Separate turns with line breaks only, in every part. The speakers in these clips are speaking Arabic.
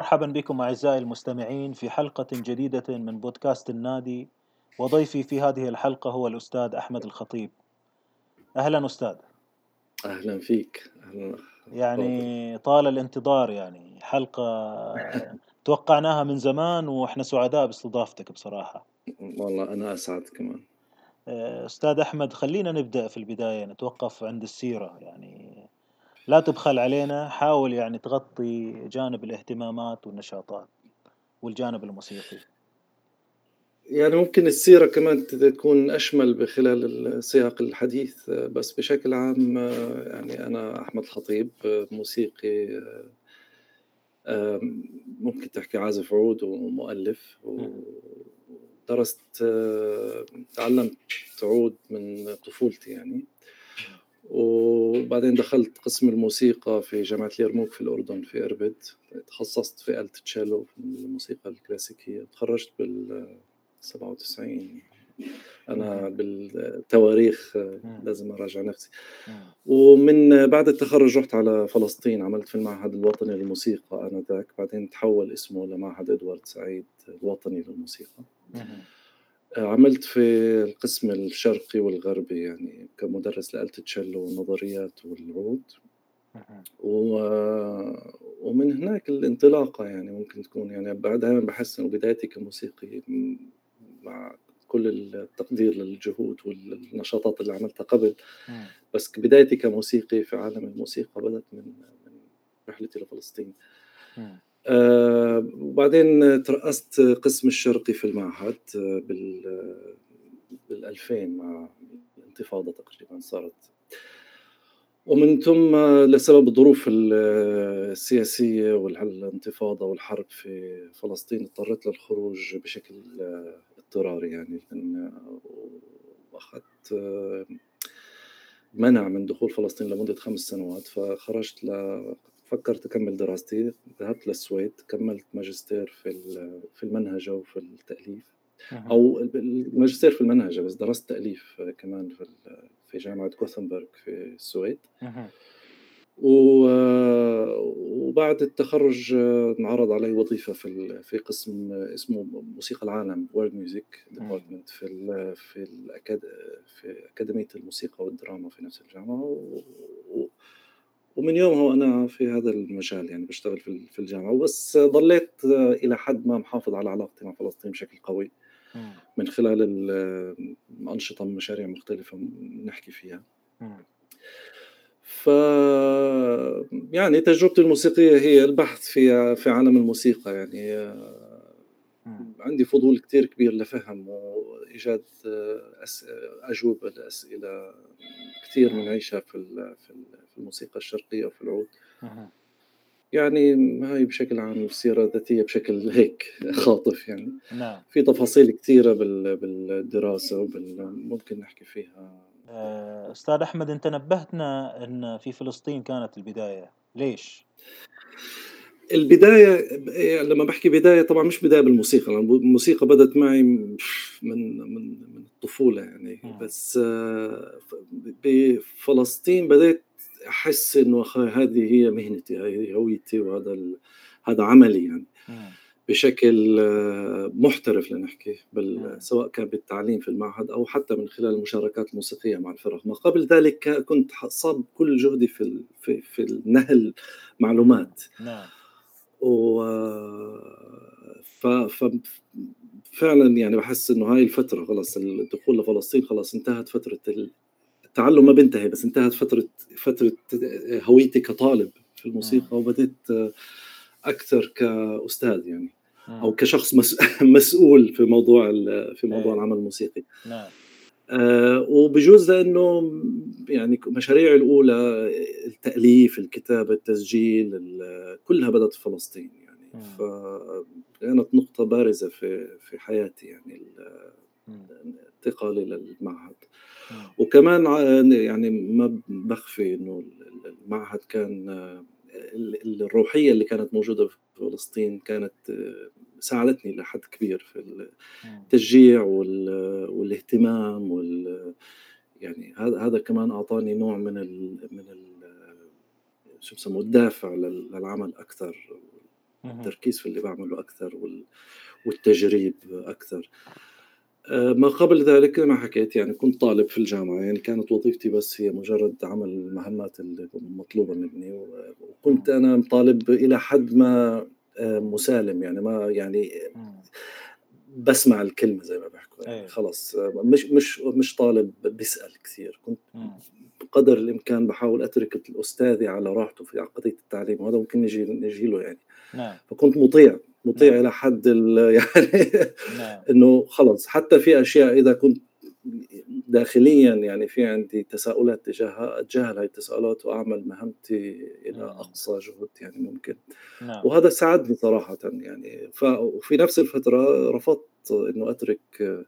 مرحبا بكم أعزائي المستمعين في حلقة جديدة من بودكاست النادي. وضيفي في هذه الحلقة هو الأستاذ أحمد الخطيب. أهلا أستاذ.
أهلا فيك. أهلا.
يعني طال الانتظار يعني. حلقة توقعناها من زمان وإحنا سعداء باستضافتك بصراحة.
والله أنا أسعد كمان.
أستاذ أحمد خلينا نبدأ في البداية. نتوقف عند السيرة. يعني لا تبخل علينا حاول يعني تغطي جانب الاهتمامات والنشاطات والجانب الموسيقي.
يعني ممكن السيرة كمان تكون أشمل بخلال السياق الحديث بس بشكل عام يعني أنا أحمد الخطيب موسيقي ممكن تحكي عازف عود ومؤلف ودرست تعلمت عود من طفولتي يعني. وبعدين دخلت قسم الموسيقى في جامعة اليرموك في الأردن في إربد. تخصصت في آلة تشيلو في الموسيقى الكلاسيكية. تخرجت بال 97 أنا بالتواريخ لازم أراجع نفسي. ومن بعد التخرج رحت على فلسطين عملت في المعهد الوطني للموسيقى آنذاك. بعدين تحول اسمه لمعهد إدوارد سعيد الوطني للموسيقى. عملت في القسم الشرقي والغربي يعني كمدرس لآلة التشيلو والنظريات والعود. و... ومن هناك الانطلاقة يعني ممكن تكون يعني دائما بحس انه بدايتي كموسيقي مع كل التقدير للجهود والنشاطات اللي عملتها قبل. بس بدايتي كموسيقي في عالم الموسيقى بدأت من رحلتي لفلسطين. آه وبعدين ترأست قسم الشرقي في المعهد آه، بال بال 2000 مع الانتفاضة تقريبا صارت. ومن ثم لسبب الظروف السياسية والانتفاضة والحرب في فلسطين اضطريت للخروج بشكل اضطراري يعني. وأخذت آه، منع من دخول فلسطين لمدة خمس سنوات فخرجت فكرت أكمل دراستي ذهبت للسويد كملت ماجستير في في المنهجة وفي التأليف. أو الماجستير في المنهجة بس درست تأليف كمان في في جامعة غوثنبرغ في السويد. وبعد التخرج انعرض علي وظيفة في في قسم اسمه موسيقى العالم world music department في في في أكاديمية الموسيقى والدراما في نفس الجامعة. ومن يومها وأنا في هذا المجال يعني بشتغل في في الجامعة وبس ضليت إلى حد ما محافظ على علاقتي مع فلسطين بشكل قوي. من خلال الأنشطة مشاريع مختلفة نحكي فيها. ف يعني تجربتي الموسيقية هي البحث في في عالم الموسيقى يعني عندي فضول كتير كبير لفهم وإيجاد أس... أجوبة لأسئلة كثير بنعيشها في في الموسيقى الشرقية وفي العود. يعني هاي بشكل عام السيرة الذاتية بشكل هيك خاطف يعني.
نعم.
في تفاصيل كثيرة بالدراسة وممكن نحكي فيها.
آه، أستاذ أحمد أنت نبهتنا أن في فلسطين كانت البداية. ليش؟
البداية يعني لما بحكي بداية طبعا مش بداية بالموسيقى الموسيقى بدأت معي من من من الطفولة يعني. بس آه، بفلسطين بدأت أحس إنه هذه هي مهنتي هذه هويتي وهذا هذا عملي يعني. بشكل آه، محترف لنحكي بل سواء كان بالتعليم في المعهد أو حتى من خلال المشاركات الموسيقية مع الفرق. ما قبل ذلك كنت صاب كل جهدي في في في النهل معلومات.
نعم.
و ف... ف... فعلا يعني بحس إنه هاي الفترة خلص الدخول لفلسطين خلاص انتهت فترة التعلم ما بينتهي بس انتهت فترة فترة هويتي كطالب في الموسيقى وبدأت أكثر كأستاذ يعني أو كشخص مسؤول في موضوع في موضوع العمل الموسيقي.
نعم.
آه وبجوز لأنه يعني مشاريعي الأولى التأليف الكتابة التسجيل كلها بدأت في فلسطين يعني. فكانت نقطة بارزة في في حياتي يعني انتقالي للمعهد وكمان يعني ما بخفي إنه المعهد كان الروحية اللي كانت موجودة في فلسطين كانت ساعدتني لحد كبير في التشجيع والاهتمام وال يعني هذا هذا كمان أعطاني نوع من ال من ال شو بسموه الدافع للعمل أكثر التركيز في اللي بعمله أكثر وال... والتجريب أكثر. آه، ما قبل ذلك ما حكيت يعني كنت طالب في الجامعة يعني كانت وظيفتي بس هي مجرد عمل المهمات المطلوبة مني وكنت أنا طالب إلى حد ما آه، مسالم يعني ما يعني بسمع الكلمة زي ما بحكوا يعني خلص مش مش مش طالب بيسأل كثير كنت بقدر الإمكان بحاول أترك الأستاذي على راحته في عقدية التعليم وهذا ممكن يجي يجي له يعني. نعم. فكنت مطيع. مطيع نعم. إلى حد يعني نعم. إنه خلص حتى في أشياء إذا كنت داخليا يعني في عندي تساؤلات تجاهها اتجاهل هاي التساؤلات وأعمل مهمتي إلى نعم. أقصى جهد يعني ممكن نعم. وهذا ساعدني صراحة يعني ففي نفس الفترة رفضت إنه أترك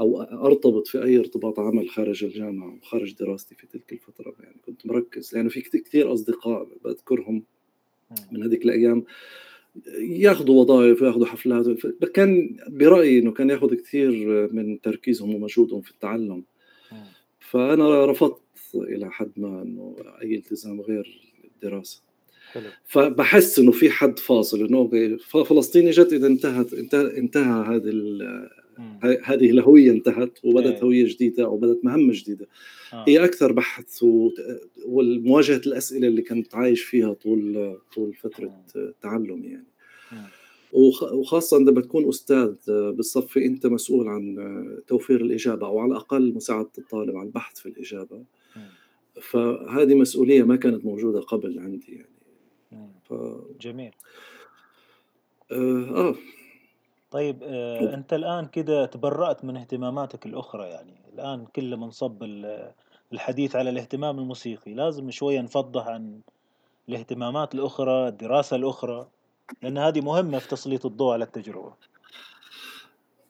أو أرتبط في أي ارتباط عمل خارج الجامعة وخارج دراستي في تلك الفترة يعني كنت مركز لأنه في كثير أصدقاء بذكرهم من هذيك الأيام ياخذوا وظائف وياخذوا حفلات كان برأيي إنه كان ياخذ كثير من تركيزهم ومجهودهم في التعلم. فأنا رفضت إلى حد ما إنه أي التزام غير الدراسة. حلو. فبحس إنه في حد فاصل إنه فلسطين اجت إذا انتهت انتهى, انتهى هذه هذه الهوية انتهت وبدت إيه. هوية جديدة أو بدت مهمة جديدة. آه. هي أكثر بحث والمواجهة الأسئلة اللي كنت عايش فيها طول طول فترة آه. تعلمي يعني. آه. وخاصة عندما تكون أستاذ بالصف أنت مسؤول عن توفير الإجابة أو على الأقل مساعدة الطالب على البحث في الإجابة. فهذه مسؤولية ما كانت موجودة قبل عندي يعني.
ف... جميل. آه, آه. طيب آه أنت الآن كده تبرأت من اهتماماتك الأخرى يعني. الآن كل منصب الحديث على الاهتمام الموسيقي لازم شوية نفضح عن الاهتمامات الأخرى الدراسة الأخرى لأن هذه مهمة في تسليط الضوء على التجربة.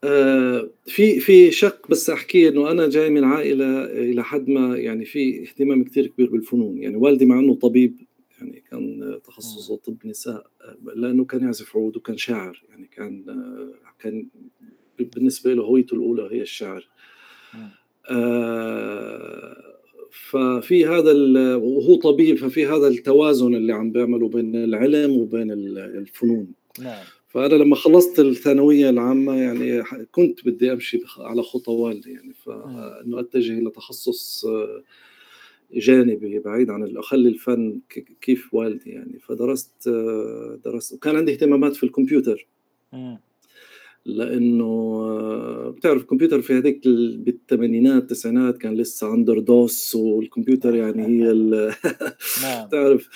آه في في شق بس احكي إنه أنا جاي من عائلة إلى حد ما يعني في اهتمام كثير كبير بالفنون. يعني والدي مع إنه طبيب يعني كان تخصصه طب نساء لأنه كان يعزف عود وكان شاعر يعني كان كان بالنسبة له هويته الأولى هي الشعر آه ففي هذا وهو طبيب ففي هذا التوازن اللي عم بيعمله بين العلم وبين الفنون. نعم. فأنا لما خلصت الثانوية العامة يعني كنت بدي أمشي على خطى والدي يعني. فأنه أتجه إلى تخصص آه جانبي بعيد عن أخلي الفن كيف والدي يعني. فدرست درست وكان عندي اهتمامات في الكمبيوتر. لأنه بتعرف الكمبيوتر في هذيك بالثمانينات التسعينات كان لسه اندر دوس والكمبيوتر يعني هي نعم. تعرف.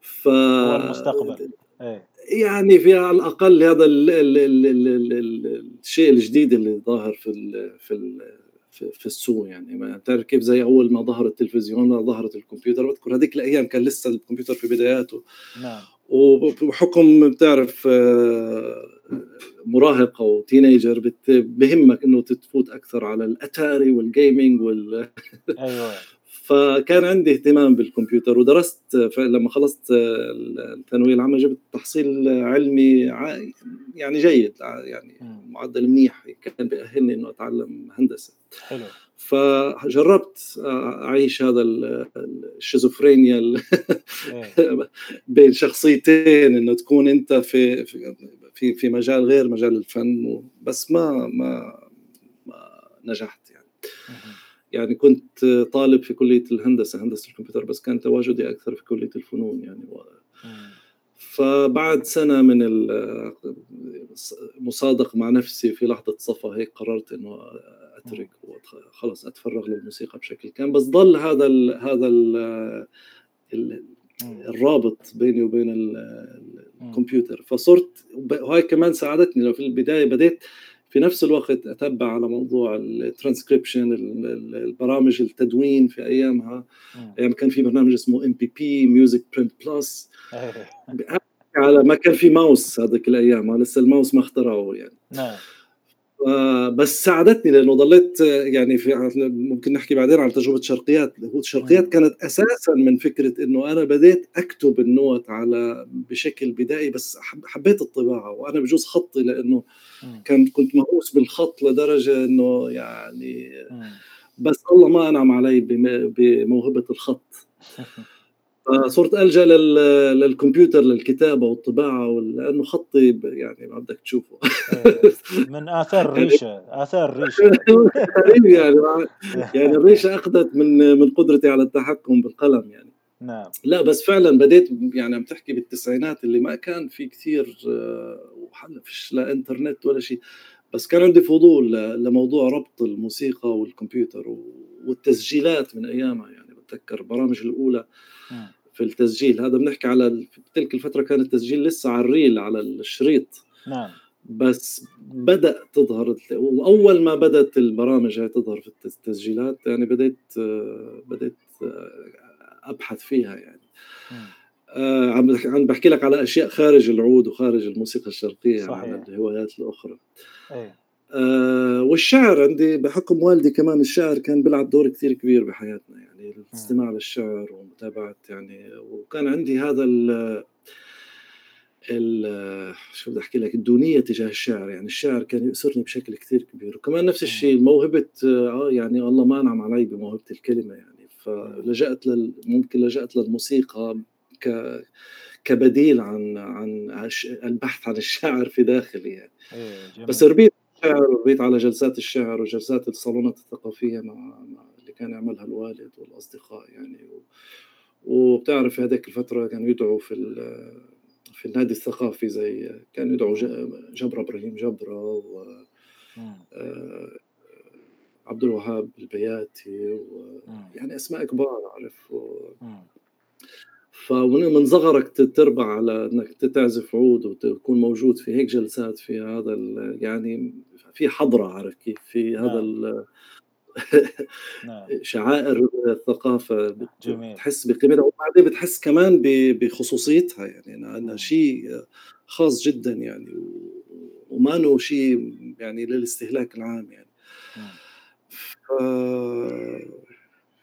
ف هو المستقبل.
إيه. يعني في على الأقل هذا ال ال ال ال ال الشيء الجديد اللي ظاهر في ال في ال في السوق يعني. ما تعرف كيف زي أول ما ظهر التلفزيون ظهرت الكمبيوتر. بذكر هذيك الأيام كان لسه الكمبيوتر في بداياته. نعم. وبحكم بتعرف آه، مراهق أو تينيجر بهمك إنه تفوت أكثر على الأتاري والجيمنج وال أيوه. فكان عندي اهتمام بالكمبيوتر ودرست لما خلصت الثانوية العامة جبت تحصيل علمي يعني جيد يعني معدل منيح كان بيأهلني إنه أتعلم هندسة. حلو. فجربت أعيش هذا الشيزوفرينيا. بين شخصيتين إنه تكون أنت في في في مجال غير مجال الفن بس ما ما ما نجحت يعني. يعني كنت طالب في كلية الهندسة هندسة الكمبيوتر بس كان تواجدي أكثر في كلية الفنون يعني. فبعد سنة من المصادقه مع نفسي في لحظة صفا هيك قررت إنه أترك خلص أتفرغ للموسيقى بشكل كامل. بس ضل هذا ال هذا ال الرابط بيني وبين الكمبيوتر. فصرت وهاي كمان ساعدتني. لو في البداية بديت في نفس الوقت اتبع على موضوع الترانسكريبشن البرامج التدوين في أيامها. أيام كان في برنامج اسمه إم بي بي Music Print Plus على ما كان في ماوس هذيك الأيام لسه الماوس ما اخترعوه يعني. نعم. بس ساعدتني لأنه ضليت يعني في ممكن نحكي بعدين عن تجربة شرقيات. الشرقيات كانت أساسا من فكرة إنه أنا بديت أكتب النوت على بشكل بدائي بس حبيت الطباعة وأنا بجوز خطي لأنه كان كنت مهووس بالخط لدرجة إنه يعني بس الله ما أنعم علي بموهبة الخط. صرت ألجأ للكمبيوتر للكتابة والطباعة لأنه خطي يعني ما بدك تشوفه.
إيه، من آثار الريشه آثار الريشه
يعني يعني الريشة أخذت من من قدرتي على التحكم بالقلم يعني.
نعم.
لا بس فعلا بديت يعني عم تحكي بالتسعينات اللي ما كان في كثير وحنا فيش لا إنترنت ولا شيء. بس كان عندي فضول لموضوع ربط الموسيقى والكمبيوتر والتسجيلات من أيامها يعني بتذكر البرامج الأولى. في التسجيل. هذا بنحكي على تلك الفترة كان التسجيل لسه على الريل على الشريط.
نعم.
بس بدا تظهر وأول ما بدأت البرامج هاي تظهر في التسجيلات يعني بديت بديت أبحث فيها يعني. آه عم عم بحكي لك على أشياء خارج العود وخارج الموسيقى الشرقية صحيح. عن الهوايات الأخرى.
أيه.
آه والشعر عندي بحكم والدي كمان الشعر كان بيلعب دور كثير كبير بحياتنا يعني الاستماع للشعر ومتابعة يعني وكان عندي هذا ال ال شو بدي أحكي لك الدونية تجاه الشعر يعني الشعر كان يؤسرني بشكل كثير كبير وكمان نفس الشيء موهبه آه يعني الله ما انعم علي بموهبة الكلمة يعني فلجأت لل ممكن لجأت للموسيقى ك كبديل عن عن البحث عن الشعر في داخلي يعني.
إيه،
بس ربيت الشعر وربيت على جلسات الشعر وجلسات الصالونات الثقافية مع, مع اللي كان يعملها الوالد والأصدقاء يعني. و... وبتعرف في هذيك الفترة كانوا يدعوا في في النادي الثقافي زي كان يدعوا جبرة إبراهيم جبرة و آه، عبد الوهاب البياتي و... يعني أسماء كبار عارف و... فمن صغرك تربع على إنك تعزف عود وتكون موجود في هيك جلسات في هذا يعني في حضرة عارف كيف في هذا نعم. نعم. شعائر الثقافة بتحس بقيمتها وبعدين بتحس كمان بخصوصيتها يعني إنها نعم. شيء خاص جدا يعني وما شيء يعني للاستهلاك العام يعني ف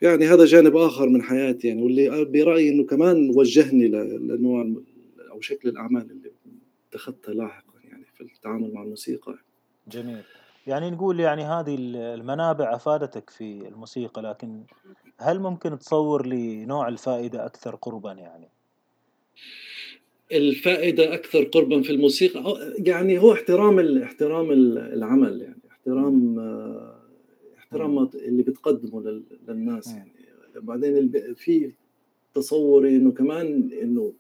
يعني هذا جانب آخر من حياتي يعني واللي برأيي إنه كمان وجهني لنوع أو شكل الأعمال اللي اتخذتها لاحقا يعني في التعامل مع الموسيقى
جميل يعني نقول يعني هذه المنابع أفادتك في الموسيقى لكن هل ممكن تصور لي نوع الفائدة أكثر قربا يعني؟
الفائدة أكثر قربا في الموسيقى يعني هو احترام احترام العمل يعني احترام احترام اللي بتقدمه للناس يعني. بعدين في تصوري إنه كمان إنه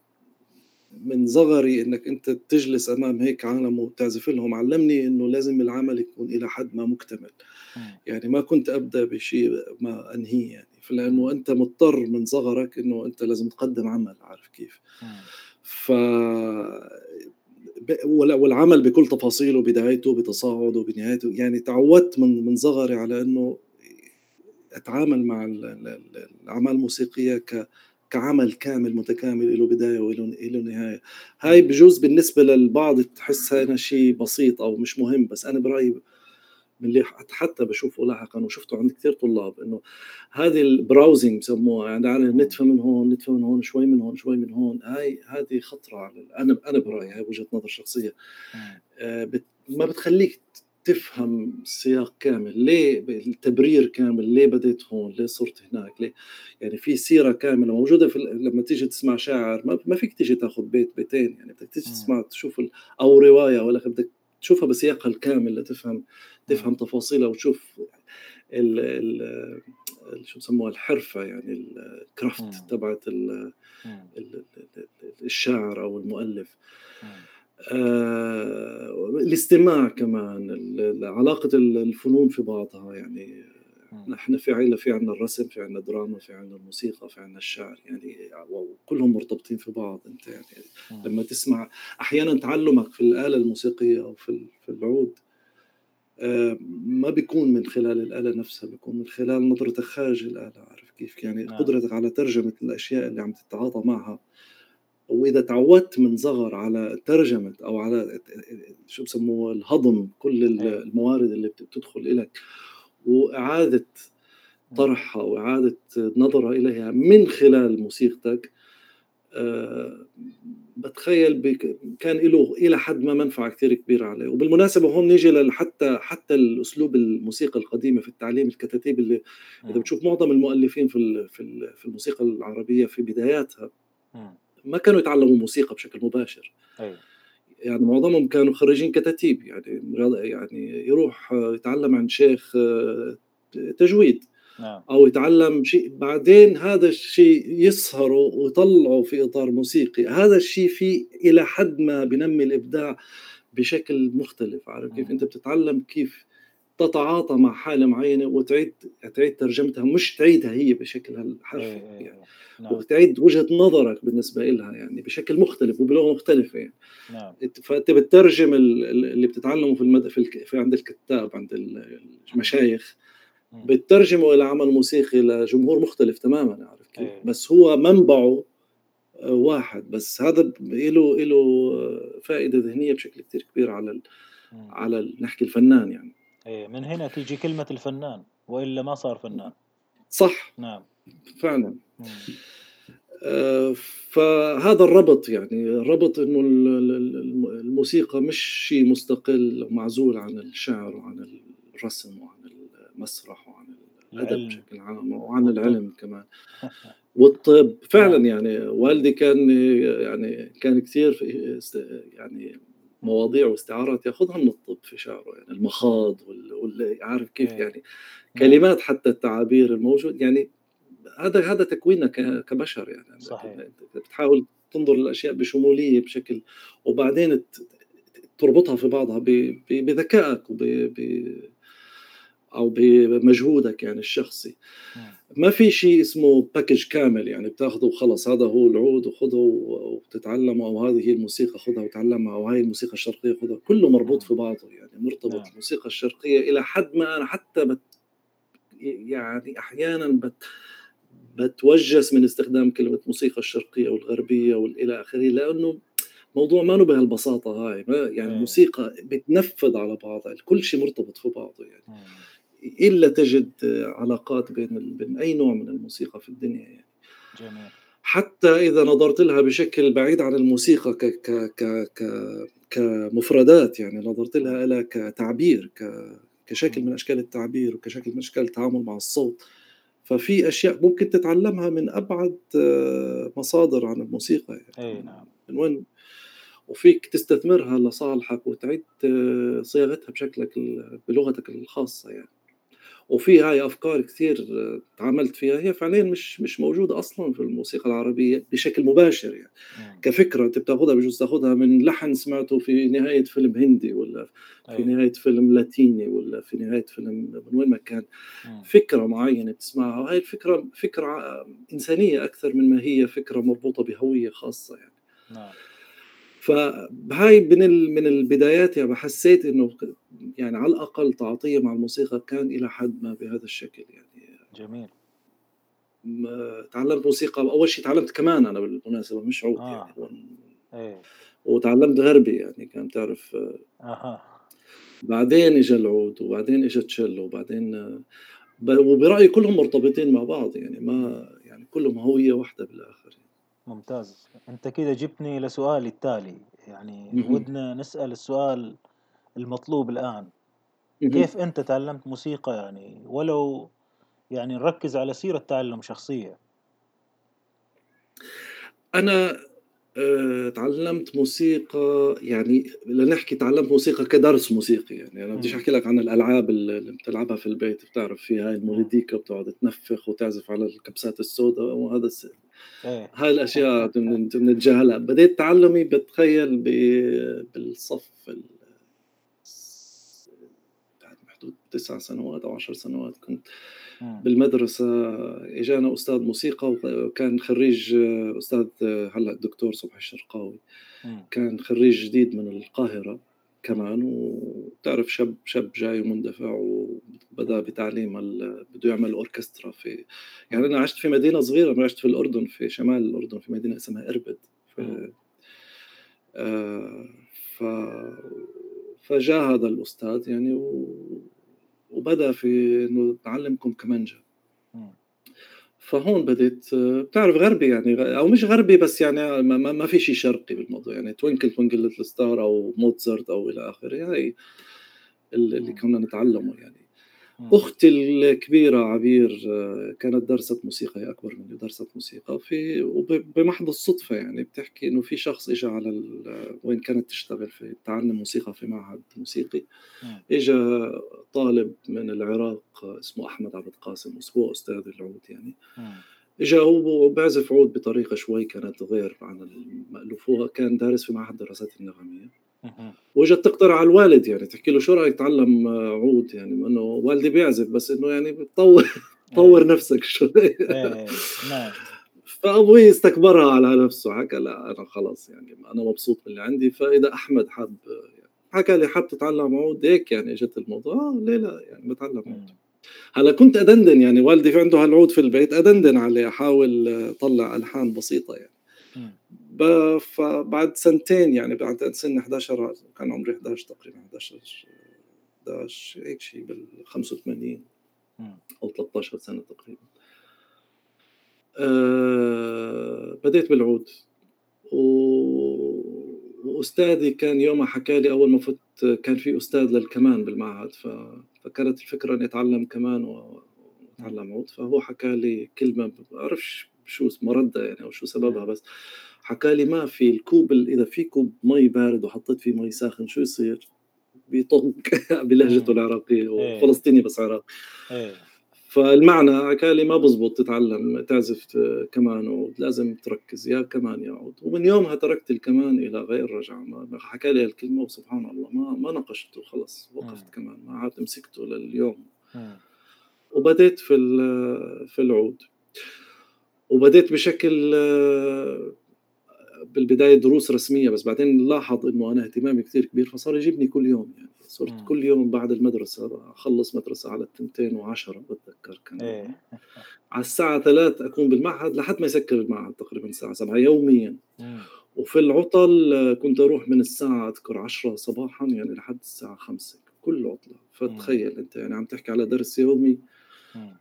من صغري إنك أنت تجلس أمام هيك عالم وتعزف لهم علمني إنه لازم العمل يكون إلى حد ما مكتمل. يعني ما كنت أبدأ بشيء ما أنهيه يعني. فلأنه أنت مضطر من صغرك إنه أنت لازم تقدم عمل عارف كيف؟ ف والعمل بكل تفاصيله بدايته بتصاعده بنهايته يعني تعودت من من صغري على إنه أتعامل مع الأعمال الموسيقية ك كعمل كامل متكامل له بداية وله نهايه هاي بجوز بالنسبة للبعض تحس هذا شيء بسيط أو مش مهم بس أنا برأيي من اللي حتى بشوفه لاحقا وشفته عند كثير طلاب إنه هذه البراوزنج بسموها يعني على نتفه من هون نتفه من هون شوي من هون شوي من هون هاي هذه خطرة على أنا أنا برأيي هاي وجهة نظر شخصية. آه بت ما بتخليك تفهم السياق كامل ليه التبرير كامل ليه بديت هون ليه صرت هناك ليه؟ يعني في سيرة كاملة موجودة في لما تيجي تسمع شاعر ما, ما فيك تيجي تاخذ بيت بيتين يعني بدك تيجي تسمع تشوف أو رواية ولا بدك تشوفها بسياقها الكامل لتفهم تفهم تفاصيلها وتشوف ال ال شو بسموها الحرفة يعني الكرافت تبعت الشاعر أو المؤلف. آه الاستماع كمان علاقة الفنون في بعضها يعني. نحن في عيلة في عنا الرسم في عنا دراما في عنا الموسيقى في عنا الشعر يعني وكلهم مرتبطين في بعض أنت يعني. لما تسمع أحيانا تعلمك في الآلة الموسيقية أو في في العود ما بيكون من خلال الآلة نفسها بيكون من خلال نظرتك خارج الآلة عارف كيف يعني نعم. قدرتك على ترجمة الأشياء اللي عم تتعاطى معها وإذا تعودت من صغر على ترجمة أو على شو بسموه الهضم كل أيوه. الموارد اللي بتدخل إليك وإعادة طرحها وإعادة نظرة إليها من خلال موسيقتك آه، بتخيل بك كان له إلى حد ما منفعة كثير كبيرة عليه. وبالمناسبة هون نيجي حتى حتى الأسلوب الموسيقى القديمة في التعليم الكتاتيب اللي إذا بتشوف معظم المؤلفين في في الموسيقى العربية في بداياتها ما كانوا يتعلموا موسيقى بشكل مباشر. أيوه. يعني معظمهم كانوا خريجين كتاتيب يعني يعني يروح يتعلم عند شيخ آه، تجويد. نعم. أو يتعلم شيء بعدين هذا الشيء يسهروا ويطلعوا في إطار موسيقي. هذا الشيء في إلى حد ما بنمي الإبداع بشكل مختلف. عارف كيف؟ أنت بتتعلم كيف تتعاطى مع حالة معينة وتعيد تعيد ترجمتها مش تعيدها هي بشكل حرفي إيه، إيه، يعني. نعم. وتعيد وجهة نظرك بالنسبة لها يعني بشكل مختلف وبلغة مختلفة يعني. نعم. فأنت بتترجم اللي بتتعلمه في المد... في, الك... في عند الكتاب عند المشايخ بتترجمه إلى عمل موسيقي لجمهور مختلف تماما عارف كيف؟ أيه. بس هو منبعه آه، واحد. بس هذا له له فائدة ذهنية بشكل كثير كبير على ال... على نحكي الفنان يعني.
إيه من هنا تيجي كلمة الفنان وإلا ما صار فنان.
صح. نعم. فعلا. آه فهذا الربط يعني الربط إنه الموسيقى مش شيء مستقل ومعزول عن الشعر وعن الرسم وعن المسرح وعن الأدب بشكل عام وعن العلم كمان والطب فعلا نعم. يعني والدي كان يعني كان كثير يعني مواضيع واستعارات يأخذها من الطب في شعره يعني المخاض وال عارف كيف إيه. يعني نعم. كلمات حتى التعابير الموجود يعني هذا هذا تكويننا كبشر يعني صحيح بتحاول تنظر للأشياء بشمولية بشكل وبعدين تربطها في بعضها بذكائك وب أو بمجهودك يعني الشخصي. ما في شيء اسمه باكج كامل يعني بتأخذه وخلص هذا هو العود وخذه وبتتعلمه أو هذه هي الموسيقى خذها وتعلمها أو هاي الموسيقى الشرقية خذها. كله مربوط في بعضه يعني مرتبط نعم. الموسيقى الشرقية إلى حد ما أنا حتى بت يعني أحيانا بت بتوجس من استخدام كلمة موسيقى الشرقية والغربية والى آخره لأنه موضوع ما بهالبساطه هاي ما يعني الموسيقى بتنفذ على بعضها كل شيء مرتبط في بعضه يعني. إلا تجد علاقات بين بين أي نوع من الموسيقى في الدنيا يعني. جميل. حتى إذا نظرت لها بشكل بعيد عن الموسيقى ك ك ك ك كمفردات يعني نظرت لها لها كتعبير ك كشكل من أشكال التعبير وكشكل من أشكال التعامل مع الصوت. ففي أشياء ممكن تتعلمها من أبعد مصادر عن الموسيقى يعني. إي نعم. من وين؟ وفيك تستثمرها لصالحك وتعيد صياغتها بشكلك بلغتك الخاصة يعني. وفي هاي أفكار كثير تعاملت فيها هي فعليا مش مش موجودة أصلا في الموسيقى العربية بشكل مباشر يعني مم. كفكرة أنت بتاخذها بجوز تاخذها من لحن سمعته في نهاية فيلم هندي ولا في أيوة. نهاية فيلم لاتيني ولا في نهاية فيلم من وين ما كان مم. فكرة معينة بتسمعها وهي الفكرة فكرة إنسانية أكثر من ما هي فكرة مربوطة بهوية خاصة يعني نعم. فهاي من من البدايات يعني حسيت إنه يعني على الأقل تعاطيه مع الموسيقى كان إلى حد ما بهذا الشكل يعني. جميل. تعلمت موسيقى أول شيء تعلمت كمان أنا بالمناسبة مش عود آه. يعني إيه. وتعلمت غربي يعني كان تعرف. أها. بعدين اجى العود وبعدين اجى تشيلو وبعدين وبرأيي كلهم مرتبطين مع بعض يعني ما يعني كلهم هوية واحدة بالآخر يعني.
ممتاز. أنت كده جبتني لسؤالي التالي. يعني ودنا نسأل السؤال المطلوب الآن. كيف أنت تعلمت موسيقى؟ يعني ولو يعني نركز على سيرة تعلم شخصية.
أنا آه، تعلمت موسيقى يعني لنحكي تعلمت موسيقى كدرس موسيقي. يعني أنا بديش أحكي لك عن الألعاب اللي بتلعبها في البيت. بتعرف في هاي الموليديكا بتقعد تنفخ وتعزف على الكبسات السوداء وهذا إيه. هاي الأشياء بنتجاهلها. بديت تعلمي بتخيل بالصف حدود تسع سنوات أو عشر سنوات كنت بالمدرسة. إجانا أستاذ موسيقى وكان خريج أستاذ هلأ الدكتور صبحي الشرقاوي. كان خريج جديد من القاهرة. كمان وبتعرف شاب شاب جاي ومندفع وبدأ بتعليم بده يعمل أوركسترا في يعني أنا عشت في مدينة صغيرة ما عشت في الأردن في شمال الأردن في مدينة اسمها إربد. في آه. ف فجاء هذا الأستاذ يعني و... وبدأ في إنه تعلمكم كمانجا. فهون بديت بتعرف غربي يعني أو مش غربي بس يعني ما, ما في شيء شرقي بالموضوع يعني Twinkle Twinkle Little Star أو موتزارت أو إلى آخره هاي اللي كنا نتعلمه يعني. أختي الكبيرة عبير كانت درست موسيقى هي أكبر مني درست موسيقى في وبمحض الصدفة يعني بتحكي إنه في شخص اجى على وين كانت تشتغل في تعلم موسيقى في معهد موسيقي. اجى طالب من العراق اسمه أحمد عبد القاسم هو أستاذ العود يعني. اجى هو بيعزف عود بطريقة شوي كانت غير عن المألوف. هو كان دارس في معهد الدراسات النغمية. واجت تقترح على الوالد يعني تحكي له شو رأيك تعلم عود يعني؟ إنه والدي بيعزف بس إنه يعني بتطور طور إيه. نفسك شوي. إيه، نعم. فأبوي استكبرها على نفسه حكى لا أنا خلص يعني أنا مبسوط باللي عندي. فإذا أحمد حب حكى لي حاب تتعلم عود هيك يعني إجت الموضوع. آه ليه لا؟ يعني بتعلم عود. هلأ كنت أدندن يعني والدي في عنده هالعود في البيت أدندن عليه أحاول أطلع ألحان بسيطة يعني. فبعد سنتين يعني بعد سن 11 كان عمري 11 تقريبا 11 11 هيك شيء بال 85 أو 13 سنة تقريبا. أه بديت بالعود. و... وأستاذي كان يومها حكى لي أول ما فت كان في أستاذ للكمان بالمعهد ف... فكانت الفكرة إني أتعلم كمان وأتعلم عود فهو حكى لي كلمة ما بعرفش شو مردة يعني أو شو سببها بس. حكى لي ما في الكوب إذا في كوب مي بارد وحطيت فيه مي ساخن شو يصير؟ بيطق بلهجته العراقية وفلسطيني إيه. بس عراقي. إيه. فالمعنى حكى لي ما بزبط تتعلم تعزف كمان ولازم تركز يا كمان يا عود. ومن يومها تركت الكمان إلى غير رجعة. حكى لي الكلمة وسبحان الله ما ما نقشته خلص وقفت كمان ما عاد مسكته لليوم. وبديت في في العود. وبديت بشكل بالبداية دروس رسمية بس بعدين لاحظ إنه أنا اهتمامي كثير كبير فصار يجيبني كل يوم يعني صرت. كل يوم بعد المدرسة أخلص مدرسة على التنتين وعشرة بتذكر كان إيه. على الساعة 3 أكون بالمعهد لحد ما يسكر المعهد تقريبا الساعة 7 يوميا. وفي العطل كنت أروح من الساعة أذكر 10 صباحا يعني لحد الساعة 5 كل عطلة فتخيل أنت يعني عم تحكي على درس يومي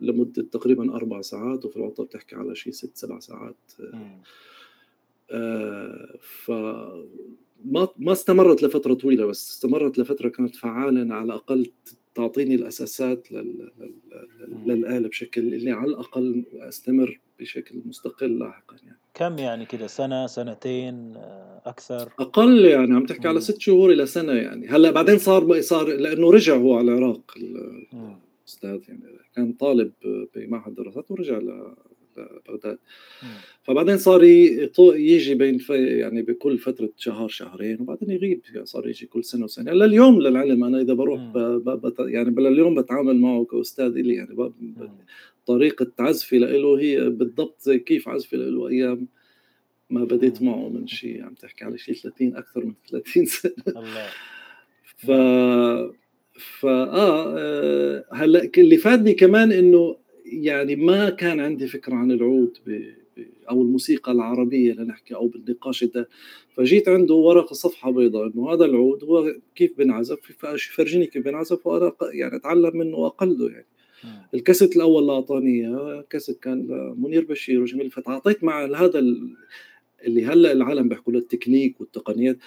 لمدة تقريبا أربع ساعات وفي العطلة بتحكي على شيء ست سبع ساعات. آه، ف ما ما استمرت لفترة طويلة بس استمرت لفترة كانت فعالة على الأقل تعطيني الأساسات لل... لل... للآلة بشكل اللي على الأقل أستمر بشكل مستقل لاحقا يعني.
كم يعني كده؟ سنة سنتين آه، أكثر؟
أقل يعني عم تحكي على ست شهور إلى سنة يعني. هلأ بعدين صار صار لأنه رجع هو على العراق الأستاذ يعني. كان طالب بمعهد دراسات ورجع بغداد. فبعدين صار يجي بين يعني بكل فترة شهر شهرين وبعدين يغيب يعني صار يجي كل سنة وسنة. لليوم للعلم أنا إذا بروح ب... ب... يعني لليوم بتعامل معه كأستاذ لي يعني ب... طريقة عزفي له هي بالضبط زي كيف عزفي له أيام ما بديت معه من شيء عم تحكي على شيء 30 أكثر من 30 سنة. الله. ف فاه آه، هلأ اللي فادني كمان إنه يعني ما كان عندي فكرة عن العود ب... أو الموسيقى العربية لنحكي أو بالنقاش ده فجيت عنده ورقه صفحة بيضاء إنه هذا العود هو كيف بنعزف؟ فرجيني كيف بنعزف وأنا يعني أتعلم منه واقلده يعني. الكاسيت الأول اللي أعطاني كاسيت كان منير بشير وجميل. فتح اعطيت مع هذا اللي هلأ العالم بيحكوا له التكنيك والتقنيات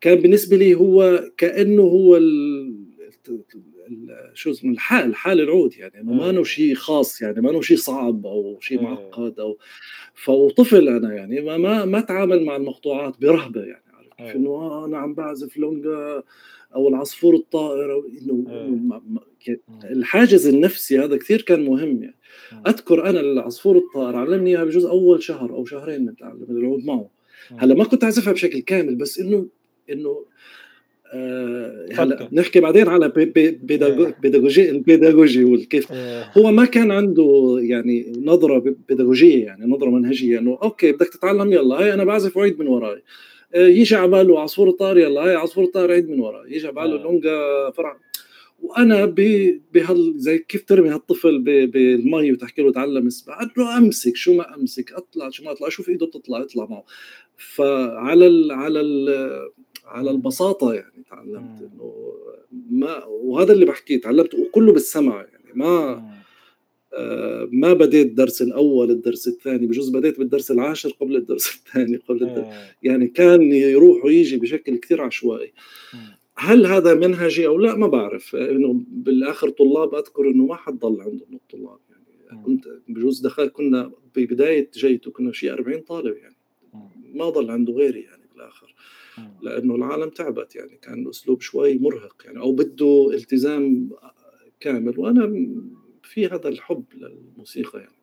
كان بالنسبة لي هو كأنه هو شو اسمه الحال حال العود يعني إنه ما إنه شيء خاص يعني ما إنه شيء صعب أو شيء معقد أو فطفل أنا يعني ما ما ما تعامل مع المقطوعات برهبة يعني عارف إنه أنا عم بعزف لونجا أو العصفور الطائر أو إنه الحاجز النفسي هذا كثير كان مهم يعني. أذكر أنا العصفور الطائر علمني إياها بجوز أول شهر أو شهرين نتعلم العود معه. هلأ ما كنت أعزفها بشكل كامل بس إنه إنه آه، هلا نحكي بعدين على pedagogy إيه. ال pedagogy والكيف إيه. هو ما كان عنده يعني نظرة بيداغوجية يعني نظرة منهجية إنه okay بدك تتعلم يلا هي أنا بعزف وعيد من وراي آه، يجي على باله عصفور الطار يلا هي عصفور الطار عيد من وراي يجي على باله لونجا آه. فرع وأنا بهال زي كيف ترمي هالطفل بالمي وتحكي له تعلم اسبح له أمسك شو ما أمسك أطلع شو ما أطلع أشوف إيده بتطلع اطلع معه فعلى ال على ال على البساطة يعني تعلمت إنه ما وهذا اللي بحكيه تعلمت وكله بالسمع يعني ما آه، ما بديت الدرس الأول الدرس الثاني بجوز بديت بالدرس العاشر قبل الدرس الثاني قبل الدرس
إيه.
يعني كان يروح ويجي بشكل كثير عشوائي. هل هذا منهجي أو لا ما بعرف إنه بالآخر طلاب أذكر إنه ما حد ضل عنده من الطلاب يعني. كنت بجوز دخل كنا ببداية جيته كنا شيء 40 طالب يعني. ما ضل عنده غيري يعني
بالآخر.
لأنه العالم تعبت يعني كان الأسلوب شوي مرهق يعني أو بده التزام كامل وأنا في هذا الحب للموسيقى يعني.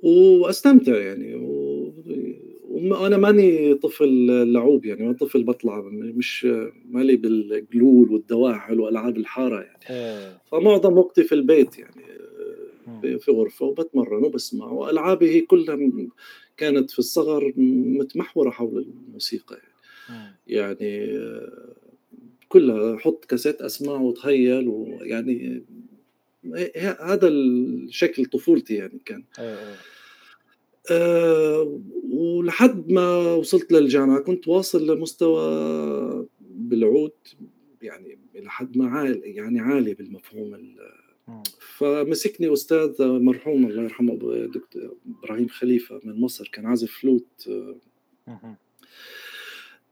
وأستمتع يعني. وأنا ماني طفل لعوب يعني ما طفل بطلع مش مالي بالجلول والدواحل وألعاب الحارة يعني
إيه.
فمعظم وقتي في البيت يعني. في غرفة وبتمرن وبسمع وألعابي هي كلها كانت في الصغر متمحورة حول الموسيقى يعني. يعني كلها حط كاسيت أسمع وتخيل ويعني هذا الشكل طفولتي يعني كان. أه ولحد ما وصلت للجامعة كنت واصل لمستوى بالعود يعني لحد ما عالي يعني عالي بالمفهوم. فمسكني أستاذ مرحوم الله يرحمه دكتور إبراهيم خليفة من مصر كان عازف فلوت.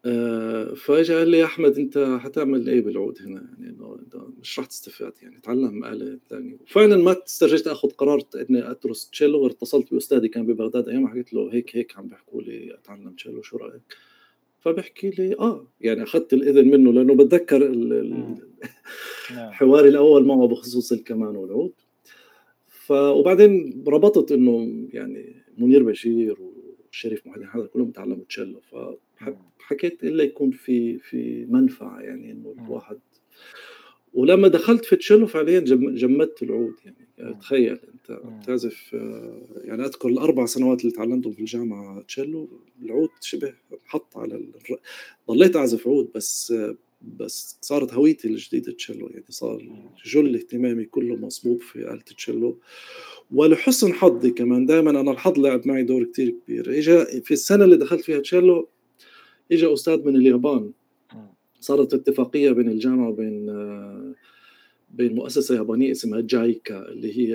آه، فاجى قال لي يا أحمد أنت حتعمل إيه بالعود هنا يعني إنه مش راح تستفاد يعني تعلم آلة ثانية وفعلا ما استرجيت أخذ قرار إني أدرس تشيلو اتصلت بأستاذي كان ببغداد أيام حكيت له هيك هيك عم بيحكوا لي أتعلم تشيلو شو رأيك؟ فبحكي لي آه يعني أخذت الإذن منه لأنه بتذكر.
نعم.
حواري الأول معه بخصوص الكمان والعود. ف وبعدين ربطت إنه يعني منير بشير وشريف محمد هذا كلهم تعلموا تشيلو فحكيت إلا يكون في في منفعة يعني
إنه.
الواحد ولما دخلت في تشيلو فعليا جم- جمدت العود يعني, يعني. تخيل أنت
مم.
بتعزف آه، يعني أذكر الأربع سنوات اللي تعلمتهم في الجامعة تشيلو العود شبه حط على الر... ضليت أعزف عود بس بس صارت هويتي الجديدة تشيلو يعني صار. جل اهتمامي كله مصبوب في آلة تشيلو ولحسن حظي كمان دائما أنا الحظ لعب معي دور كتير كبير اجى في السنة اللي دخلت فيها تشيلو اجى أستاذ من اليابان. صارت اتفاقية بين الجامعة وبين آه، بين مؤسسة يابانية اسمها جايكا اللي هي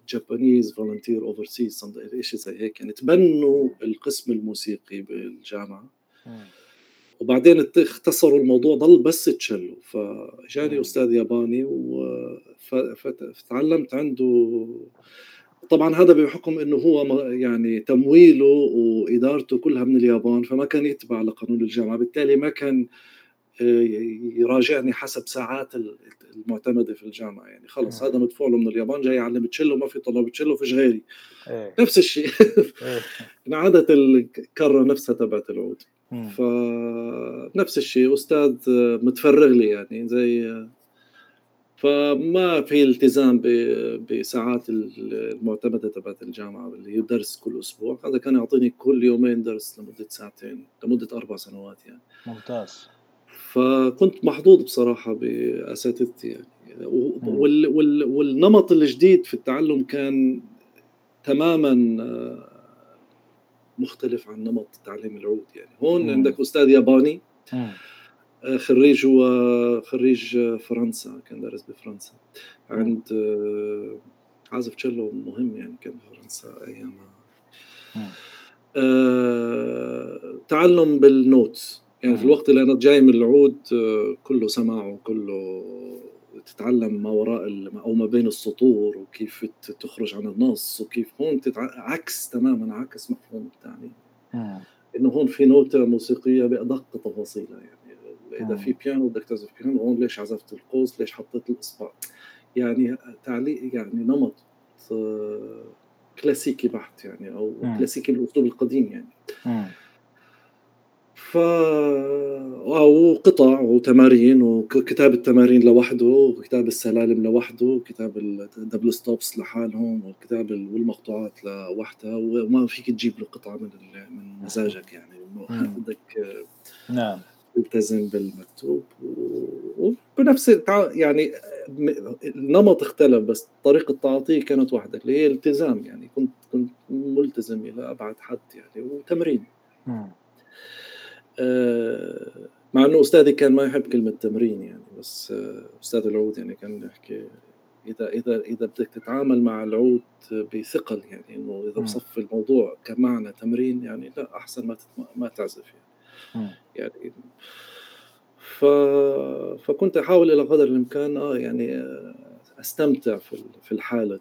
ال Japanese volunteer overseas شيء زي هيك؟ يعني تبنوا القسم الموسيقي
بالجامعة.
وبعدين اختصروا الموضوع ضل بس تشيلو فجاني. أستاذ ياباني فتعلمت عنده. طبعا هذا بحكم إنه هو يعني تمويله وإدارته كلها من اليابان فما كان يتبع لقانون الجامعة. بالتالي ما كان يراجعني حسب ساعات ال- المعتمدة في الجامعة يعني خلص. هذا مدفوع له من اليابان جاي يعلم تشيلو ما في طلاب تشيلو فيش غيري
إيه.
نفس الشيء
إيه.
انعادت الكرة نفسها تبعت العود. فنفس الشيء أستاذ متفرغ لي يعني زي فما في التزام بساعات المعتمدة تبعت الجامعة اللي هي درس كل أسبوع هذا كان يعطيني كل يومين درس لمدة ساعتين لمدة أربع سنوات يعني
ممتاز
فكنت محظوظ بصراحة بأساتذتي يعني. وال وال والنمط الجديد في التعلم كان تماما آه، مختلف عن نمط تعليم العود يعني هون
مم.
عندك أستاذ ياباني. آه، خريج هو خريج فرنسا كان دارس بفرنسا. عند آه، عازف تشيلو مهم يعني كان بفرنسا ايامها تعلم بال notes يعني في. الوقت اللي أنا جاي من العود آه، كله سماع وكله تتعلم ما وراء أو ما بين السطور وكيف تخرج عن النص وكيف هون تتع... عكس تماما عكس مفهوم التعليم
مم.
إنه هون في نوتة موسيقية بأدق تفاصيلها يعني
إذا.
في بيانو بدك تعزف بيانو هون ليش عزفت القوس ليش حطيت الاصبع يعني تعليق يعني نمط آه، كلاسيكي بحت يعني
أو.
كلاسيكي بالاسلوب القديم يعني
مم.
ف وقطع وتمارين وكتاب التمارين لوحده وكتاب السلالم لوحده وكتاب ال double stops لحالهم وكتاب ال- والمقطوعات لوحدها وما فيك تجيب له قطعة من من مزاجك يعني. بدك
نعم
تلتزم بالمكتوب و- وبنفس التع- يعني النمط اختلف بس طريقة تعاطيه كانت واحدة اللي هي التزام يعني كنت كنت ملتزم إلى أبعد حد يعني وتمرين. آه، مع إنه أستاذي كان ما يحب كلمة تمرين يعني بس آه، أستاذ العود يعني كان يحكي إذا إذا إذا بدك تتعامل مع العود بثقل يعني إنه إذا بصفي الموضوع كمعنى تمرين يعني لا أحسن ما ما تعزف يعني, يعني ف... فكنت أحاول إلى قدر الإمكان آه يعني أستمتع في في الحالة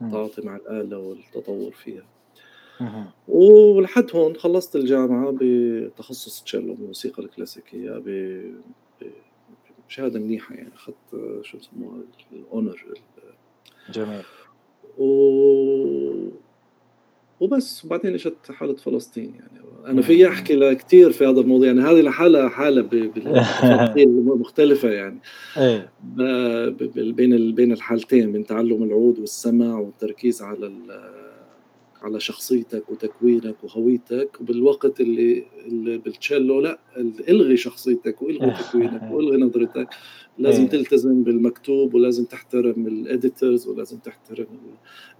التعاطي مع الآلة والتطور فيها. ولحد هون خلصت الجامعة بتخصص تشيلو الموسيقى الكلاسيكية بشهادة منيحة يعني. أخذت شو بسموها الأونر.
جميل.
و... وبس. وبعدين اجت حالة فلسطين يعني. أنا في أحكي لكثير في هذا الموضوع. يعني هذه لحالها حالة بتفاصيل مختلفة يعني.
إيه.
بين بين الحالتين بين تعلم العود والسمع والتركيز على على شخصيتك وتكوينك وهويتك وبالوقت اللي, اللي بالتشيلو لا إلغي شخصيتك وإلغي تكوينك وإلغي نظرتك. لازم إيه. تلتزم بالمكتوب ولازم تحترم الاديتورز ولازم تحترم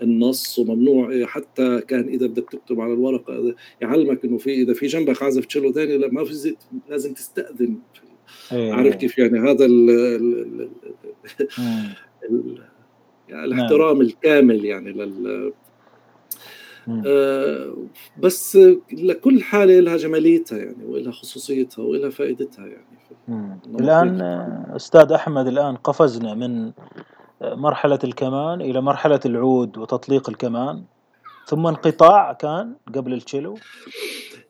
النص وممنوع حتى كان إذا بدك تكتب على الورقة يعلمك إنه في إذا في جنبك عازف تشيلو ثاني لا ما في زيت لازم تستأذن.
إيه.
عارف كيف يعني؟ هذا ال ال ال يعني الاحترام الكامل يعني لل آه بس لكل حالة لها جماليتها يعني ولها خصوصيتها ولها فائدتها يعني
الآن أستاذ أحمد الآن قفزنا من مرحلة الكمان إلى مرحلة العود وتطليق الكمان ثم انقطاع كان قبل التشيلو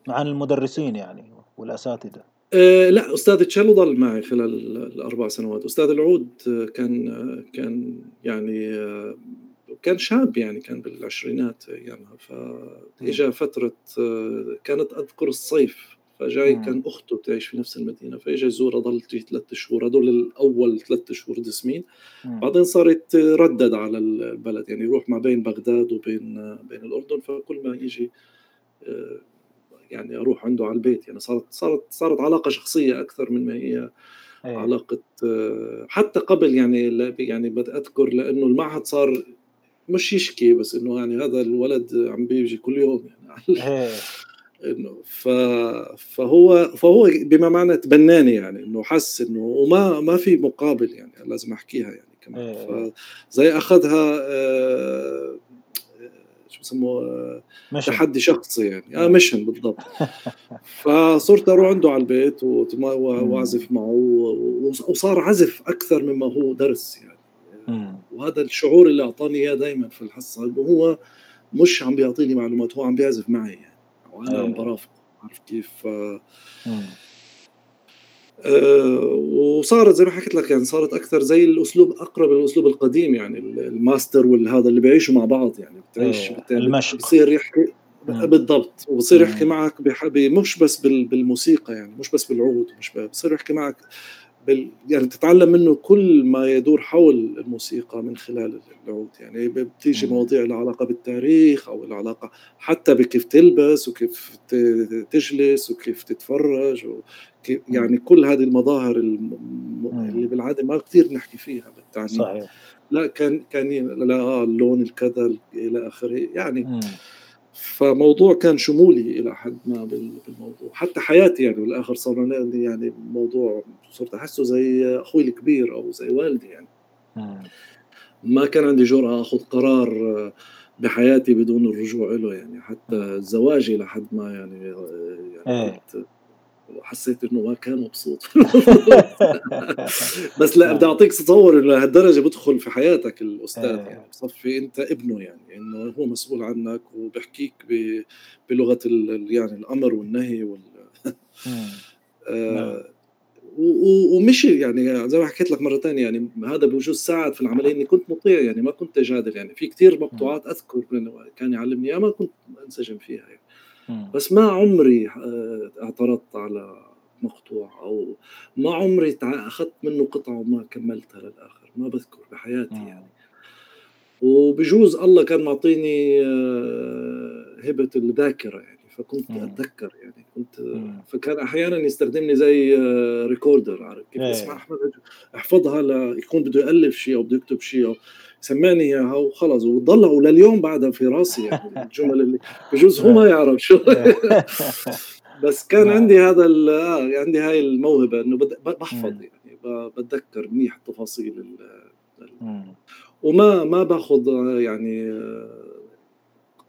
مع المدرسين يعني والأساتذة.
أه لا أستاذ التشيلو ظل معي خلال الأربع سنوات. أستاذ العود كان كان يعني كان شاب يعني كان بالعشرينات أيامها فإجا فترة كانت أذكر الصيف فجاي كان أخته تعيش في نفس المدينة فإجا يزورها ضل ثلاث شهور هذول الأول ثلاث شهور دسمين. بعدين صار يتردد على البلد يعني يروح ما بين بغداد وبين بين الأردن فكل ما يجي يعني أروح عنده على البيت. يعني صارت صارت صارت علاقة شخصية أكثر من ما هي أيه. علاقة حتى قبل يعني يعني بدي أذكر لأنه المعهد صار مش يشكي بس إنه يعني هذا الولد عم بيجي كل يوم يعني
إيه.
إنه ف فهو فهو بما معنى تبناني يعني إنه حس إنه وما ما في مقابل يعني لازم أحكيها يعني كمان.
إيه.
فزي أخذها آه شو بسموه؟ تحدي شخصي يعني. آه مشن بالضبط. فصرت أروح عنده على البيت وأعزف معه وصار عزف أكثر مما هو درس يعني. وهذا الشعور اللي أعطاني إياه دائما في الحصة انه هو مش عم بيعطيني معلومات هو عم بيعزف معي يعني. وأنا عم برافقه عارف كيف؟ آه وصارت زي ما حكيت لك يعني صارت أكثر زي الأسلوب أقرب للاسلوب القديم يعني الماستر والهذا اللي بيعيشوا مع بعض يعني
بتعيش المشق.
بصير يحكي بالضبط وبصير يحكي معك مش بس بالموسيقى يعني مش بس بالعود مش بصير يحكي معك بال يعني تتعلم منه كل ما يدور حول الموسيقى من خلال العود. يعني بتيجي مواضيع لها علاقة بالتاريخ أو العلاقه حتى بكيف تلبس وكيف تجلس وكيف تتفرج وكيف يعني كل هذه المظاهر اللي بالعادة ما كثير نحكي فيها بالتعليم.
صحيح.
لا كان كان لا آه اللون الكذا إلى آخره. يعني مم. فموضوع كان شمولي إلى حد ما بالموضوع. حتى حياتي يعني بالاخر صار يعني موضوع صرت أحسه زي أخوي الكبير أو زي والدي يعني. ما كان عندي جرأة أخذ قرار بحياتي بدون الرجوع له يعني. حتى زواجي لحد ما يعني يعني
إيه.
حسيت إنه ما كان مبسوط. بس لا بدي أعطيك تصور إنه لهالدرجه بدخل في حياتك الأستاذ
إيه.
يعني بصفي أنت ابنه يعني إنه هو مسؤول عنك وبحكيك بلغة يعني الأمر والنهي وال آه ومشي يعني زي ما حكيت لك مرة ثانية يعني هذا بوجود ساعد في العملية إني كنت مطيع يعني ما كنت اجادل يعني. في كثير مقطوعات أذكر كان يعلمني اياها ما كنت أنسجم فيها يعني. بس ما عمري آه، اعترضت على مقطوع أو ما عمري أخذت منه قطعة وما كملتها للآخر ما بذكر بحياتي يعني. وبجوز الله كان معطيني آه، هبة الذاكرة يعني فكنت أتذكر يعني كنت فكان أحيانا يستخدمني زي ريكوردر عارف كيف اسمع إيه. احمد احفظها ليكون بده يألف شيء أو بده يكتب شيء أو سمعني اياها وخلص وضلها ولليوم بعدها في راسي يعني الجمل اللي بجوز هو ما يعرف شو. بس كان عندي هذا عندي هاي الموهبة إنه بحفظ يعني بتذكر منيح التفاصيل. وما ما باخذ يعني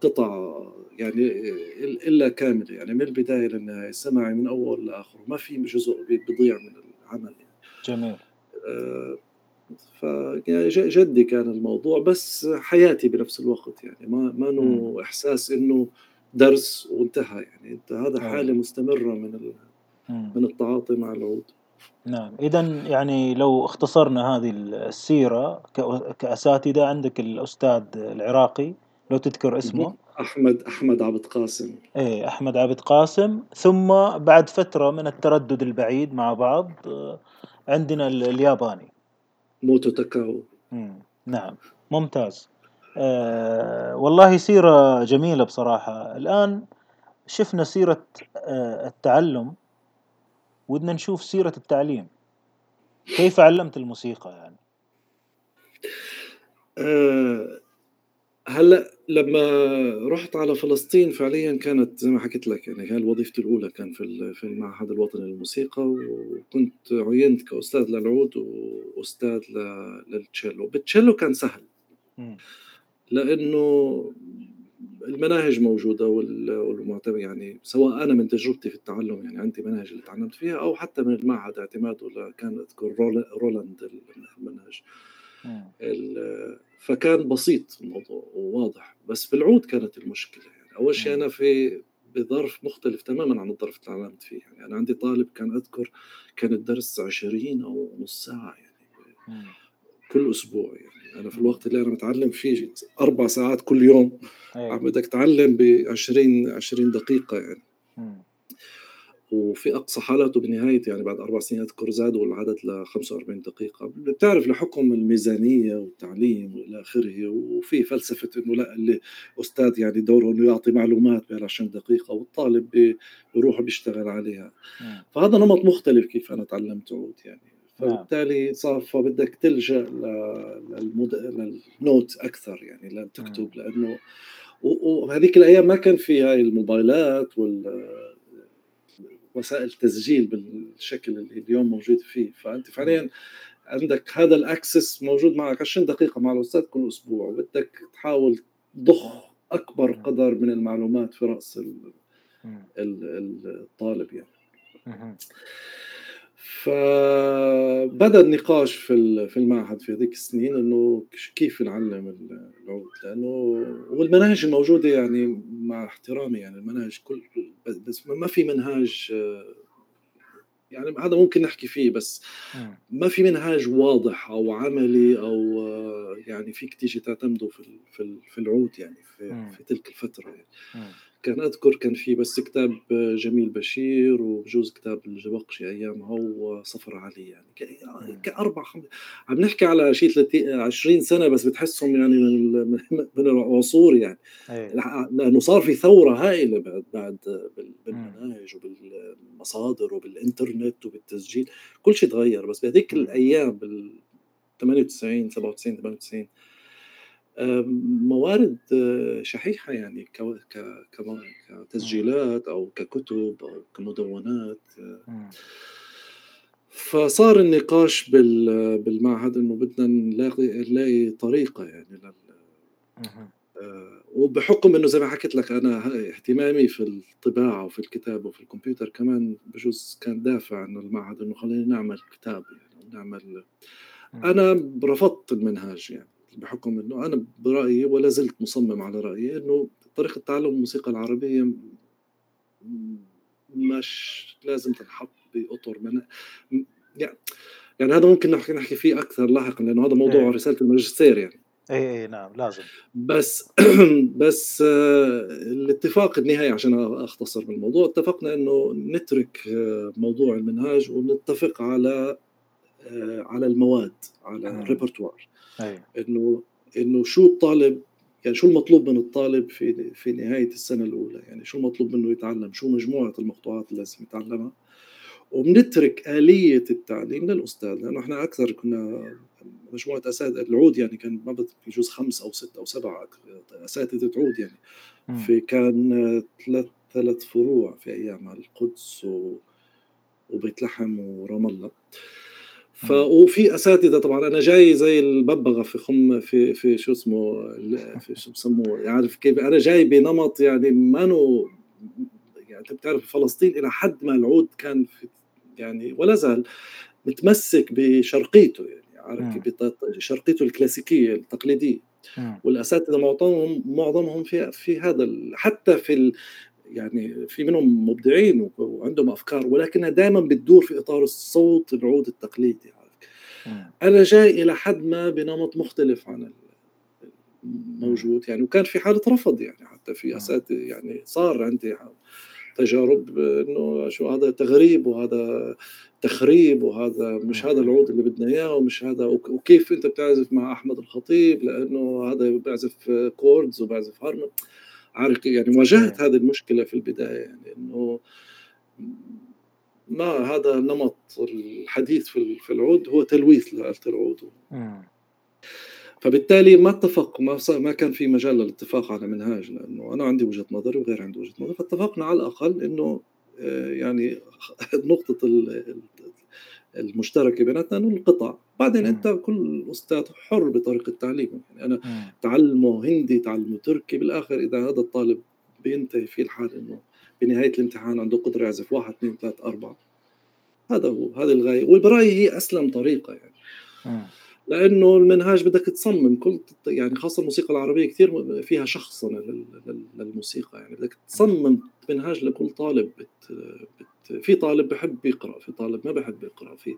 قطع يعني إلا كاملة يعني من البداية للنهاية سمعي من أول لآخر ما في جزء بيضيع من العمل
جميل.
آه، ف يعني جدي كان الموضوع بس حياتي بنفس الوقت يعني. ما ما انه إحساس إنه درس وانتهى يعني. انت هذا حالة مستمرة من من التعاطي مع العود.
نعم. إذا يعني لو اختصرنا هذه السيرة كأساتذة عندك الأستاذ العراقي لو تذكر اسمه.
أحمد أحمد عبد قاسم.
إيه أحمد عبد قاسم. ثم بعد فترة من التردد البعيد مع بعض عندنا الياباني.
موتو تاكاو.
نعم. ممتاز. آه والله سيرة جميلة بصراحة. الآن شفنا سيرة آه التعلم ودنا نشوف سيرة التعليم. كيف علمت الموسيقى يعني؟
أه هلا لما رحت على فلسطين فعليا كانت زي ما حكيت لك يعني هاي وظيفتي الأولى كان في في المعهد الوطني للموسيقى وكنت عينت كأستاذ للعود وأستاذ للتشيلو. بالتشيلو كان سهل. لأنه المناهج موجودة والمعتمد يعني سواء أنا من تجربتي في التعلم يعني عندي مناهج اللي تعلمت فيها أو حتى من المعهد اعتماده كان أذكر رولاند المنهج فكان بسيط الموضوع وواضح. بس في العود كانت المشكلة يعني. أول شيء أنا في بظرف مختلف تماما عن الظرف اللي تعلمت فيه يعني. أنا عندي طالب كان أذكر كان الدرس 20 أو نص ساعة يعني. كل أسبوع يعني. أنا في الوقت اللي أنا متعلم فيه أربع ساعات كل يوم. أيوة. عم بدك تعلم ب 20 20 دقيقة يعني. وفي أقصى حالاته بنهايه يعني بعد أربع سنين اذكر زادوا العدد ل 45 دقيقة. بتعرف لحكم الميزانية والتعليم وإلى آخره وفي فلسفة إنه لا اللي أستاذ يعني دوره إنه يعطي معلومات ب 20 دقيقة والطالب بيروح بيشتغل عليها. فهذا نمط مختلف كيف أنا تعلمت عود يعني. نعم. فبالتالي صار فبدك تلجأ للمد... للنوت أكثر يعني لتكتب لأنه وهذيك الأيام ما كان في هاي الموبايلات وال وسائل تسجيل بالشكل اللي اليوم موجود فيه. فأنت فعليا عندك هذا الأكسس موجود معك 20 دقيقة مع الأستاذ كل أسبوع وبدك تحاول تضخ أكبر قدر من المعلومات في رأس الطالب يعني. فبدأ النقاش في في المعهد في هذيك السنين إنه كيف نعلم العود؟ لأنه والمناهج الموجودة يعني مع احترامي يعني المناهج كل بس ما في منهاج يعني هذا ممكن نحكي فيه بس ما في منهاج واضح أو عملي أو يعني فيك تيجي تعتمده في في العود يعني في, في تلك الفترة يعني. كان أذكر كان في بس كتاب جميل بشير وبجوز كتاب الجبقشي ايامها وصفر علي يعني كأربع خمس عم نحكي على شيء 20 سنة بس بتحسهم يعني من من العصور يعني. أيه. لأنه صار في ثورة هائلة بعد بعد بالمناهج وبالمصادر وبالإنترنت وبالتسجيل كل شيء تغير. بس بهذيك الأيام بال 98 97 98 موارد آه، شحيحة يعني كتسجيلات أو ككتب أو كمدونات آه. فصار النقاش بالمعهد إنه بدنا نلاقي نلاقي طريقة يعني لل آه، وبحكم إنه زي ما حكيت لك أنا اهتمامي في الطباعة وفي الكتابة وفي الكمبيوتر كمان بجوز كان دافع عن المعهد إنه خلينا نعمل كتاب يعني نعمل أنا رفضت المنهاج يعني. بحكم إنه أنا برأيي ولا زلت مصمم على رأيي إنه طريقة تعلم الموسيقى العربية مش لازم تنحط بأطر من يعني يعني هذا ممكن نحكي نحكي فيه أكثر لاحقا لأنه هذا موضوع إيه. رسالة الماجستير يعني
اي اي نعم لازم
بس بس آه، الاتفاق النهائي عشان أختصر بالموضوع اتفقنا إنه نترك آه، موضوع المنهاج ونتفق على آه، على المواد على الريبرتوار. إنه إنه شو الطالب يعني شو المطلوب من الطالب في في نهاية السنة الأولى؟ يعني شو المطلوب منه يتعلم؟ شو مجموعة المقطوعات اللي لازم يتعلمها؟ وبنترك آلية التعليم للأستاذ لأنه إحنا أكثر كنا مجموعة أساتذة العود يعني كان ما يجوز خمس أو ست أو سبع أساتذة عود يعني. في كان ثلاث ثلاث فروع في أيام القدس و... وبيت لحم ورام الله. ف وفي أساتذة طبعا. أنا جاي زي الببغاء في خم في في شو اسمه في شو بسموه عارف كيف؟ أنا جاي بنمط يعني ما نو يعني أنت بتعرف فلسطين إلى حد ما العود كان في يعني ولا زال متمسك بشرقيته يعني عارف كيف؟ شرقيته الكلاسيكية التقليدية. والأساتذة معظمهم معظمهم في في هذا حتى في يعني في منهم مبدعين وعندهم أفكار ولكنها دائما بتدور في إطار الصوت العود التقليدي أنا جاي إلى حد ما بنمط مختلف عن الموجود يعني وكان في حالة رفض يعني حتى في أساتذة يعني صار عندي تجارب إنه شو هذا تغريب وهذا تخريب وهذا مش هذا العود اللي بدنا إياه ومش هذا وكيف أنت بتعزف مع أحمد الخطيب؟ لأنه هذا بيعزف chords وبيعزف هارمون عارف يعني واجهت هذه المشكلة في البداية يعني إنه ما هذا نمط الحديث في العود هو تلويث لآلة العود. فبالتالي ما اتفق ما ما كان في مجال للاتفاق على منهاج لأنه أنا عندي وجهة نظري وغير عنده وجهة نظر. فاتفقنا على الأقل إنه آه، يعني نقطة المشتركة بيناتنا إنه القطع بعدين أنت كل أستاذ حر بطريقة تعليمه. يعني أنا تعلمه هندي تعلمه تركي بالآخر إذا هذا الطالب بينتهي في الحال إنه بنهاية الامتحان عنده قدرة يعزف واحد اثنين ثلاث أربعة. هذا هو هذه الغاية. وبرايي هي أسلم طريقة يعني. لأنه المنهاج بدك تصمم كل يعني خاصة الموسيقى العربية كثير فيها شخصنه للموسيقى يعني. بدك تصمم منهاج لكل طالب بت بت في طالب بحب يقرأ في طالب ما بحب يقرأ في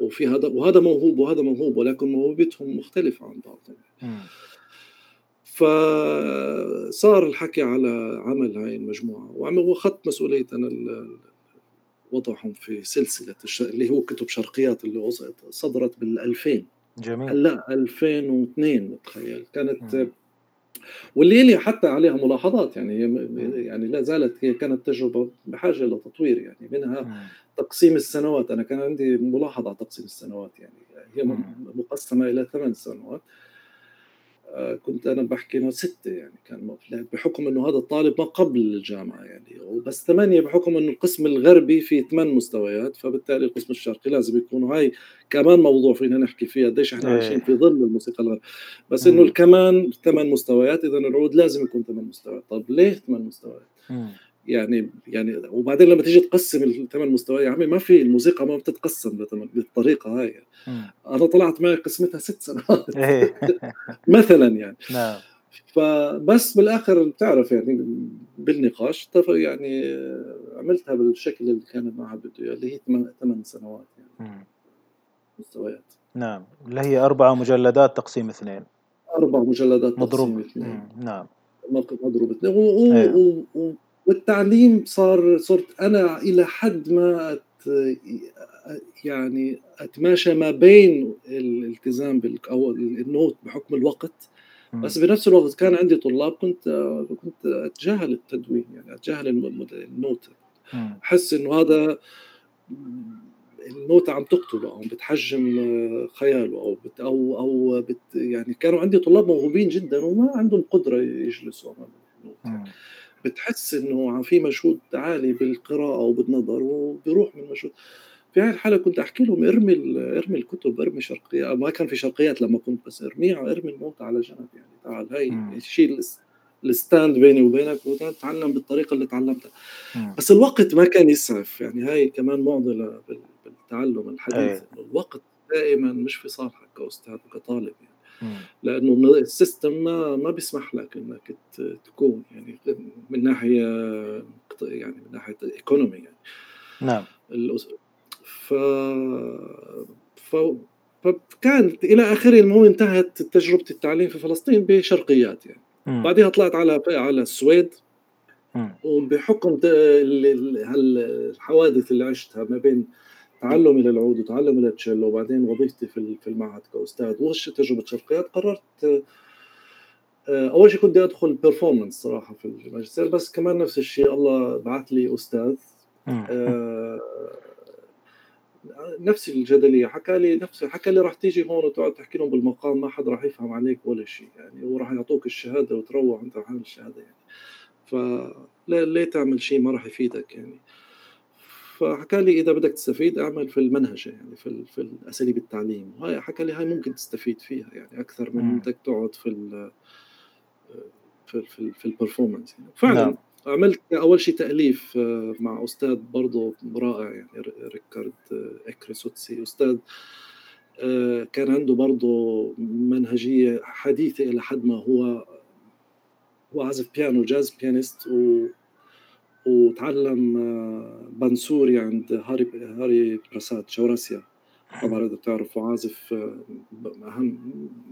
وفي هذا وهذا موهوب وهذا موهوب ولكن موهبتهم مختلفة عن بعض فصار الحكي على عمل هاي المجموعة واخذت مسؤولية أنا وضعهم في سلسلة اللي هو كتب شرقيات اللي صدرت بال 2000
جميل
لا 2002 تخيل كانت م. واللي لي حتى عليها ملاحظات يعني يعني لا زالت هي كانت تجربة بحاجة إلى تطوير يعني منها. تقسيم السنوات أنا كان عندي ملاحظة على تقسيم السنوات يعني هي مقسمة إلى ثمان سنوات. آه، كنت أنا بحكي إنه ستة يعني كان بحكم إنه هذا الطالب ما قبل الجامعة يعني وبس ثمانية بحكم إنه القسم الغربي فيه ثمان مستويات فبالتالي القسم الشرقي لازم يكونوا هاي كمان موضوع فينا نحكي فيها قديش إحنا عايشين إيه. في ظل الموسيقى الغربية بس إنه الكمان ثمان مستويات إذا العود لازم يكون ثمان مستويات. طب ليه ثمان مستويات؟ يعني يعني وبعدين لما تيجي تقسم الثمان مستويات يا عمي ما في الموسيقى ما بتتقسم بالطريقة هاي. أنا طلعت معي قسمتها ست سنوات. إيه. مثلا يعني.
نعم.
فبس بالآخر بتعرف يعني بالنقاش يعني عملتها بالشكل اللي كان المعهد بده إياه اللي هي ثمان سنوات يعني. مستويات.
نعم. اللي هي أربعة مجلدات تقسيم اثنين.
أربع مجلدات
مضروب. اثنين. نعم.
مضروب اثنين. و... أيوه. و... والتعليم صار صرت أنا إلى حد ما يعني أتماشى ما بين الالتزام بال أو النوت بحكم الوقت. بس بنفس الوقت كان عندي طلاب كنت كنت أتجاهل التدوين يعني أتجاهل النوت. أحس إنه هذا النوتة عم تقتله أو بتحجم خياله أو بت أو أو بت يعني كانوا عندي طلاب موهوبين جدا وما عندهم قدرة يجلسوا أمام النوت. بتحس إنه في مجهود عالي بالقراءة وبالنظر وبيروح من مجهود. في هاي الحالة كنت أحكي لهم ارمي ارمي الكتب ارمي شرقيات ما كان في شرقيات لما كنت بس ارميها ارمي النوت على جنب يعني تعال هاي شيل ال stand بيني وبينك وتعلم بالطريقة اللي تعلمتها. بس الوقت ما كان يسعف يعني هاي كمان معضلة بالتعلم الحديث أيه. الوقت دائما مش في صالحك كأستاذ وكطالب يعني. لأنه ال system ما ما بيسمح لك إنك تكون يعني من ناحية يعني من ناحية economy يعني.
نعم.
ف ف فكانت إلى آخره المهم انتهت تجربة التعليم في فلسطين بشرقيات يعني. م. بعدها طلعت على على السويد. وبحكم الحوادث اللي عشتها ما بين تعلمي للعود وتعلمي للتشيلو وبعدين وظيفتي في في المعهد كأستاذ. وتجربة شرقيات قررت آه، أول شيء كنت أدخل performance صراحة في الماجستير بس كمان نفس الشيء الله بعث لي أستاذ. آه نفس الجدلية حكى لي نفس حكى لي راح تيجي هون وتقعد تحكي لهم بالمقام ما حد راح يفهم عليك ولا شيء يعني وراح يعطوك الشهادة وتروح انت عامل الشهادة يعني. فليه تعمل شيء ما راح يفيدك يعني؟ فحكى لي إذا بدك تستفيد أعمل في المنهجة يعني في في اساليب التعليم. وهي حكى لي هاي ممكن تستفيد فيها يعني أكثر من بدك تقعد في ال في في, في ال performance يعني فعلا نعم. عملت أول شيء تأليف آه، مع أستاذ برضه رائع يعني ريكارد آه، إكريسوتسي. أستاذ آه، كان عنده برضه منهجية حديثة إلى حد ما. هو هو عازف بيانو جاز pianist و وتعلم بنسوري عند هاري هاري براساد شوراسيا طبعا إذا بتعرفوا عازف أهم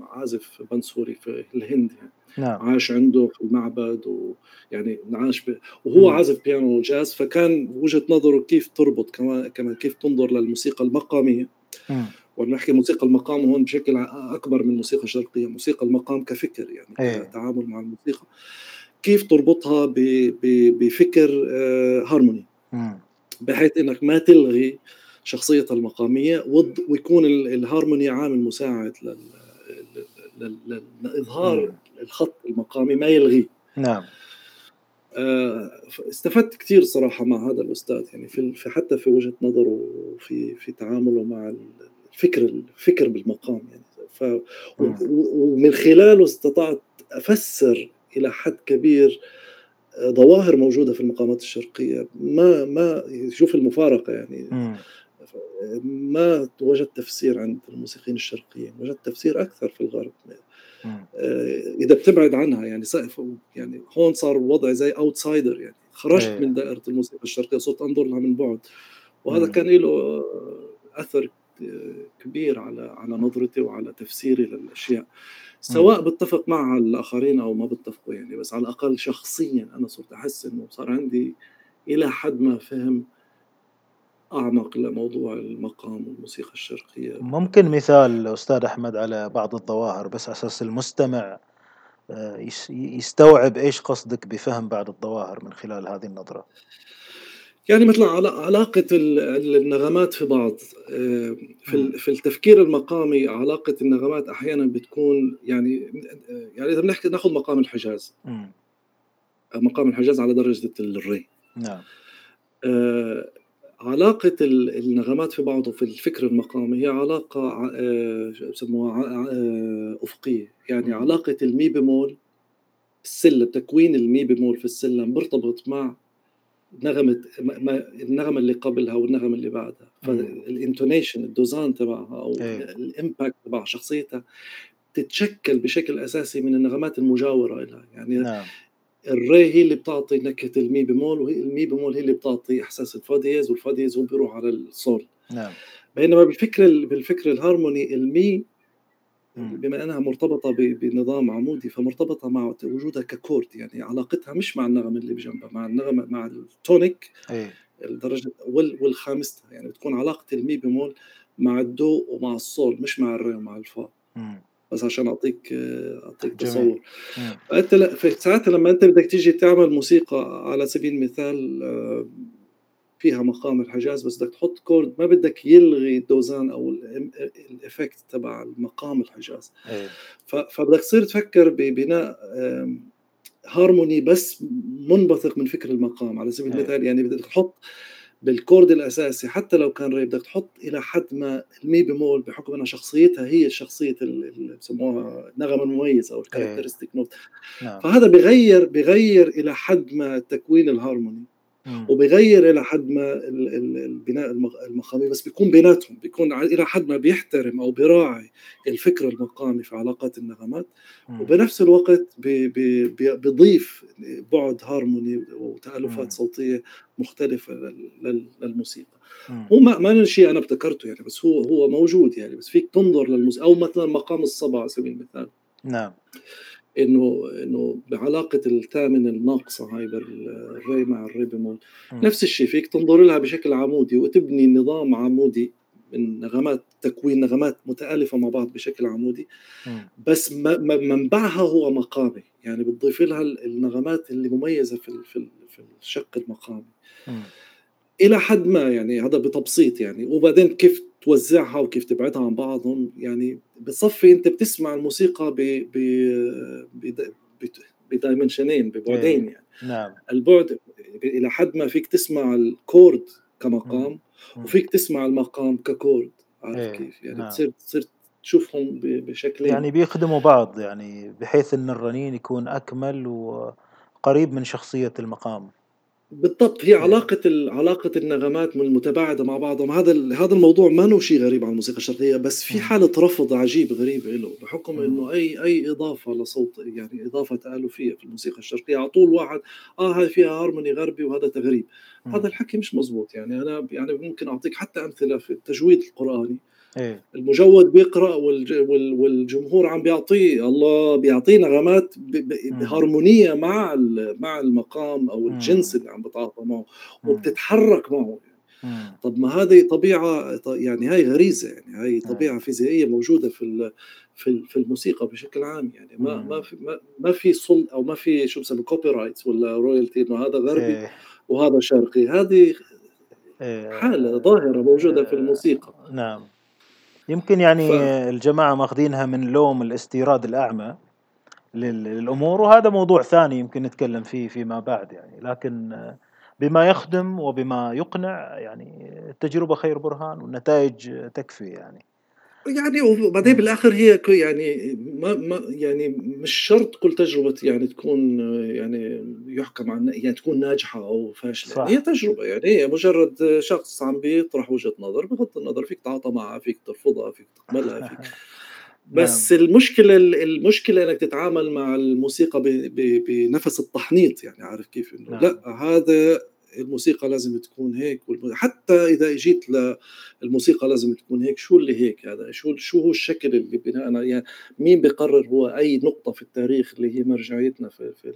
عازف بنسوري في الهند يعني. نعم. عاش عنده في المعبد ويعني عاش ب... وهو عازف بيانو جاز فكان وجهة نظره كيف تربط كمان كمان كيف تنظر للموسيقى المقامية. وأنا نحكي موسيقى المقام هون بشكل أكبر من الموسيقى الشرقيه موسيقى المقام كفكر يعني أيه. كتعامل مع الموسيقى. كيف تربطها. بفكر آه هارموني. بحيث إنك ما تلغي شخصيتها المقامية ويكون الهارموني عامل مساعد. لإظهار الخط المقامي ما يلغيه.
نعم.
آه، استفدت كثير صراحة مع هذا الأستاذ يعني في حتى في وجهة نظره وفي في تعامله مع الفكر الفكر بالمقام يعني. ف ومن خلاله استطعت أفسر إلى حد كبير آه، ظواهر موجودة في المقامات الشرقية. ما ما شوف المفارقة يعني. ما وجدت تفسير عند الموسيقيين الشرقيين وجدت تفسير أكثر في الغرب. آه، إذا بتبعد عنها يعني يعني هون صار الوضع زي اوتسايدر يعني. خرجت أيه. من دائرة الموسيقى الشرقية صرت أنظر لها من بعد. وهذا. كان له أثر كبير على على نظرتي وعلى تفسيري للأشياء. سواء بتفق مع الآخرين أو ما بتفقوا يعني بس على الأقل شخصيا أنا صرت أحس إنه صار عندي إلى حد ما فهم أعمق لموضوع المقام والموسيقى الشرقية.
ممكن مثال أستاذ أحمد على بعض الظواهر بس أساس المستمع آه، يستوعب إيش قصدك بفهم بعض الظواهر من خلال هذه النظرة؟
يعني مثلا علاقة النغمات في بعض آه، في في التفكير المقامي علاقة النغمات أحيانا بتكون يعني يعني إذا بنحكي نأخذ مقام الحجاز. مقام الحجاز على درجة الري.
نعم.
آه، علاقة النغمات في بعض وفي الفكر المقامي هي علاقة آه، بسموها؟ أفقية. يعني علاقة المي بمول السلم تكوين المي بمول في السلم مرتبط مع نغمة النغمة اللي قبلها والنغمة اللي بعدها. فال intonation الدوزان تبعها أو إيه. ال impact تبع شخصيتها تتشكل بشكل أساسي من النغمات المجاورة لها يعني نعم. الري هي اللي بتعطي نكهة المي بمول وهي المي بمول هي اللي بتعطي إحساس الفا دييز والفا دييز هو بيروح على الصول
نعم.
بينما بالفكر بالفكر الهارموني المي بما أنها مرتبطة بنظام عمودي فمرتبطة مع وجودها ك chord يعني علاقتها مش مع النغمه اللي بجنبها مع النغمه مع ال tonic
أي.
الدرجة والخامسه يعني بتكون علاقة المي بمول مع الدو ومع الصول مش مع الري ومع الفا. بس عشان أعطيك أعطيك تصور. فأنت لا ساعتها لما أنت بدك تيجي تعمل موسيقى على سبيل المثال آه، فيها مقام الحجاز بس بدك تحط chord ما بدك يلغي الدوزان أو ال effect تبع المقام الحجاز
إيه.
فبدك تصير تفكر ببناء هارموني بس منبثق من فكر المقام على سبيل إيه. المثال يعني بدك تحط بال chord الأساسي حتى لو كان ري بدك تحط إلى حد ما المي بمول بحكم إنها شخصيتها هي شخصيه اللي بسموها النغمه المميزة أو ال characteristic note نعم. فهذا بغير بغير إلى حد ما تكوين الهارموني وبغير إلى حد ما البناء المقامي بس بيكون بيناتهم بيكون إلى حد ما بيحترم أو بيراعي الفكر المقامي في علاقات النغمات. وبنفس الوقت بيضيف بعد هارموني وتألفات صوتية مختلفة للموسيقى. هو ما ما شيء أنا ابتكرته يعني بس هو هو موجود يعني بس فيك تنظر للموسيقى أو مثلا مقام الصبا على سبيل المثال.
نعم.
إنه إنه بعلاقة الثامن الناقصة هاي بالري مع الري بيمول نفس الشيء فيك تنظر لها بشكل عمودي وتبني نظام عمودي من نغمات تكوين نغمات متألفة مع بعض بشكل عمودي. بس منبعها هو مقامي. يعني بتضيف لها النغمات اللي مميزة في في الشق المقامي. إلى حد ما يعني هذا بتبسيط يعني. وبعدين كيف توزعها وكيف تبعدها عن بعضهم يعني بتصفي أنت بتسمع الموسيقى ب ب ب dimension
ين ببعدين يعني.
نعم. البعد إلى حد ما فيك تسمع ال chord كمقام وفيك تسمع المقام ك chord عارف إيه. كيف؟ يعني نعم. تصير تصير تشوفهم بشكلين.
يعني بيخدموا بعض يعني بحيث إن الرنين يكون أكمل وقريب من شخصية المقام.
بالضبط هي علاقة علاقة النغمات المتباعدة مع بعضهم. هذا هذا الموضوع ما شيء غريب على الموسيقى الشرقية بس في حالة رفض عجيب غريب له بحكم إنه أي أي إضافة لصوت يعني إضافة تآلفية في الموسيقى الشرقية على طول واحد آه هاي فيها هارموني غربي وهذا تغريب. هذا الحكي مش مزبوط يعني أنا يعني ممكن أعطيك حتى أمثلة في التجويد القرآني. إيه؟ المجود بيقرأ والجمهور عم بيعطيه الله بيعطيه نغمات بهارمونية مع مع المقام أو الجنس اللي عم بتعاطى معه وبتتحرك معه. طب ما هذه طبيعة يعني هاي غريزة يعني هاي طبيعة فيزيائية موجودة في في في الموسيقى بشكل عام يعني ما ما في ما, فصل أو ما في شو بسموه copyrights ولا royalty إنه هذا غربي إيه. وهذا شرقي. هذه إيه. حالة ظاهرة موجودة في الموسيقى.
نعم. يمكن يعني ف... الجماعة ماخذينها من لوم الاستيراد الأعمى للأمور وهذا موضوع ثاني يمكن نتكلم فيه فيما بعد يعني. لكن بما يخدم وبما يقنع يعني التجربة خير برهان والنتائج تكفي يعني.
يعني وبعدين بالآخر هي يعني ما ما يعني مش شرط كل تجربة يعني تكون يعني يحكم عن يعني تكون ناجحة أو فاشلة صح. هي تجربة يعني هي مجرد شخص عم بيطرح وجهة نظر بغض النظر فيك تتعاطى معها فيك ترفضها فيك تقبلها فيك بس نعم. المشكلة المشكلة إنك تتعامل مع الموسيقى بنفس التحنيط يعني عارف كيف إنه نعم. لا هذا الموسيقى لازم تكون هيك حتى إذا إجيت للموسيقى لازم تكون هيك شو اللي هيك هذا؟ شو شو هو الشكل اللي بناء يعني مين بيقرر هو أي نقطة في التاريخ اللي هي مرجعيتنا في في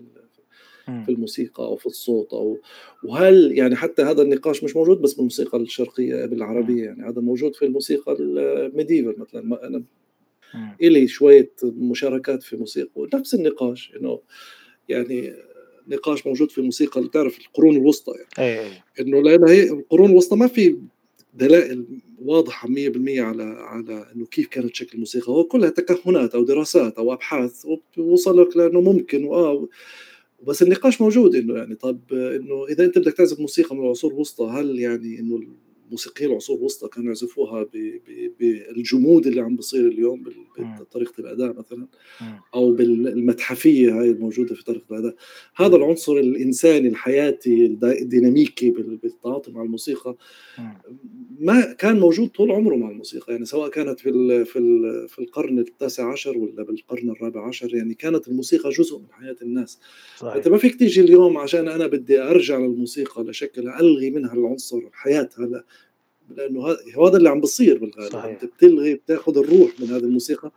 في الموسيقى أو في الصوت أو وهل يعني حتى هذا النقاش مش موجود بس بالموسيقى الشرقية بالعربية يعني هذا موجود في الموسيقى الميديفال مثلا. أنا إلي شوية مشاركات في موسيقى نفس النقاش إنه يعني نقاش موجود في الموسيقى اللي تعرف القرون الوسطى يعني. أي. إنه لأن هي القرون الوسطى ما في دلائل واضحة 100% على على إنه كيف كانت شكل الموسيقى. هو كلها تكهنات أو دراسات أو أبحاث ووصلك لأنه ممكن واه بس النقاش موجود إنه يعني. طب إنه إذا أنت بدك تعزف موسيقى من العصور الوسطى هل يعني إنه موسيقيين العصور الوسطى كانوا يعزفوها بالجمود اللي عم بصير اليوم بطريقه الأداء مثلا أو بالمتحفية هاي الموجودة في طريقة الأداء. هذا العنصر الإنساني الحياتي الديناميكي بالتعاطي مع الموسيقى ما كان موجود طول عمره مع الموسيقى. يعني سواء كانت في في في القرن التاسع عشر ولا بالقرن الرابع عشر يعني كانت الموسيقى جزء من حياة الناس. صحيح. أنت ما فيك تيجي اليوم عشان أنا بدي أرجع للموسيقى لشكل ألغي منها العنصر الحياة لأنه هذا اللي عم بصير بالغالب. أنت بتلغي بتاخذ الروح من هذه الموسيقى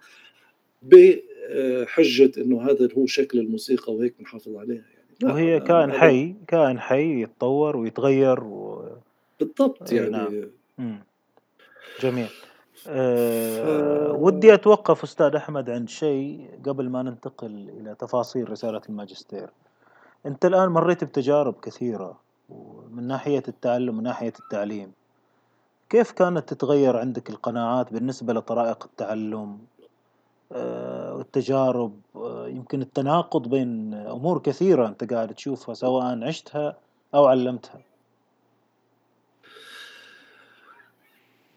بحجه إنه هذا هو شكل الموسيقى وهيك بنحافظ عليها
يعني. وهي كائن حي كائن حي يتطور ويتغير و...
بالضبط يعني. نعم.
جميل. أه ف... ودي أتوقف أستاذ أحمد عند شيء قبل ما ننتقل إلى تفاصيل رسالة الماجستير. أنت الآن مريت بتجارب كثيرة من ناحية التعلم من ناحية التعليم. كيف كانت تتغير عندك القناعات بالنسبة لطرائق التعلم آه، والتجارب؟ آه، يمكن التناقض بين أمور كثيرة أنت قاعد تشوفها سواء عشتها أو علمتها.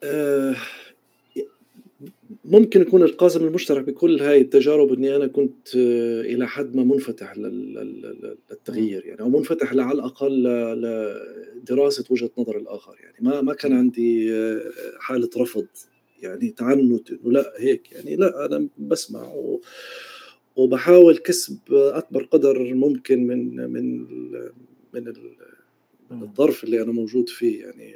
آه، ممكن يكون القاسم المشترك بكل هاي التجارب إني أنا كنت إلى حد ما منفتح للتغيير يعني أو منفتح على الأقل لدراسة وجهة نظر الآخر يعني. ما ما كان عندي حالة رفض يعني تعنت إنه لا هيك يعني لا أنا بسمع وبحاول كسب أكبر قدر ممكن من من من الظرف اللي أنا موجود فيه يعني.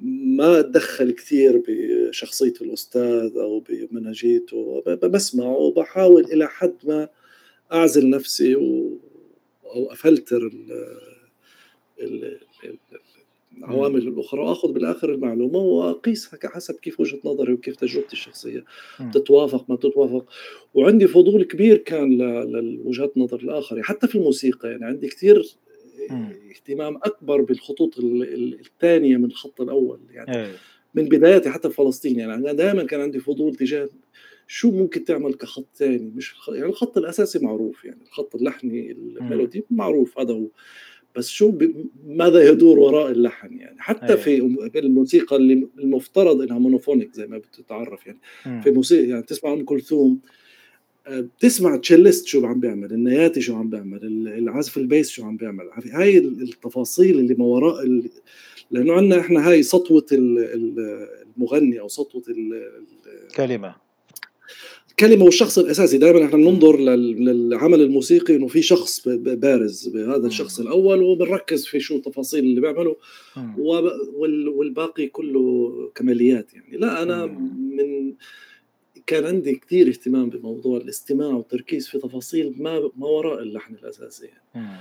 ما أتدخل كثير بشخصية الأستاذ أو بمنهجيته بسمع وبحاول إلى حد ما أعزل نفسي و أو أفلتر العوامل الأخرى وآخذ بالآخر المعلومة وأقيسها حسب كيف وجهة نظري وكيف تجربتي الشخصية. تتوافق ما تتوافق. وعندي فضول كبير كان لوجهات نظر الآخر حتى في الموسيقى يعني عندي كثير اهتمام أكبر بالخطوط الثانية من الخط الأول يعني. أي. من بداياتي حتى في فلسطين يعني. أنا دائما كان عندي فضول تجاه شو ممكن تعمل كخط ثاني. مش يعني الخط الأساسي معروف يعني. الخط اللحني ال melody معروف هذا هو. بس شو ماذا يدور وراء اللحن يعني؟ حتى أيه. في الموسيقى اللي المفترض إنها monophonic زي ما بتتعرف يعني. م. في موسيقى يعني تسمع أم كلثوم بتسمع cellist شو عم بيعمل النياتي شو عم بيعمل العازف ال bass شو عم بيعمل. هاي التفاصيل اللي ما وراء اللي لأنه عندنا إحنا هاي سطوة المغني أو سطوة
الكلمة
الكلمة والشخص الأساسي. دائما إحنا بننظر للعمل الموسيقي إنه في شخص بارز بهذا الشخص الأول وبنركز في شو التفاصيل اللي بيعمله والباقي كله كماليات يعني. لا أنا من كان عندي كثير اهتمام بموضوع الاستماع والتركيز في تفاصيل ما ما وراء اللحن الأساسي يعني.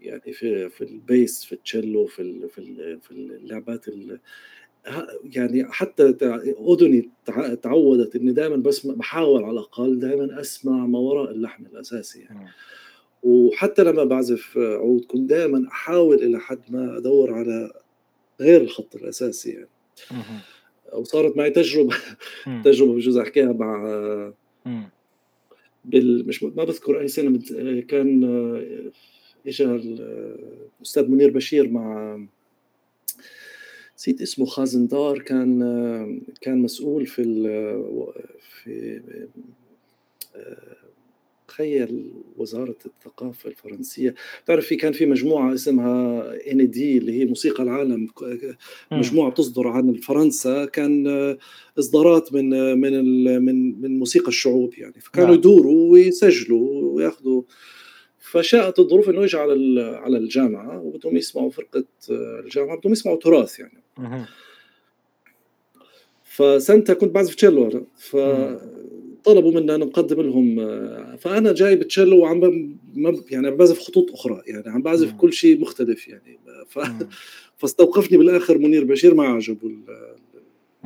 يعني في في البيس في التشيلو في في في اللعبات يعني حتى أذني تعودت إني دائما بسمع بحاول على الأقل دائما أسمع ما وراء اللحن الأساسي يعني. وحتى لما بعزف عود كنت دائما أحاول إلى حد ما أدور على غير الخط الأساسي يعني وصارت معي تجربة. تجربة بجوز أحكيها مع بال مش ما بذكر أي سنة كان اجى الاستاذ منير بشير مع نسيت اسمه خازندار كان كان مسؤول في في تخيل وزارة الثقافة الفرنسية. بتعرف في كان في مجموعة اسمها ان دي اللي هي موسيقى العالم. مجموعة بتصدر عن فرنسا. كان إصدارات من من من من موسيقى الشعوب يعني. فكانوا نعم. يدوروا ويسجلوا وياخذوا. فشاءت الظروف إنه يجي على على الجامعة وبدهم يسمعوا فرقة الجامعة بدهم يسمعوا تراث يعني. فسنتها كنت بعزف تشيلو. أنا فطلبوا منا نقدم لهم فأنا جايب تشيلو وعم يعني عم بعزف خطوط أخرى يعني عم بعزف كل شيء مختلف يعني ف... فاستوقفني بالآخر منير بشير ما عجبه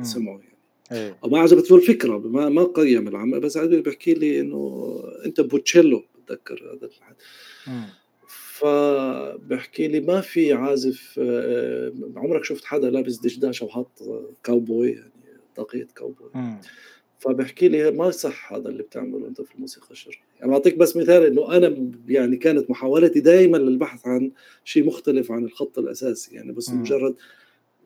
سمعه يعني. أيه. ما عجبته الفكرة ما ما قيم العمل بس بيحكي لي إنه أنت بوتشيلو بتذكر هذا الحد فبحكي لي ما في عازف آه، عمرك شفت حدا لابس دشداش وحط كاوبوي يعني طاقية كاوبوي؟ فبحكي لي ما صح هذا اللي بتعمله أنت في الموسيقى الشرقية. يعني بعطيك بس مثال إنه أنا يعني كانت محاولتي دائما للبحث عن شيء مختلف عن الخط الأساسي يعني بس مم. مجرد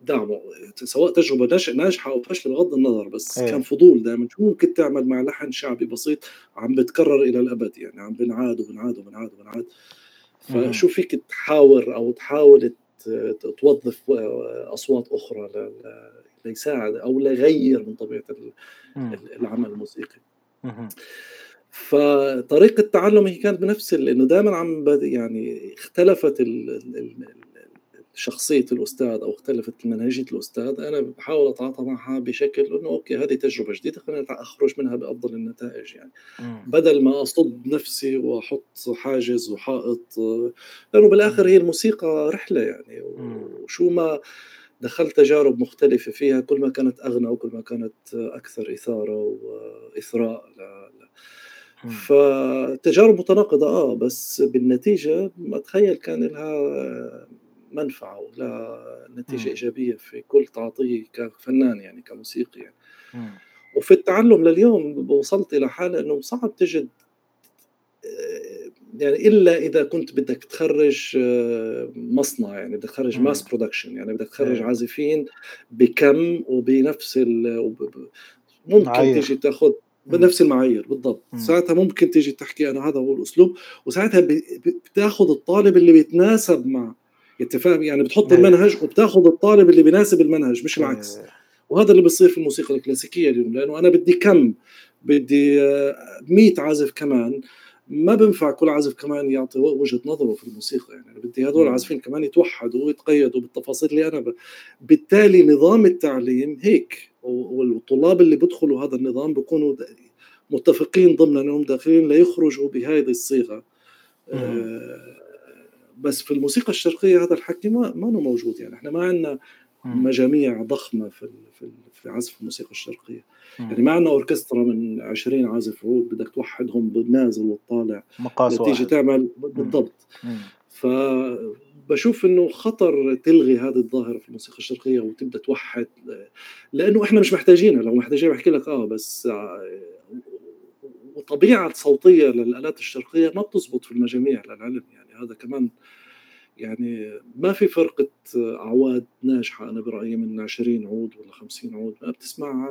دعمه سواء تجربة ناجحة أو فشل بغض النظر بس أيه. كان فضول دائما شو ممكن تعمل مع لحن شعبي بسيط عم بتكرر إلى الأبد؟ يعني عم بنعاد وبنعاد وبنعاد وبنعاد. فشو فيك تحاور أو تحاول توظف أصوات أخرى ليساعد أو ليغير من طبيعة العمل الموسيقي. فطريقة تعلمي كانت بنفس إنه دائما عم يعني اختلفت شخصية الأستاذ أو اختلفت منهجية الأستاذ. أنا بحاول أتعاطى معها بشكل إنه أوكي هذه تجربة جديدة خلينا أخرج منها بأفضل النتائج يعني. بدل ما أصد نفسي وأحط حاجز وحائط لأنه بالآخر هي الموسيقى رحلة يعني. وشو ما دخلت تجارب مختلفة فيها كل ما كانت أغنى وكل ما كانت أكثر إثارة وإثراء فتجارب متناقضة آه بس بالنتيجة أتخيل كان لها منفعة ولا نتيجة إيجابية في كل تعاطيه كفنان يعني كموسيقي يعني. وفي التعلم لليوم وصلت إلى حالة إنه صعب تجد آه، يعني إلا إذا كنت بدك تخرج آه، مصنع يعني بدك تخرج mass production يعني بدك تخرج إيه. عازفين بكم وبنفس ال ممكن معايير. تيجي تاخذ بنفس المعايير بالضبط مم. ساعتها ممكن تيجي تحكي أنا هذا هو الأسلوب وساعتها بتاخذ الطالب اللي بيتناسب مع أنت فاهم يعني بتحط نعم. المنهج وبتاخذ الطالب اللي بيناسب المنهج مش العكس وهذا اللي بيصير في الموسيقى الكلاسيكية اليوم لأنه أنا بدي كم بدي 100 عازف كمان ما بنفع كل عازف كمان يعطي وجهة نظره في الموسيقى. يعني بدي هدول العازفين كمان يتوحدوا ويتقيدوا بالتفاصيل اللي أنا ب... بالتالي نظام التعليم هيك. والطلاب اللي بيدخلوا هذا النظام بيكونوا متفقين ضمن أنهم داخلين ليخرجوا بهذه الصيغة. آه بس في الموسيقى الشرقية هذا الحكي ما ما موجود. يعني إحنا ما عندنا مجاميع ضخمة في في في عزف الموسيقى الشرقية. يعني ما عندنا أوركسترا من 20 عازف عود بدك توحدهم بالنازل والطالع.
مقاس
تيجي تعمل بالضبط. فبشوف إنه خطر تلغي هذه الظاهرة في الموسيقى الشرقية وتبدأ توحد لأنه إحنا مش محتاجينها. لو محتاجين بحكي لك آه بس وطبيعة صوتية للآلات الشرقية ما بتزبط في المجاميع للعلم. يعني هذا كمان يعني ما في فرقة أعواد ناجحة. أنا برأيي من 20 عود ولا 50 عود. ما بتسمع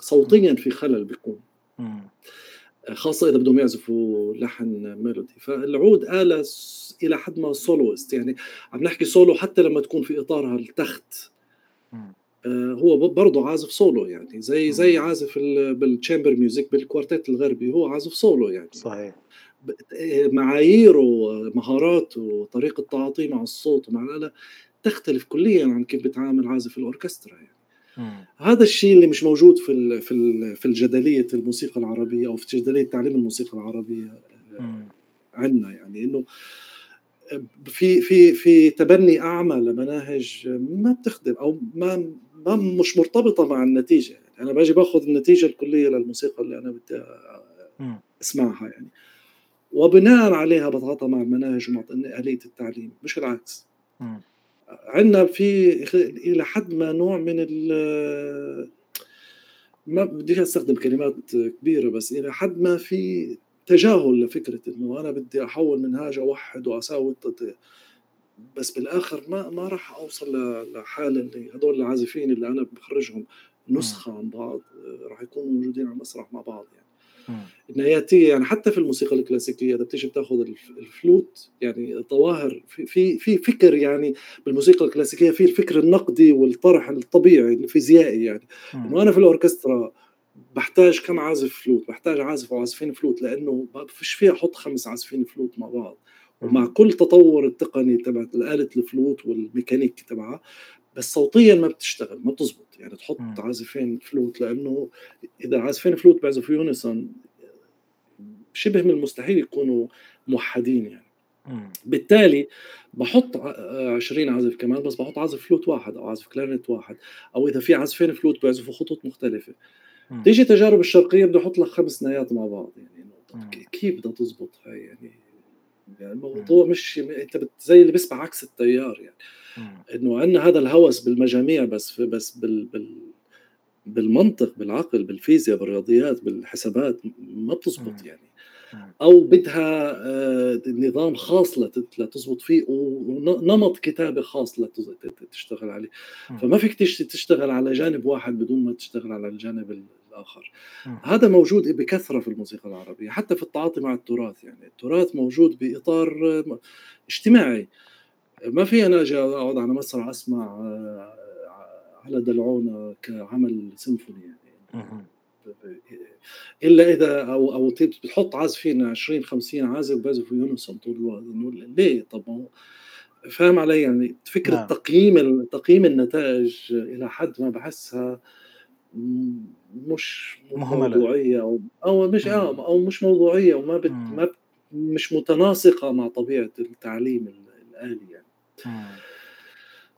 صوتيا في خلل بيكون. خاصة إذا بدهم يعزفوا لحن melody. فالعود آلة إلى حد ما soloist يعني عم نحكي سولو حتى لما تكون في إطارها التخت آه، هو برضه عازف سولو يعني. زي زي عازف بال chamber music بال quartet الغربي هو عازف سولو يعني.
صحيح.
معاييره مهاراته طريقة تعاطيه مع الصوت ومع الآلة تختلف كليا عن كيف بتعامل عازف الأوركسترا يعني. هذا الشيء اللي مش موجود في في في الجدلية الموسيقى العربية أو في جدلية تعليم الموسيقى العربية عندنا يعني. إنه في في في تبني أعمى لمناهج ما بتخدم أو ما ما مش مرتبطة مع النتيجة يعني. أنا باجي باخذ النتيجة الكلية للموسيقى اللي أنا بدي أسمعها يعني. وبناء عليها بتعاطى مع المناهج ومع آلية التعليم مش العكس. عندنا في إلى حد ما نوع من ال ما بدي أستخدم كلمات كبيرة بس إلى حد ما في تجاهل لفكرة إنه أنا بدي أحول منهاج أوحد وأساوي بس بالآخر ما ما راح أوصل لحاله اللي هدول العازفين اللي أنا بخرجهم نسخة عن بعض راح يكونوا موجودين على المسرح مع بعض يعني. النهاياتيه يعني حتى في الموسيقى الكلاسيكية إذا بتيجي بتاخذ الفلوت يعني الظواهر في في في فكر يعني بالموسيقى الكلاسيكية في الفكر النقدي والطرح الطبيعي الفيزيائي يعني. إنه أنا في الأوركسترا بحتاج كم عازف فلوت؟ بحتاج عازف أو عازفين فلوت لأنه ما فيش فيها أحط خمس عازفين فلوت مع بعض. ومع كل تطور التقني تبع آلة الفلوت والميكانيك تبعها بس صوتيا ما بتشتغل ما بتزبط. يعني تحط م. عازفين فلوت لأنه إذا عازفين فلوت بيعزفوا unison شبه من المستحيل يكونوا موحدين يعني. م. بالتالي بحط 20 عازف كمان بس بحط عازف فلوت واحد أو عازف كلارنت واحد. أو إذا في عازفين فلوت بيعزفوا خطوط مختلفة. م. تيجي تجارب الشرقية بدي أحط لك خمس نايات مع بعض. يعني كيف بدها تزبط هاي؟ يعني يعني الموضوع مش أنت زي اللي بيسمع عكس التيار يعني. إنه عندنا هذا الهوس بالمجاميع بس بس بال, بال بالمنطق بالعقل بالفيزياء بالرياضيات بالحسابات ما بتزبط يعني. أو بدها آه، نظام خاص لتزبط فيه ونمط كتابه خاص لتشتغل عليه. فما فيك تشتغل على جانب واحد بدون ما تشتغل على الجانب الآخر. هذا موجود بكثرة في الموسيقى العربية حتى في التعاطي مع التراث يعني. التراث موجود بإطار اجتماعي. ما في أنا أجي اقعد على مسرح أسمع آه، على دلعونا كعمل سيمفوني يعني. إلا إذا أو أو بتحط عازفين 20 50 عازف بيعزفوا يونسون طول الوقت. ليه؟ طب ما فاهم علي يعني؟ فكرة نعم. تقييم تقييم النتائج إلى حد ما بحسها مش مهملة. موضوعية أو أو مش آه أو مش موضوعية وما بت ما مش متناسقة مع طبيعة التعليم الآلي يعني.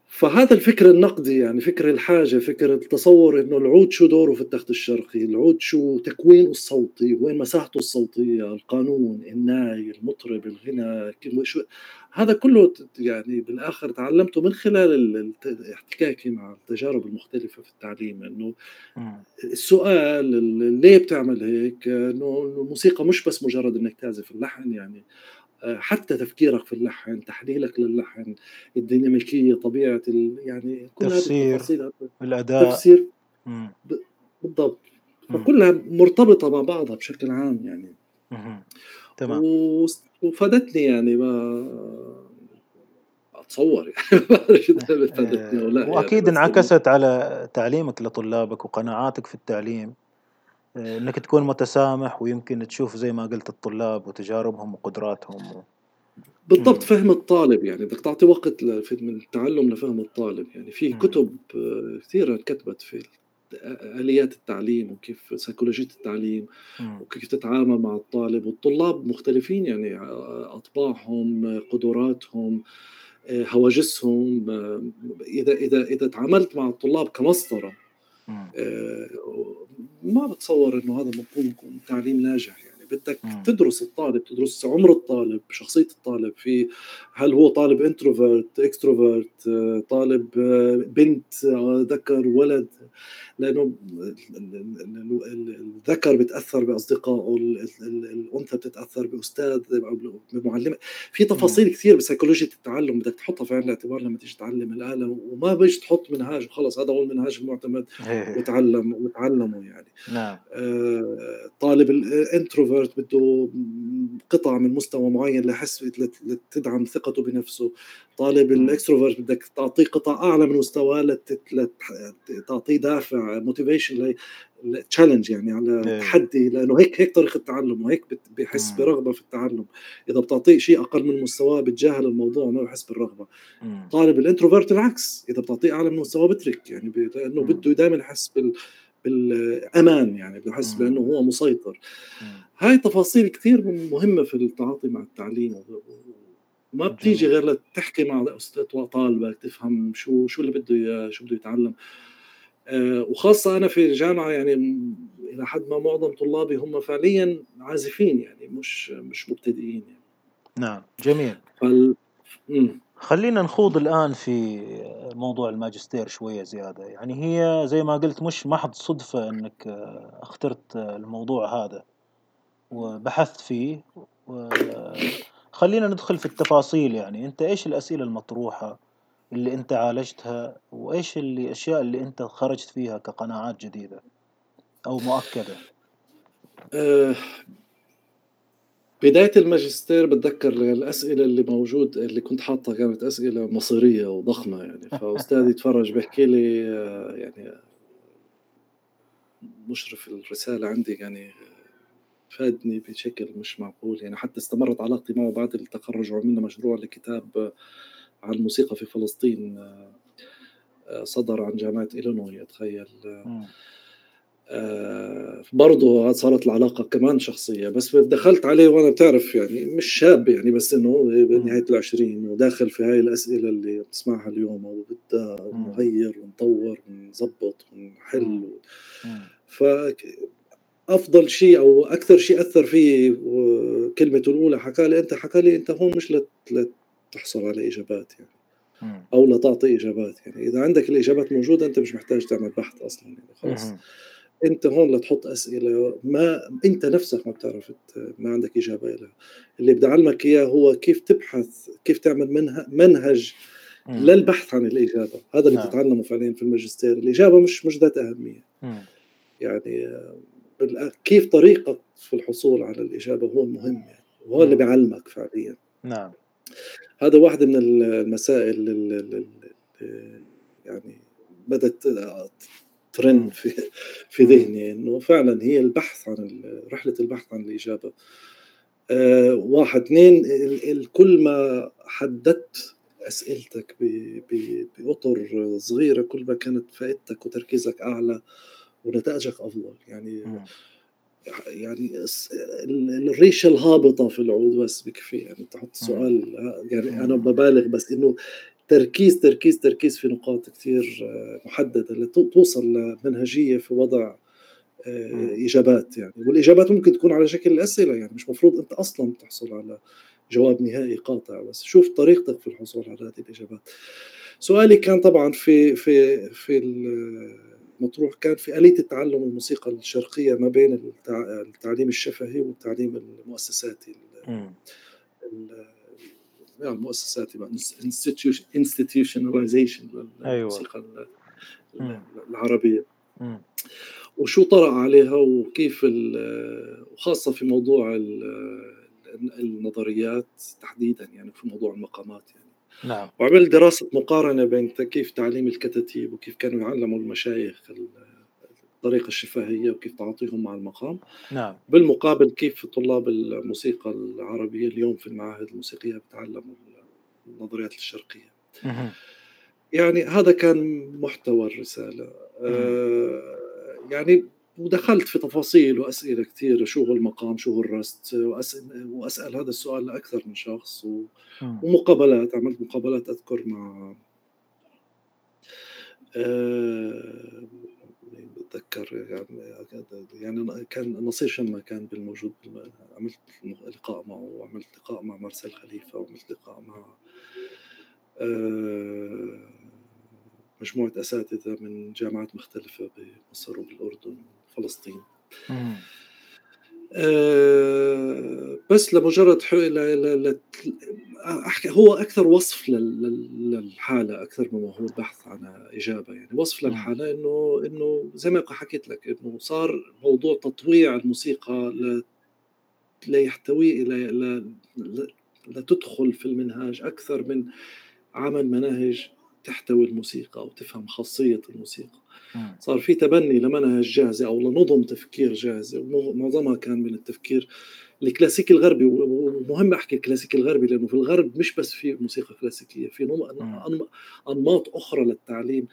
فهذا الفكر النقدي يعني فكر الحاجة فكر التصور إنه العود شو دوره في التخت الشرقي العود شو تكوينه الصوتي وين مساحته الصوتية القانون الناي المطرب الغنى شو. هذا كله يعني بالآخر تعلمته من خلال احتكاكي مع التجارب المختلفة في التعليم إنه السؤال ليه بتعمل هيك إنه الموسيقى مش بس مجرد إنك تعزف اللحن يعني حتى تفكيرك في اللحن تحليلك للحن الديناميكية طبيعة
يعني كل تفسير الأداء.
تفسير بالضبط. فكلها مرتبطة مع بعضها بشكل عام يعني. تمام. وفادتني يعني ما أتصور يعني.
فادتني ولا وأكيد يعني انعكست على تعليمك لطلابك وقناعاتك في التعليم. آه، إنك تكون متسامح ويمكن تشوف زي ما قلت الطلاب وتجاربهم وقدراتهم و...
بالضبط فهم الطالب يعني. بدك تعطي وقت في من التعلم لفهم الطالب يعني. في كتب آه، كثيرة كتبت في آليات التعليم وكيف سيكولوجية التعليم وكيف تتعامل مع الطالب. والطلاب مختلفين يعني آه، أطباعهم قدراتهم هواجسهم إذا إذا إذا تعاملت مع الطلاب كمسطرة ما بتصور إنه هذا يكون تعليم ناجح يعني. بدك. تدرس الطالب تدرس عمر الطالب شخصية الطالب. في هل هو طالب introvert extrovert طالب بنت ذكر ولد؟ لأنه الذكر بتأثر بأصدقائه الأنثى بتتأثر بأستاذ أو بمعلمة. في تفاصيل كثير بسيكولوجيه التعلم بدك تحطها في عين الاعتبار لما تيجي تعلم الآلة وما بيجي تحط منهاج وخلص هذا هو المنهاج المعتمد. وتعلم وتعلمه يعني.
نعم.
آه طالب ال introvert بده قطع من مستوى معين لحس لتدعم ثقته بنفسه. طالب ال extrovert بدك تعطيه قطع أعلى من مستواه لتعطيه دافع motivation challenge يعني على إيه. تحدي لأنه هيك هيك طريقة التعلم وهيك بحس برغبة في التعلم. إذا بتعطيه شيء أقل من مستواه بتجاهل الموضوع ما بحس بالرغبة. طالب الإنتروفيرت العكس إذا بتعطيه أعلى من مستواه بترك يعني لأنه بده دائما يحس بال بالأمان يعني بده يحس بأنه هو مسيطر. هاي تفاصيل كثير مهمة في التعاطي مع التعليم ما بتيجي غير لتحكي مع طالبك تفهم شو شو اللي بده اياه شو بده يتعلم. آه، وخاصة أنا في الجامعة يعني إلى حد ما معظم طلابي هم فعليا عازفين يعني مش مش مبتدئين يعني.
نعم جميل.
فال...
خلينا نخوض الآن في موضوع الماجستير شوية زيادة. يعني هي زي ما قلت مش محض صدفة أنك اخترت الموضوع هذا وبحثت فيه. خلينا ندخل في التفاصيل يعني. أنت إيش الأسئلة المطروحة اللي أنت عالجتها؟ وإيش اللي الأشياء اللي أنت خرجت فيها كقناعات جديدة أو مؤكدة؟
أه بداية الماجستير بتذكر الأسئلة اللي موجود اللي كنت حاطها كانت أسئلة مصيرية وضخمة يعني. فأستاذي يتفرج بحكي لي آه، يعني مشرف الرسالة عندي يعني فادني بشكل مش معقول يعني. حتى استمرت علاقتي معه بعد التخرج وعملنا مشروع لكتاب عن الموسيقى في فلسطين آه، صدر عن جامعة إلينوي. أتخيل آه برضه صارت العلاقة كمان شخصية بس دخلت عليه وأنا بتعرف يعني مش شاب يعني بس إنه بنهاية العشرين وداخل في هاي الأسئلة اللي بتسمعها اليوم وبدها نغير ونطور ونظبط ونحل ف أفضل شيء أو أكثر شيء أثر فيه كلمته الأولى حكى لي أنت حكى لي أنت هون مش لتحصل على إجابات يعني أو لتعطي إجابات يعني إذا عندك الإجابات موجودة أنت مش محتاج تعمل بحث أصلا يعني خلاص. أنت هون لتحط أسئلة. ما أنت نفسك ما بتعرف ما عندك إجابة لها اللي بدي اعلمك إياه هو كيف تبحث كيف تعمل منهج للبحث عن الإجابة. هذا اللي نعم. بتتعلمه فعليا في الماجستير. الإجابة مش مش ذات أهمية. يعني كيف طريقك في الحصول على الإجابة هو المهم يعني. وهو اللي بيعلمك فعليا.
نعم.
هذا واحدة من المسائل اللي يعني بدت ترند في في ذهني إنه فعلا هي البحث عن رحلة البحث عن الإجابة. آه واحد اثنين كل ما حددت أسئلتك بأطر صغيرة كل ما كانت فائدتك وتركيزك أعلى ونتائجك أفضل. يعني يعني الريشه الهابطة في العود بس بكفي. يعني تحط سؤال يعني أنا ببالغ بس إنه تركيز تركيز تركيز في نقاط كثير آه، محددة لتوصل لمنهجية في وضع آه، إجابات يعني. والإجابات ممكن تكون على شكل أسئلة يعني مش مفروض أنت أصلا تحصل على جواب نهائي قاطع بس. شوف طريقتك في الحصول على هذه الإجابات. سؤالي كان طبعا في في في مطروح كان في آلية التعلم الموسيقى الشرقية ما بين التعليم الشفهي والتعليم المؤسساتي يعني المؤسساتي institutionalization للموسيقى أيوة. العربية. وشو طرأ عليها وكيف وخاصة في موضوع النظريات تحديدا يعني في موضوع المقامات يعني.
نعم.
وعمل دراسة مقارنة بين كيف تعليم الكتاتيب وكيف كانوا يعلموا المشايخ الطريقة الشفهية وكيف تعاطيهم مع المقام.
نعم.
بالمقابل كيف طلاب الموسيقى العربية اليوم في المعاهد الموسيقية بتعلموا النظريات الشرقية؟ يعني هذا كان محتوى الرسالة. آه يعني ودخلت في تفاصيل وأسئلة كثيرة شو هو المقام شو هو الرست؟ واسال, وأسأل هذا السؤال لأكثر من شخص و... ومقابلات عملت مقابلات أذكر مع آه، بتذكر يعني يعني كان نصير شما كان بالموجود عملت لقاء معه وعملت لقاء مع مارسيل خليفة وعملت لقاء مع آه، مجموعة أساتذة من جامعات مختلفة بمصر وبالأردن وفلسطين. بس لمجرد أحكي هو أكثر وصف للحالة أكثر مما هو البحث عن إجابة يعني. وصف للحالة إنه إنه زي ما حكيت لك إنه صار موضوع تطويع الموسيقى ليحتوي لتدخل في المنهاج أكثر من عمل مناهج تحتوي الموسيقى أو تفهم خاصية الموسيقى. صار في تبني لمنهج جاهزة أو لنظم تفكير جاهزة. ومعظمها كان من التفكير الكلاسيكي الغربي. ومهم أحكي الكلاسيكي الغربي لأنه في الغرب مش بس في موسيقى كلاسيكية في أنماط أخرى للتعليم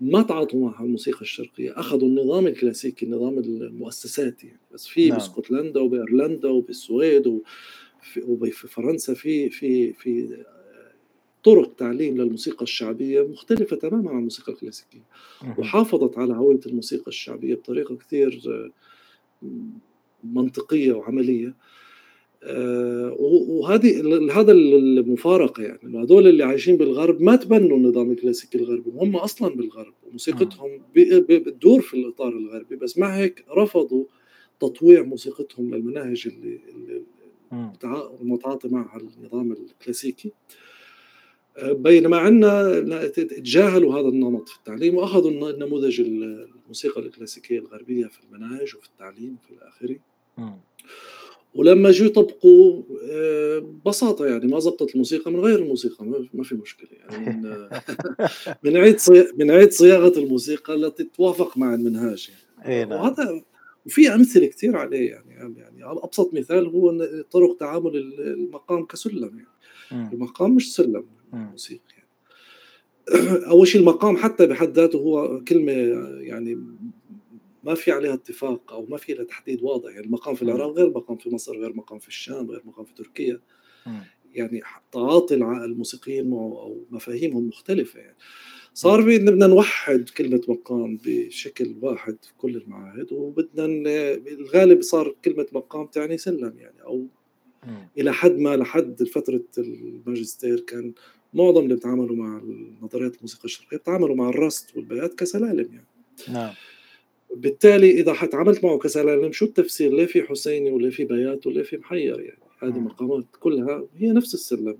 ما تعاطوا معها الموسيقى الشرقية. أخذوا النظام الكلاسيكي النظام المؤسساتي. يعني بس في نعم. باسكتلندا وبأيرلندا وبالسويد وفي فرنسا في في في طرق تعليم للموسيقى الشعبية مختلفة تماما عن الموسيقى الكلاسيكية. وحافظت على هوية الموسيقى الشعبية بطريقة كثير منطقية وعملية. آه، وهذه هذا المفارقة يعني هذول اللي عايشين بالغرب ما تبنوا النظام الكلاسيكي الغربي وهم أصلا بالغرب. وموسيقتهم بتدور في الإطار الغربي بس مع هيك رفضوا تطويع موسيقتهم للمناهج اللي, اللي متعاطي مع النظام الكلاسيكي. بينما عندنا تجاهلوا هذا النمط في التعليم واخذوا النموذج الموسيقى الكلاسيكية الغربية في المناهج وفي التعليم في الاخره ولما جو يطبقوا آه، ببساطة يعني ما زبطت الموسيقى من غير الموسيقى ما في مشكلة يعني. من بنعيد بنعيد صياغة الموسيقى التي تتوافق مع المنهاج يعني. نعم. وهذا وفي أمثلة كثير عليه يعني يعني أبسط مثال هو طرق تعامل المقام كسلم يعني. المقام مش سلم. موسيقي يعني. أول شيء المقام حتى بحد ذاته هو كلمة يعني ما في عليها اتفاق أو ما في لها تحديد واضح. يعني المقام في العراق غير مقام في مصر غير مقام في الشام غير مقام في تركيا. يعني تعاطي الموسيقيين معه أو مفاهيمهم مختلفة يعني. صار بدنا نوحد كلمة مقام بشكل واحد في كل المعاهد وبدنا الغالب صار كلمة مقام تعني سلم يعني أو إلى حد ما لحد فترة الماجستير كان معظم اللي بيتعاملوا مع نظريات الموسيقى الشرقية بيتعاملوا مع الرست والبيات كسلالم يعني.
نعم.
بالتالي إذا حتعاملت معه كسلالم شو التفسير؟ ليه في حسيني وليه في بيات وليه في محير يعني. هذه مقامات كلها هي نفس السلم.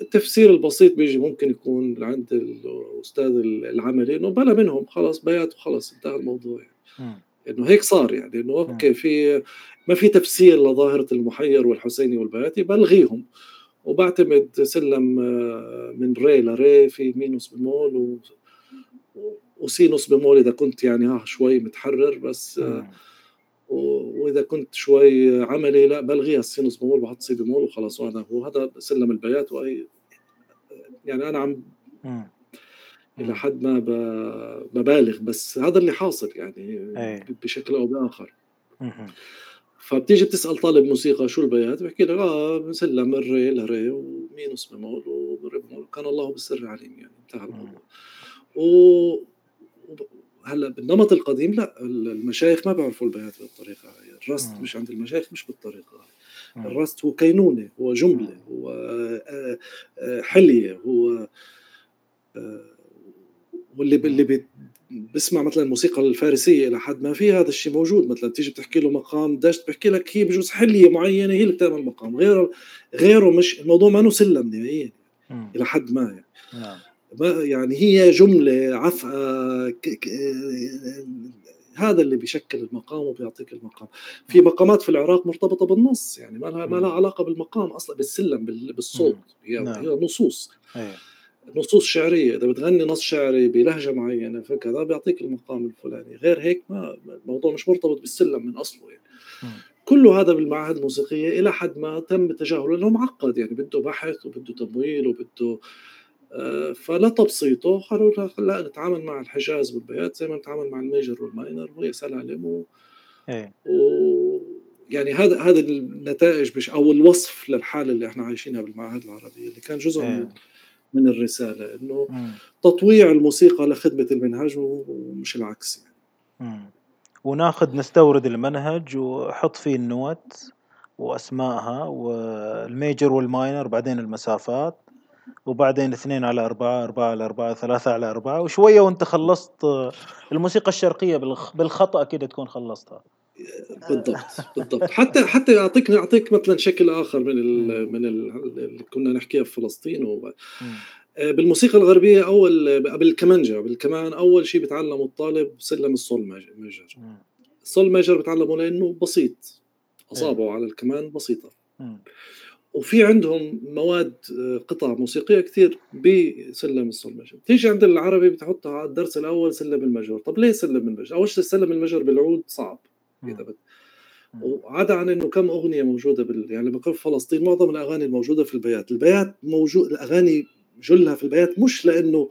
التفسير البسيط بيجي ممكن يكون عند الأستاذ العملي إنه بلا منهم خلاص بيات وخلاص انتهى الموضوع يعني. إنه هيك صار يعني إنه أوكي في ما في تفسير لظاهرة المحير والحسيني والبياتي بلغيهم. وبعتمد سلم آه، من ري لري في مي نص بمول و وسي نص بمول إذا كنت يعني ها شوي متحرر بس آه، وإذا كنت شوي عملي لا بلغيها السي نص بمول بحط سي بمول وخلاص وهذا هو. هذا سلم البيات واي يعني أنا عم إلى حد ما ببالغ بس هذا اللي حاصل يعني بشكل أو بآخر. فبتيجي بتسأل طالب موسيقى شو البيات؟ بحكي لك آه سلم من ري لري ومينوس بمول وري بمول كان الله بالسر عليم يعني انتهى الموضوع. و هلأ بالنمط القديم لا المشايخ ما بيعرفوا البيات بالطريقة هي الرست مش عند المشايخ مش بالطريقة هي الرست هو كينونة هو جملة هو آه، آه، حلية هو آه، واللي اللي بسمع مثلا الموسيقى الفارسية إلى حد ما في هذا الشيء موجود. مثلا تيجي بتحكي له مقام دشت بحكي لك هي بجوز حلية معينة هي اللي بتعمل المقام. غيره غيره مش الموضوع ما سلم نهائيا إلى حد ما يعني. نعم. يعني هي جملة عفقة هذا اللي بيشكل المقام وبيعطيك المقام. في مقامات في العراق مرتبطة بالنص يعني ما لها ما لها علاقة بالمقام أصلا بالسلم بالصوت. هي, نعم. هي نصوص. أيه. نصوص شعرية إذا بتغني نص شعري بلهجة معينة فكذا بيعطيك المقام الفلاني غير هيك ما الموضوع مش مرتبط بالسلم من أصله يعني كل هذا بالمعاهد الموسيقية إلى حد ما تم تجاهله لأنه معقد يعني بده بحث وبده تمويل وبده آه، فلا تبسيطه قالوا لا نتعامل مع الحجاز والبيات زي ما نتعامل مع الميجر والماينر وهي سلالم و...
إيه.
و... يعني هذا هذا النتائج مش أو الوصف للحالة اللي إحنا عايشينها بالمعاهد العربية اللي كان جزء من إيه. من الرسالة إنه
مم.
تطويع الموسيقى لخدمة المنهج ومش العكس يعني.
مم. وناخذ نستورد المنهج وحط فيه النوت وأسمائها والميجر والماينر بعدين المسافات وبعدين اثنين على أربعة أربعة على أربعة ثلاثة على أربعة وشوية وأنت خلصت الموسيقى الشرقية بالخ- بالخطأ كده تكون خلصتها
بالضبط بالضبط. حتى حتى يعطيك يعطيك مثلا شكل آخر من ال من ال اللي كنا نحكيها في فلسطين و. آه، بالموسيقى الغربية أول بالكمانجا بالكمان أول شيء بتعلمه الطالب سلم الصول
major.
الصول major بتعلمه لأنه بسيط. أصابعه على الكمان
بسيطة.
وفي عندهم مواد آه، قطع موسيقية كثير بسلم الصول major تيجي عند العربي بتحطها على الدرس الأول سلم ال major طب ليه سلم ال major اول شيء سلم ال major بالعود؟ صعب. اذا. بدك. وعدا عن إنه كم أغنية موجودة بال... يعني في فلسطين معظم الأغاني الموجودة في البيات، البيات موجود الأغاني جلها في البيات مش لأنه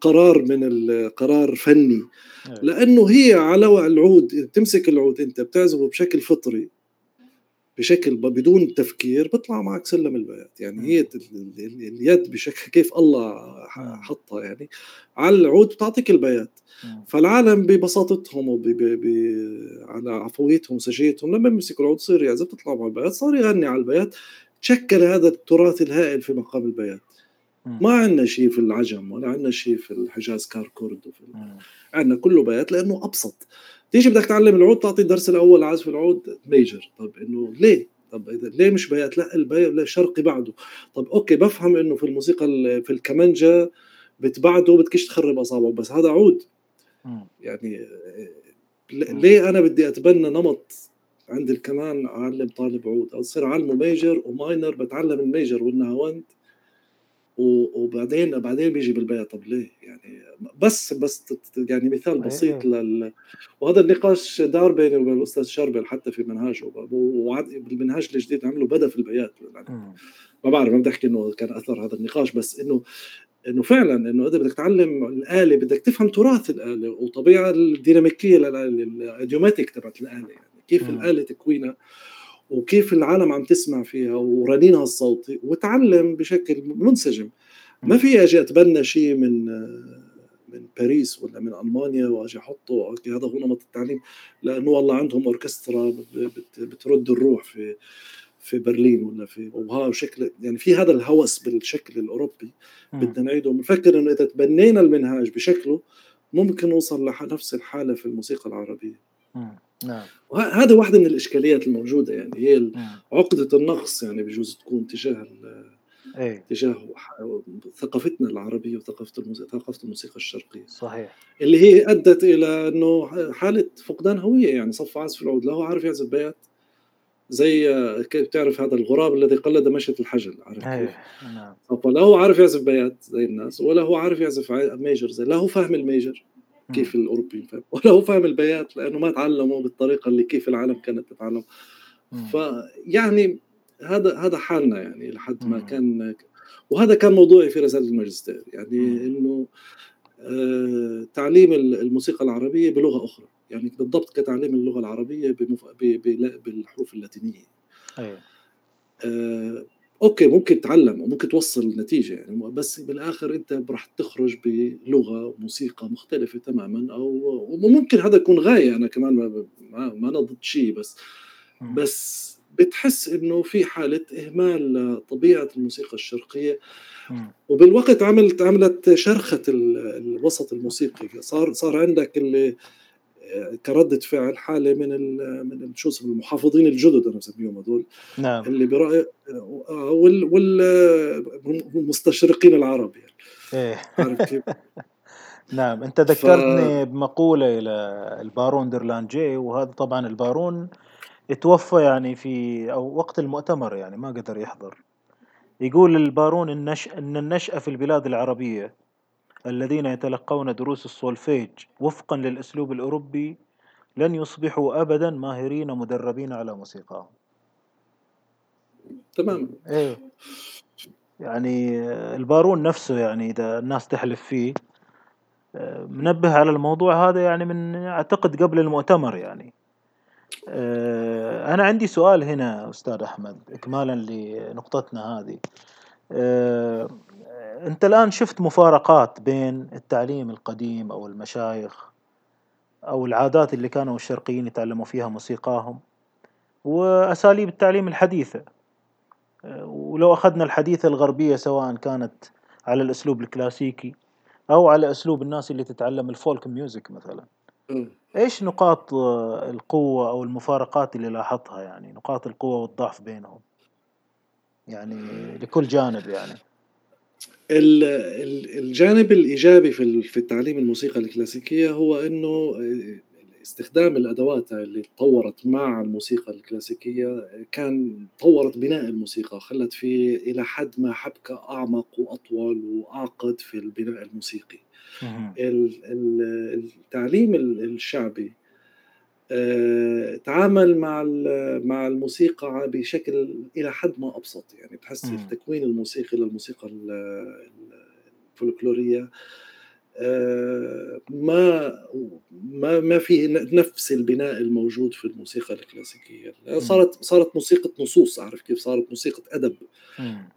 قرار من القرار فني
إيه.
لأنه هي على العود بتمسك العود أنت بتعزفه بشكل فطري بشكل بدون تفكير بيطلع معك سلم البيات يعني هي ال- ال- ال- اليد بشكل كيف الله. حطها يعني على العود بتعطيك البيات. فالعالم ببساطتهم وب... ب... على عفويتهم وسجيتهم لما يمسكوا العود صير يعزف تطلع مع البيات صار يغني على البيات تشكل هذا التراث الهائل في مقام البيات. ما عندنا شيء في العجم ولا عندنا شيء في الحجاز كار كرد
وفي.
عندنا كله بيات لأنه أبسط تيجي بدك تعلم العود تعطي الدرس الأول عزف العود major طب إنه ليه؟ طب إذا ليه مش بيات؟ لا البيات لا الشرقي بعده. طب okay بفهم إنه في الموسيقى ال- في الكمانجا بتبعده بدكش تخرب أصابعه بس هذا عود. يعني ليه أنا بدي أتبنى نمط عند الكمان أعلم طالب عود؟ أو اصير اعلمه major و minor بتعلم ال major والنهاوند. وبعدين بعدين بيجي بالبيات طب ليه يعني بس بس يعني مثال بسيط. لل وهذا النقاش دار بيني وبين الأستاذ شربل حتى في منهاجه بالمنهاج الجديد عمله بدأ في البيات يعني. ما بعرف ما بدي أحكي إنه كان أثر هذا النقاش بس إنه إنه فعلا إنه إذا بدك تعلم الآلة بدك تفهم تراث الآلة وطبيعة الديناميكية للاله ال idiomatic تبعت الآلة يعني كيف. الآلة تكوينها وكيف العالم عم تسمع فيها ورنينها الصوتي وتعلم بشكل منسجم ما. في أجي أتبنى شيء من من باريس ولا من ألمانيا وأجي أحطه okay هذا هو نمط التعليم لأنه والله عندهم أوركسترا بت- بترد الروح في في برلين ولا في وها شكل يعني في هذا الهوس بالشكل
الأوروبي.
بدنا نعيده بنفكر إنه إذا تبنينا المنهاج بشكله ممكن نوصل لنفس الحالة في الموسيقى
العربية. نعم.
وهذا واحدة من الإشكاليات الموجودة يعني هي
مم.
عقدة النقص يعني بجوز تكون تجاه
إيه.
تجاه ثقافتنا العربية وثقافة الموسيقى ثقافة الموسيقى الشرقية.
صحيح.
اللي هي أدت إلى إنه حالة فقدان هوية يعني صف عازف العود لا هو عارف يعزف بيات زي آه، كيف تعرف هذا الغراب الذي قلد مشية الحجل عارف؟
إيه. نعم.
فلا هو عارف يعزف بيات زي الناس ولا هو عارف يعزف major زي لا هو فاهم ال major. كيف الأوروبيين فاهم ولا هو فاهم البيات لأنه ما تعلموا بالطريقة اللي كيف العالم كانت تتعلم. فيعني هذا هذا حالنا يعني لحد ما. كان وهذا كان موضوعي في رسالة الماجستير يعني. إنه آه، تعليم ال- الموسيقى العربية بلغة أخرى يعني بالضبط كتعليم اللغة العربية بمف... ب... ب... بالحروف اللاتينية
إيه
آه، أوكي ممكن تتعلم وممكن توصل نتيجه يعني بس بالآخر أنت راح تخرج بلغة وموسيقى مختلفة تماما أو وممكن هذا يكون غاية أنا كمان ما ما, أنا ضد شيء بس. بس بتحس إنه في حالة إهمال لطبيعة الموسيقى
الشرقية.
وبالوقت عملت عملت شرخة ال- الوسط الموسيقي صار صار عندك اللي كردة فعل حالة من ال من شو اسمه المحافظين الجدد أنا بسميهم هذول.
نعم.
اللي برأي وال والمستشرقين العرب يعني.
إيه.
عارف كيف؟
نعم. أنت ذكرتني بمقولة إلى البارون درلانجي وهذا طبعا البارون اتوفى يعني في أو وقت المؤتمر يعني ما قدر يحضر. يقول البارون النش... إن النشأة في البلاد العربية الذين يتلقون دروس السولفيج وفقا للأسلوب الأوروبي لن يصبحوا ابدا ماهرين مدربين على موسيقاهم.
تماما
إيه. يعني آه، البارون نفسه يعني إذا الناس تحلف فيه آه، منبه على الموضوع هذا يعني من أعتقد قبل المؤتمر يعني. آه، أنا عندي سؤال هنا أستاذ أحمد اكمالا لنقطتنا هذه. أنت الآن شفت مفارقات بين التعليم القديم أو المشايخ أو العادات اللي كانوا الشرقيين يتعلموا فيها موسيقاهم وأساليب التعليم الحديثة. ولو أخذنا الحديثة الغربية سواء كانت على الأسلوب الكلاسيكي أو على أسلوب الناس اللي تتعلم الفولك ميوزك مثلا. إيش نقاط القوة أو المفارقات اللي لاحظتها يعني؟ نقاط القوة والضعف بينهم. يعني لكل جانب يعني.
الجانب الإيجابي في التعليم الموسيقى الكلاسيكية هو إنه استخدام الأدوات اللي تطورت مع الموسيقى الكلاسيكية كان طورت بناء الموسيقى خلت في إلى حد ما حبكة أعمق وأطول وأعقد في البناء الموسيقي. التعليم الشعبي آه، تعامل مع مع الموسيقى بشكل إلى حد ما أبسط. يعني بتحس التكوين الموسيقي للموسيقى الفولكلورية آه، ما ما ما في نفس البناء الموجود في الموسيقى الكلاسيكية. صارت صارت موسيقى نصوص عارف كيف؟ صارت موسيقى أدب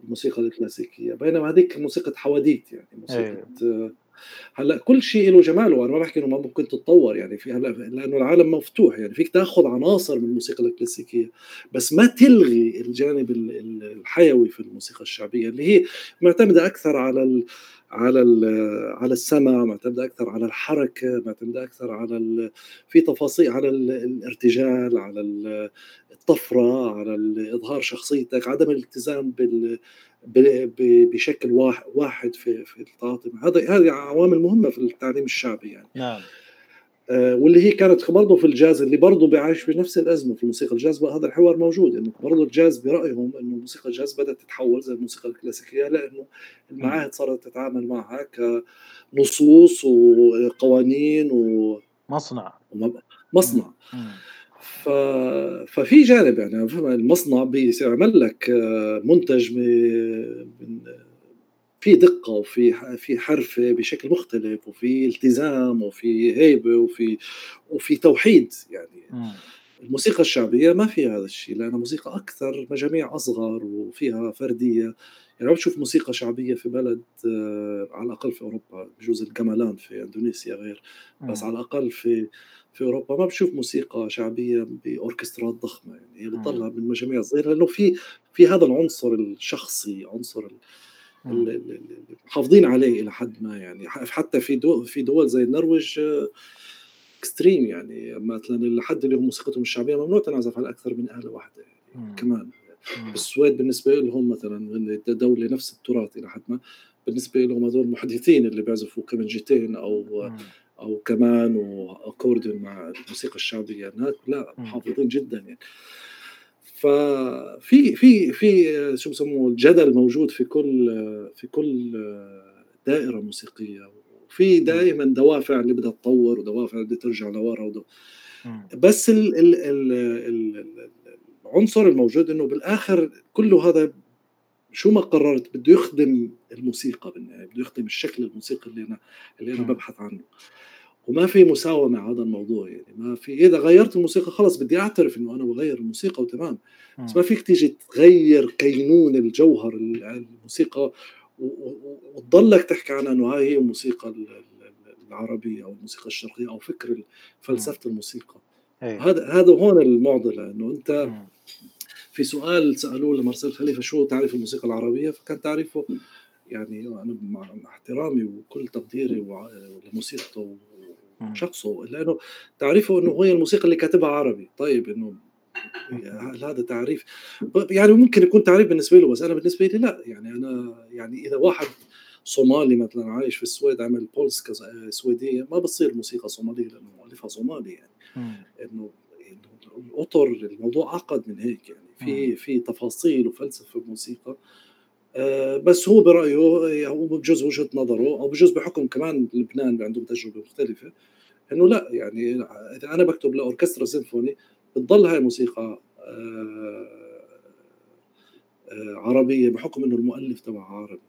الموسيقى الكلاسيكية. بينما هذيك موسيقى حواديت يعني موسيقى أيوه. هلأ كل شيء له جماله أنا ما بحكي إنه ما ممكن تتطور يعني في هلأ لأنه العالم مفتوح يعني فيك تأخذ عناصر من الموسيقى الكلاسيكية بس ما تلغي الجانب الحيوي في الموسيقى الشعبية اللي هي معتمدة أكثر على على على السمع معتمده أكثر على الحركة معتمده أكثر على في تفاصيل على الارتجال على الطفرة على إظهار شخصيتك عدم الالتزام بال بشكل واحد في في التعاطي. هذا هذه عوامل مهمة في التعليم الشعبي يعني.
نعم.
واللي هي كانت برضه في الجاز اللي برضه بيعيش بنفس الأزمة في الموسيقى الجاز هذا الحوار موجود إنه برضه الجاز برأيهم إنه الموسيقى الجاز بدأت تتحول زي الموسيقى الكلاسيكية لأنه المعاهد صارت تتعامل معها كنصوص وقوانين و
مصنع.
مصنع. ف... ففي جانب يعني المصنع بيعمل لك آه، منتج من في دقة وفي في حرفة بشكل مختلف وفي التزام وفي هيبة وفي وفي توحيد يعني. الموسيقى الشعبية ما فيها هذا الشيء لأنها موسيقى أكثر مجاميع أصغر وفيها فردية. يعني بتشوف موسيقى شعبية في بلد آه، على الأقل في أوروبا بجوز الجمالان في إندونيسيا غير بس على الأقل في في أوروبا ما بشوف موسيقى شعبية باوركسترات ضخمه يعني. هي بتطلع من مجاميع صغيرة لأنه في في هذا العنصر الشخصي عنصر محافظين عليه إلى حد ما يعني حتى في دول في دول زي النرويج extreme يعني. مثلا الحد اللي هم موسيقتهم الشعبية ممنوع تنعزف على أكثر من آلة واحدة يعني كمان. السويد بالنسبة لهم مثلا دولة نفس التراث إلى حد ما بالنسبة لهم هذول المحدثين اللي بيعزفوا كمنجتين أو أو كمان واكورديون مع الموسيقى الشعبية هناك لا محافظين جدا يعني. ففي في في شو بسموه الجدل موجود في كل في كل دائرة موسيقية. وفي دائما دوافع اللي بدها تطور ودوافع اللي بدها ترجع لورا ودو بس ال ال ال العنصر الموجود إنه بالآخر كله هذا شو ما قررت بده يخدم الموسيقى بالنهاية بده يخدم الشكل الموسيقي اللي أنا اللي أنا ببحث عنه. وما في مساومة على هذا الموضوع يعني. ما في إذا غيرت الموسيقى خلص بدي أعترف إنه أنا بغير الموسيقى وتمام. بس ما فيك تيجي تغير كينون الجوهر الموسيقى وتضلك تحكي عنها إنه هاي هي الموسيقى العربية أو الموسيقى الشرقية أو فكر فلسفة الموسيقى. أيه. هذا هذا هون المعضلة إنه أنت في سؤال سألوه لمارسيل خليفة شو تعريف الموسيقى العربية؟ فكان تعريفه يعني أنا مع احترامي وكل تقديري لموسيقته شخصه لأنه تعريفه إنه هي الموسيقى اللي كاتبها عربي. طيب إنه هل هذا تعريف؟ يعني ممكن يكون تعريف بالنسبة له بس أنا بالنسبة لي لا. يعني أنا يعني إذا واحد صومالي مثلا عايش في السويد عمل بولسكا سويدية ما بتصير موسيقى صومالية لأنه مؤلفها صومالي يعني. إنه الأطر الموضوع اعقد من هيك يعني. في في تفاصيل وفلسفة آه، بس هو برأيه هو بجوز وجهة نظره أو بجوز بحكم كمان لبنان عندهم تجربة مختلفة إنه لا يعني إذا أنا بكتب لأوركسترا سيمفوني بتضل هاي موسيقى آه، آه، عربية بحكم إنه المؤلف تبعها عربي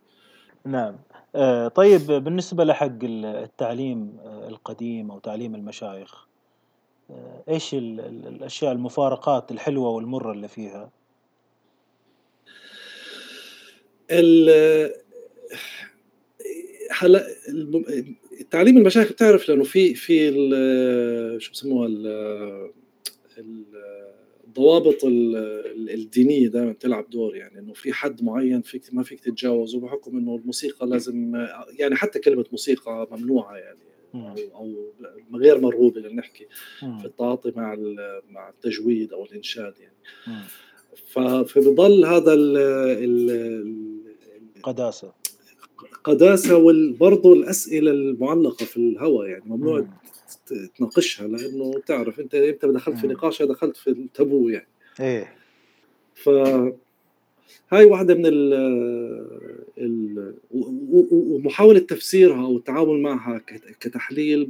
نعم طيب بالنسبة لحق التعليم القديم أو تعليم المشايخ إيش الأشياء المفارقات الحلوة والمرة اللي فيها؟
هلا التعليم المشايخ بتعرف لأنه في في شو بسموها الضوابط الدينية دائما تلعب دور يعني إنه في حد معين فيك ما فيك تتجاوزه بحكم إنه الموسيقى لازم يعني حتى كلمة موسيقى ممنوعة يعني أو أو غير مرغوبة لنحكي في التعاطي مع مع التجويد أو الإنشاد يعني. فبضل هذا
القداسه
قداسة. وبرضه الأسئلة المعلقة في الهواء يعني ممنوع تناقشها لأنه بتعرف أنت أنت دخلت في نقاش دخلت في التابو يعني.
إيه.
ف هاي واحدة من ال ال ومحاولة تفسيرها والتعامل معها كتحليل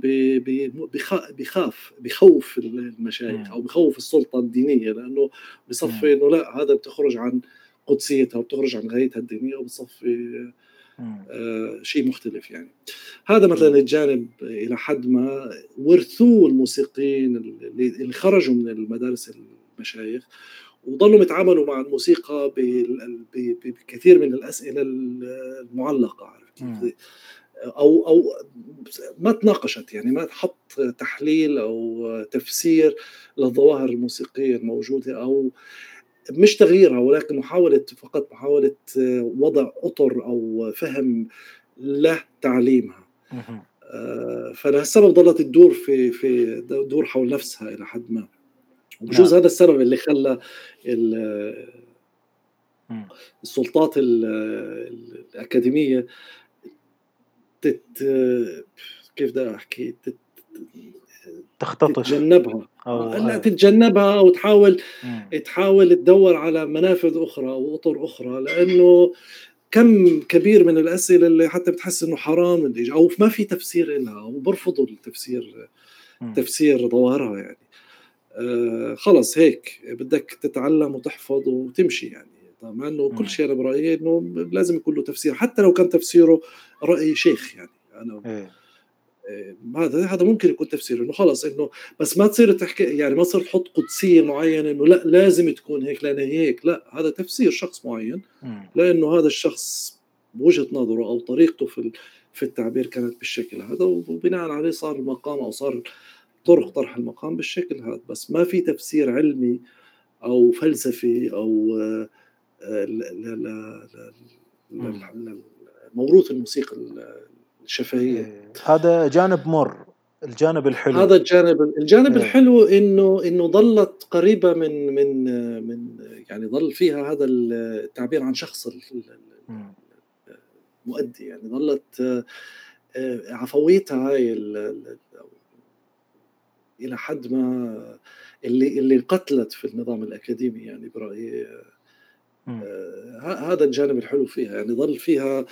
بخاف بخوف المشايخ أو بخوف السلطة الدينية لأنه بصفي إنه لا هذا بتخرج عن قدسيتها وبتخرج عن غايتها الدينية وبصفي آه شيء مختلف يعني. هذا مثلا الجانب إلى حد ما ورثوه الموسيقيين اللي خرجوا من المدارس المشايخ وظلوا يتعاملوا مع الموسيقى بكثير من الأسئلة المعلقة كيف؟ أو أو ما تناقشت يعني ما تحط تحليل أو تفسير للظواهر الموسيقية الموجودة أو مش تغييرها ولكن محاولة فقط محاولة وضع أطر أو فهم له تعليمها. آه، فلهالسبب ظلت تدور في في تدور حول نفسها إلى حد ما. وبجوز نعم. هذا السبب اللي خلى السلطات الأكاديمية تت كيف بدي أحكي؟ تت
تختطف
تتجنبها. أو لا تتجنبها وتحاول مم. تحاول تدور على منافذ أخرى واطر أخرى لأنه كم كبير من الأسئلة اللي حتى بتحس إنه حرام أو ما في تفسير لها وبرفضوا التفسير مم. تفسير ظواهرها يعني. آه خلص هيك بدك تتعلم وتحفظ وتمشي يعني. مع إنه كل شيء أنا برأيي إنه لازم يكون له تفسير حتى لو كان تفسيره رأي شيخ يعني. أنا إيه. آه، هذا هذا ممكن يكون تفسير إنه خلص إنه بس ما تصير تحكي يعني ما تصير تحط قدسية معينة إنه لا لازم تكون هيك لأن هيك. لا هذا تفسير شخص معين. لأنه هذا الشخص بوجهه نظره أو طريقته في في التعبير كانت بالشكل هذا وبناء عليه صار المقام أو صار طرق طرح المقام بالشكل هذا. بس ما في تفسير علمي أو فلسفي أو موروث الموسيقى الشفهيه
هذا جانب مر الجانب الحلو.
هذا الجانب الجانب إيه. الحلو إنه إنه ظلت قريبة من من من يعني ظل فيها هذا التعبير عن شخص المؤدي يعني ظلت آه، عفويتها هاي إلى حد ما اللي اللي قتلت في النظام الأكاديمي يعني برأيي آه هذا الجانب الحلو فيها. يعني ظل فيها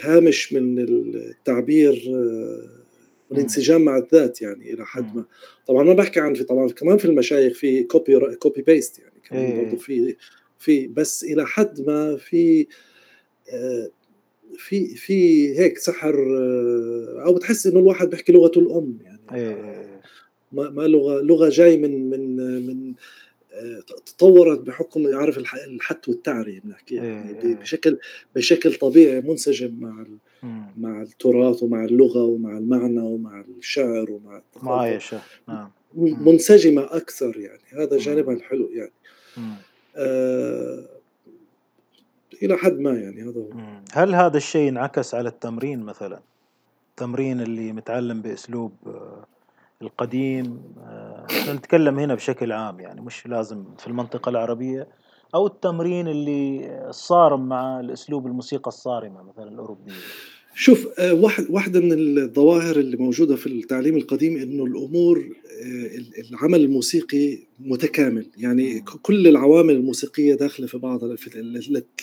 هامش من التعبير آه والانسجام مع الذات يعني إلى حد ما طبعا ما بحكي عن في طبعا كمان في المشايخ في copy copy paste يعني كمان إيه. برضه في في بس إلى حد ما في آه في في هيك سحر آه، أو بتحس إنه الواحد بيحكي لغته الأم يعني
إيه.
ما, ما لغه لغة جاي من من من تطورت بحكم يعرف الحت والتعري بنحكي يعني إيه. بشكل بشكل طبيعي منسجم مع مع التراث ومع اللغة ومع المعنى ومع الشعر ومع
معايشه نعم.
منسجمة أكثر يعني هذا جانبها الحلو يعني. آه إلى حد ما يعني هذا هو.
هل هذا الشيء انعكس على التمرين مثلا؟ التمرين اللي متعلم بأسلوب آه القديم آه، نتكلم هنا بشكل عام يعني مش لازم في المنطقة العربية أو التمرين اللي صارم مع الأسلوب الموسيقى الصارمة مثلا الأوروبية.
شوف آه، واحد واحدة من الظواهر اللي موجودة في التعليم القديم إنه الأمور آه، العمل الموسيقي متكامل. يعني كل العوامل الموسيقية داخلة في بعضها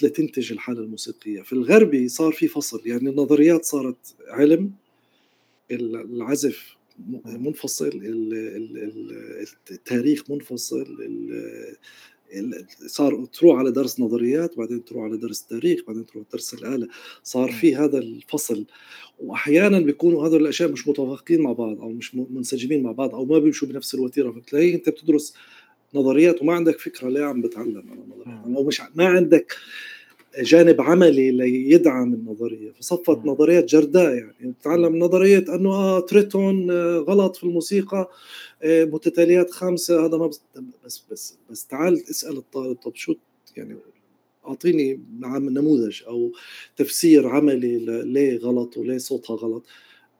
لتنتج الحالة الموسيقية. في الغربي صار في فصل يعني النظريات صارت علم العزف منفصل التاريخ منفصل صار تروح على درس نظريات بعدين تروح على درس تاريخ بعدين تروح درس الآلة. صار في هذا الفصل. واحيانا بيكونوا هذول الأشياء مش متوافقين مع بعض أو مش منسجمين مع بعض أو ما بيمشوا بنفس الوتيرة. فتلاقي أنت بتدرس نظريات وما عندك فكرة ليه عم بتعلم أنا نظريات. أو مش ما عندك جانب عملي ليدعم النظرية فصفت. نظريات جرداء يعني. تتعلم نظريه أنه آه تريتون آه غلط في الموسيقى آه متتاليات خمسة هذا ما بس بس بس, بس تعال اسأل الطالب طب شو يعني أعطيني نموذج أو تفسير عملي ليه غلط وليه صوتها غلط.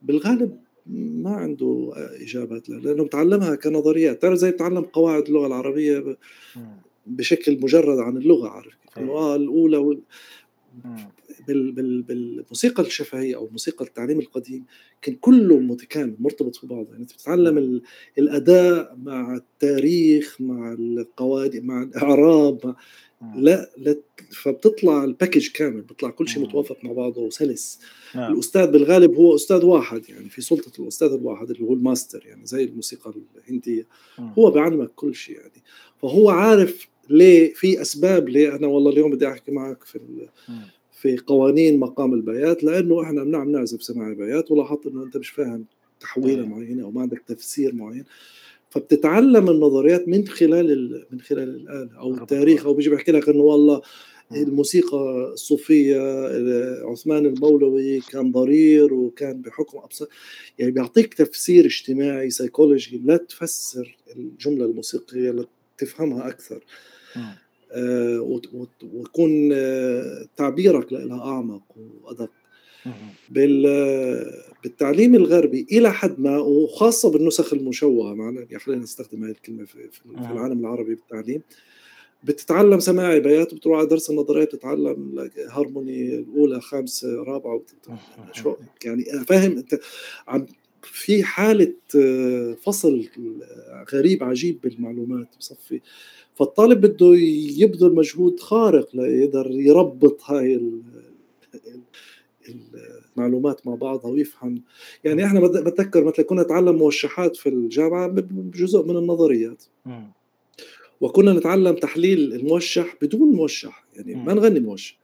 بالغالب ما عنده إجابات له لأنه بتعلمها كنظريات. تعرف زي بتعلم قواعد اللغة العربية بشكل مجرد عن اللغة عارف انه آه الأولى. بالموسيقى الشفهية أو موسيقى التعليم القديم كان كله متكامل مرتبط في بعضه يعني بتتعلم ال... الأداء مع التاريخ مع القواعد مع الإعراب مع... لا لا فبتطلع ال package كامل بيطلع كل شيء متوافق مع بعضه وسلس. نعم. الأستاذ بالغالب هو أستاذ واحد يعني في سلطة الأستاذ الواحد اللي هو الماستر يعني زي الموسيقى الهندية. هو بيعلمك كل شيء يعني. فهو عارف ليه في أسباب ليه أنا والله اليوم بدي أحكي معك في في قوانين مقام البيات لأنه إحنا بنعم نعزف سماعي بيات ولاحظت إنه أنت مش فاهم تحويلة معينة أو ما عندك تفسير معين. فبتتعلم النظريات من خلال من خلال الآلة أو التاريخ أو بيجي بيحكي لك إنه والله الموسيقى الصوفية عثمان المولوي كان ضرير وكان بحكم ابسط يعني بيعطيك تفسير اجتماعي سيكولوجي لا تفسر الجملة الموسيقية لتفهمها أكثر. آه ويكون آه تعبيرك لها أعمق وأدق. بالتعليم الغربي إلى حد ما وخاصة بالنسخ المشوهة معنا يعني خلينا نستخدم هذه الكلمة في, في العالم العربي بالتعليم. بتتعلم سماعي بيات بتروح على درس النظرية بتتعلم هارموني الأولى خامسه رابعة شو يعني فاهم أنت عم في حالة فصل غريب عجيب بالمعلومات بصفي فالطالب بده يبذل مجهود خارق ليقدر يربط هاي المعلومات مع بعضها ويفهم. يعني إحنا بتذكر مثلا كنا نتعلم موشحات في الجامعة بجزء من النظريات. وكنا نتعلم تحليل الموشح بدون موشح يعني ما نغني موشح.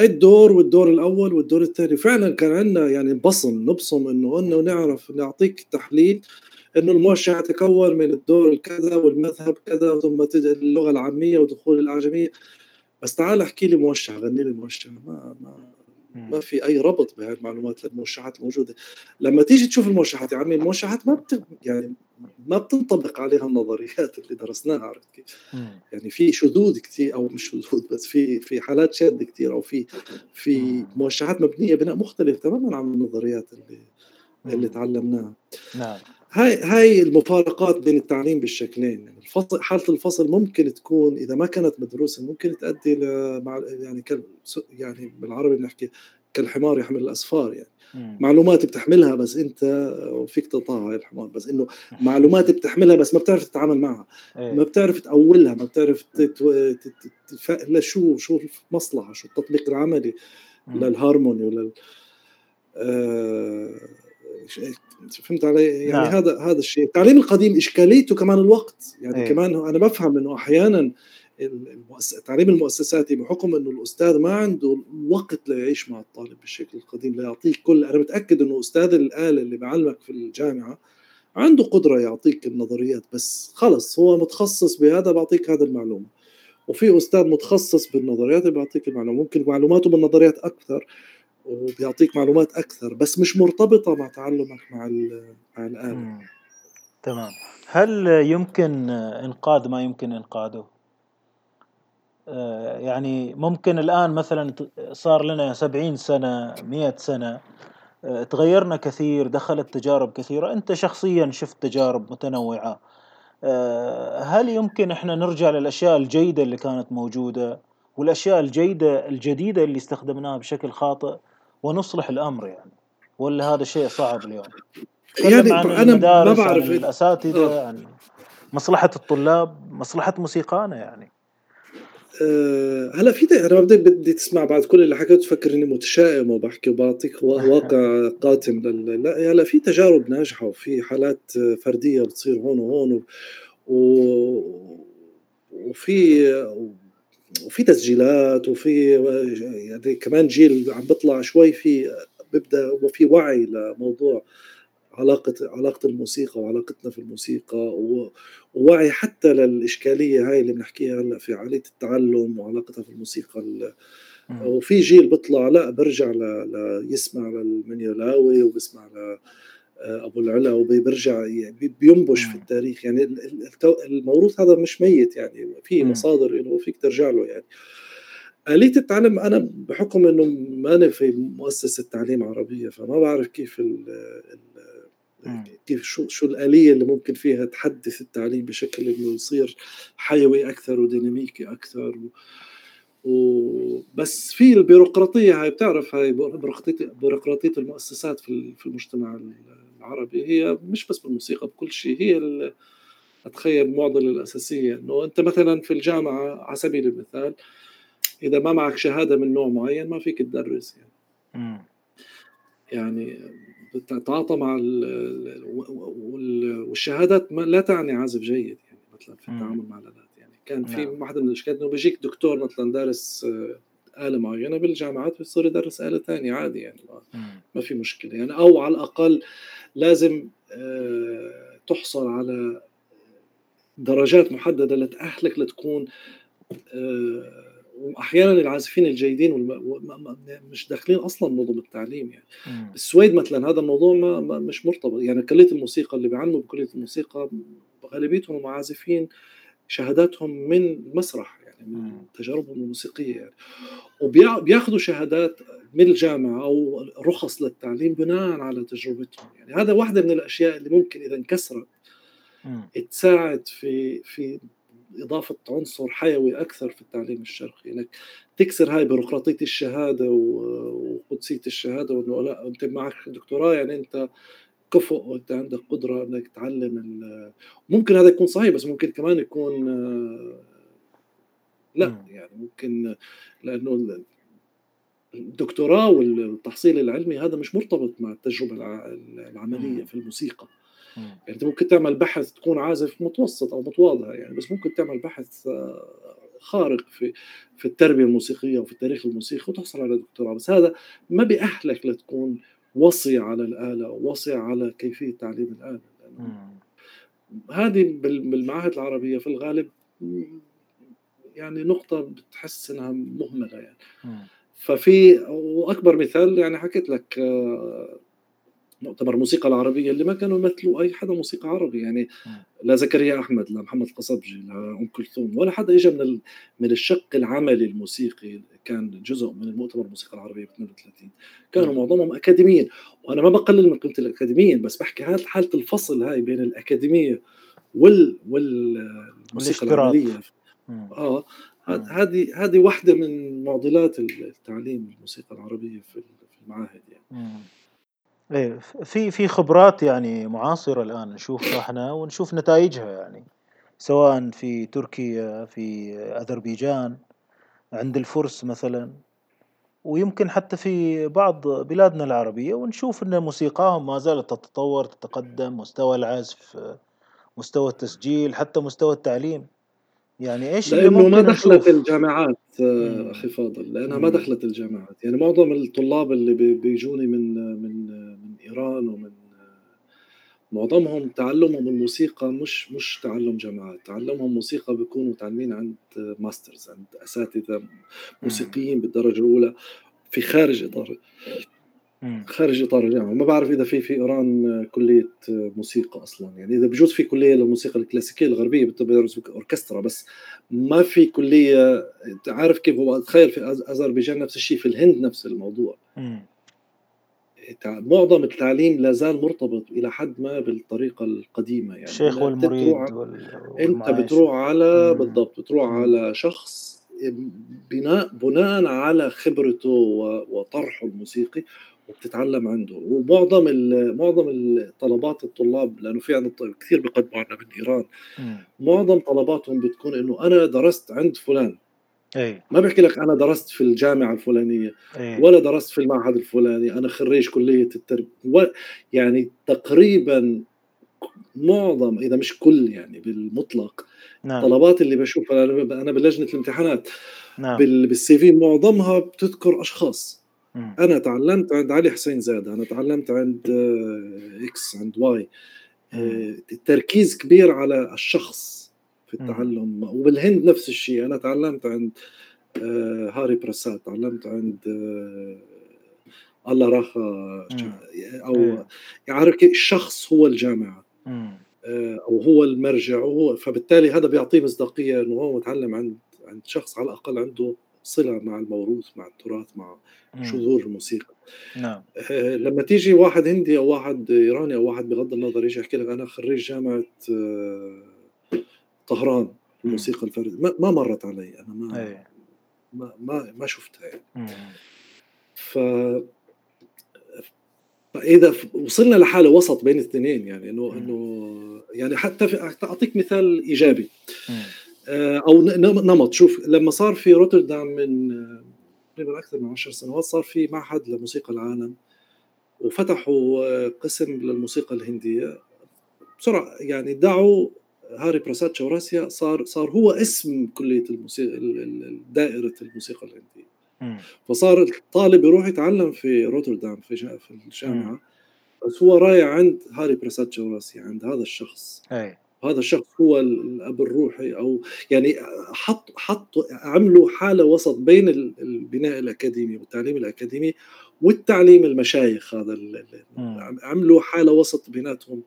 الدور والدور الأول والدور الثاني؟ فعلا كان عندنا يعني بصم نبصم إنه إنه نعرف نعطيك تحليل إنه الموشح يتكون من الدور الكذا والمذهب كذا ثم تجي اللغة العامية ودخول الأعجمية. بس تعال أحكي لي موشح غني لي موشح ما ما ما في أي ربط بهذه المعلومات للموشحات الموجوده لما تيجي تشوف الموشحات يا عمي الموشحات ما بت... يعني ما بتنطبق عليها النظريات اللي درسناها عرفت كيف؟ يعني في شذوذ كثير أو مش شذوذ بس في في حالات شاذ كثير أو في في موشحات مبنية بناء مختلف تماما عن النظريات اللي اللي تعلمناها. نعم. هاي هاي المفارقات بين التعليم بالشكلين يعني الفصل حالة الفصل ممكن تكون إذا ما كانت مدروسة ممكن تؤدي ل يعني كل يعني بالعربي بنحكي كالحمار يحمل الأسفار يعني مم. معلومات بتحملها بس أنت وفيك تقطعها هاي الحمار بس إنه معلومات بتحملها بس ما بتعرف تتعامل معها إيه. ما بتعرف تأولها ما بتعرف لا شو شو المصلحة شو التطبيق العملي للهارموني ولل آه فهمت علي؟ يعني نعم. هذا هذا الشيء، التعليم القديم إشكاليته كمان الوقت، يعني أيه. كمان أنا بفهم إنه أحيانا التعليم المؤسساتي بحكم إنه الأستاذ ما عنده وقت ليعيش مع الطالب بالشكل القديم ليعطيك كل أنا متأكد إنه أستاذ الآلة اللي بعلمك في الجامعة عنده قدرة يعطيك النظريات بس خلص هو متخصص بهذا بعطيك هذا المعلومة وفي أستاذ متخصص بالنظريات بيعطيك المعلومة ممكن معلوماته بالنظريات أكثر وبيعطيك معلومات أكثر بس مش مرتبطة مع تعلمك مع مع الآلة.
تمام. هل يمكن إنقاذ ما يمكن إنقاذه؟ آه، يعني ممكن الآن مثلا صار لنا سبعين سنة مئة سنة آه، تغيرنا كثير دخلت تجارب كثيرة أنت شخصيا شفت تجارب متنوعة. آه، هل يمكن إحنا نرجع للأشياء الجيدة اللي كانت موجودة والأشياء الجيدة الجديدة اللي استخدمناها بشكل خاطئ؟ ونصلح الأمر يعني. ولا هذا شيء صعب اليوم؟ يعني عن أنا ما بعرف الأساتذة عن مصلحة الطلاب مصلحة موسيقانا يعني.
أه هلا في أنا بدي بدي تسمع بعد كل اللي حكيته تفكر اني متشائم وبحكي وبعطيك واقع قاتم لا هلا في تجارب ناجحة وفي حالات فردية بتصير هون وهون و... وفي وفي تسجيلات وفي يعني كمان جيل عم بيطلع شوي في بيبدأ وفي وعي لموضوع علاقة علاقة الموسيقى وعلاقتنا في الموسيقى ووعي حتى للإشكالية هاي اللي بنحكيها هلأ في عملية التعلم وعلاقتها في الموسيقى وفي جيل بيطلع لأ برجع ل... يسمع للمنيلاوي وبسمع ل أبو العلا وبيرجع يعني بينبش في التاريخ. يعني الموروث هذا مش ميت يعني في مصادر له فيك ترجع له يعني. آلية التعلم أنا بحكم إنه ما أنا في مؤسسة تعليم عربية فما بعرف كيف ال كيف شو شو الآلية اللي ممكن فيها تحدث التعليم بشكل إنه يصير حيوي أكثر وديناميكي أكثر وبس في البيروقراطية هاي بتعرف هاي بيروقراطية بيروقراطية المؤسسات في في المجتمع العربي هي مش بس بالموسيقى بكل شيء. هي أتخيل المعضله الأساسية إنه أنت مثلا في الجامعة على سبيل المثال إذا ما معك شهادة من نوع معين ما فيك تدرس يعني. يعني تتعاطى مع والشهادات لا تعني عزف جيد يعني مثلا في التعامل مع الألات يعني. كان في نعم. واحدة من الاشكالات إنه بيجيك دكتور مثلا دارس آه، آلة معينة بالجامعات بيصير يدرس آلة ثانية عادي يعني ما في مشكلة يعني. أو على الأقل لازم آه، تحصل على درجات محددة لتأهلك لتكون آه، وأحيانا العازفين الجيدين مش داخلين أصلا نظم التعليم يعني. بالسويد مثلا هذا الموضوع ما مش مرتبط. يعني كليه الموسيقى اللي بيعلموا بكليه الموسيقى غالبيتهم عازفين شهاداتهم من المسرح يعني من تجاربهم الموسيقية يعني. وبياخذوا شهادات من الجامعة أو رخص للتعليم بناء على تجربتهم. يعني هذا واحدة من الأشياء اللي ممكن إذا انكسرت تساعد في في إضافة عنصر حيوي أكثر في التعليم الشرقي. إنك تكسر هاي بيروقراطية الشهادة وقدسية الشهادة وإنه لا أنت معك دكتوراه يعني أنت كفؤ وأنت عندك قدرة إنك تعلم ممكن هذا يكون صحيح بس ممكن كمان يكون لا يعني ممكن لأنه الدكتوراه والتحصيل العلمي هذا مش مرتبط مع التجربة العملية في الموسيقى. يعني أنت ممكن تعمل بحث تكون عازف متوسط أو متواضع يعني بس ممكن تعمل بحث آه، خارق في في التربية الموسيقية وفي التاريخ الموسيقي وتحصل على دكتوراه بس هذا ما بيأهلك لتكون وصي على أو وصي على كيفية تعليم الآلة. هذه بالمعاهد العربية في الغالب يعني نقطة بتحس إنها مهملة يعني. ففي وأكبر مثال يعني حكيت لك آه، مؤتمر الموسيقى العربية اللي ما كانوا يمثلوا أي حدا موسيقى عربي يعني لا زكريا أحمد لا محمد القصبجي لا أم كلثوم ولا حدا اجى من من الشق العملي الموسيقي كان جزء من المؤتمر الموسيقى العربية ب 32 كانوا معظمهم أكاديميين وأنا ما بقلل من قيمة الأكاديميين بس بحكي هذه حالة الفصل هاي بين الأكاديمية وال والموسيقى العملية. آه هذه هذه واحدة من معضلات التعليم الموسيقى العربية في المعاهد يعني.
إيه في في خبرات يعني معاصرة الآن نشوفها إحنا ونشوف نتائجها يعني سواء في تركيا في أذربيجان عند الفرس مثلا ويمكن حتى في بعض بلادنا العربية ونشوف إن موسيقاهم ما زالت تتطور تتقدم مستوى العزف مستوى التسجيل حتى مستوى التعليم. يعني إيش
اللي لأنه ما دخلت؟ الجامعات آه، أخي فاضل لأنها ما دخلت الجامعات. يعني معظم الطلاب اللي بيجوني من من من إيران ومن معظمهم تعلمهم الموسيقى مش مش تعلم جامعات تعلمهم موسيقى بيكونوا تعلمين عند masters عند أساتذة موسيقيين بالدرجة الأولى في خارج إطار. خارج إطار الجامعة. ما بعرف إذا في في إيران كلية موسيقى أصلا. يعني إذا بجوز في كلية للموسيقى الكلاسيكية الغربية بتدرس أوركسترا بس. ما في كليه عارف كيف هو تخيل في أذربيجان نفس الشيء في الهند نفس الموضوع. معظم التعليم لا زال مرتبط إلى حد ما بالطريقة القديمة. يعني
الشيخ والمريد
وال... أنت بتروح على مم. بالضبط بتروح. على شخص بناء بناء على خبرته وطرحه الموسيقي. وبتتعلم عنده ومعظم معظم الطلبات الطلاب لأنه في عندنا كثير بيقدموا عنا من إيران معظم طلباتهم بتكون إنه أنا درست عند فلان
أي.
ما بحكي لك أنا درست في الجامعة الفلانية أي. ولا درست في المعهد الفلاني أنا خريج كلية التربية يعني تقريبا معظم إذا مش كل يعني بالمطلق نعم. الطلبات اللي بشوفها أنا بلجنة الامتحانات نعم. بال CV معظمها بتذكر أشخاص أنا تعلمت عند علي حسين زاد أنا تعلمت عند X عند Y. التركيز كبير على الشخص في التعلم وبالهند نفس الشيء. أنا تعلمت عند آه، هاري برسات تعلمت عند آه، الله راخا أو
إيه.
يعرف الشخص هو الجامعة. أو هو المرجع وهو فبالتالي هذا بيعطيه مصداقية إنه هو متعلم عند عند شخص على الأقل عنده صلة مع الموروث مع التراث مع شذور الموسيقى.
نعم.
آه، لما تيجي واحد هندي أو واحد إيراني أو واحد بغض النظر يجي يحكي لك أنا خريج جامعة آه، طهران الموسيقى الفردية. ما, ما مرت علي. أنا ما
أي.
ما ما, ما شفتها يعني.
مم.
ف فإذا وصلنا لحالة وسط بين الاثنين يعني إنه إنه يعني حتى في أعطيك مثال إيجابي.
مم.
آه، أو نمط. شوف لما صار في روتردام من تقريبا أكثر من 10 سنوات صار في معهد لموسيقى العالم وفتحوا آه، قسم للموسيقى الهندية. بسرعة يعني دعوا هاري براساد شوراسيا صار صار هو اسم كلية الموسيقى دائرة الموسيقى الهندية. فصار الطالب يروح يتعلم في روتردام في في الجامعة. بس هو رايح عند هاري براساد شوراسيا عند هذا الشخص.
أي.
هذا الشخص هو الأب الروحي أو يعني حط حط عملوا حالة وسط بين البناء الأكاديمي والتعليم الأكاديمي والتعليم المشايخ هذا عملوا حالة وسط بيناتهم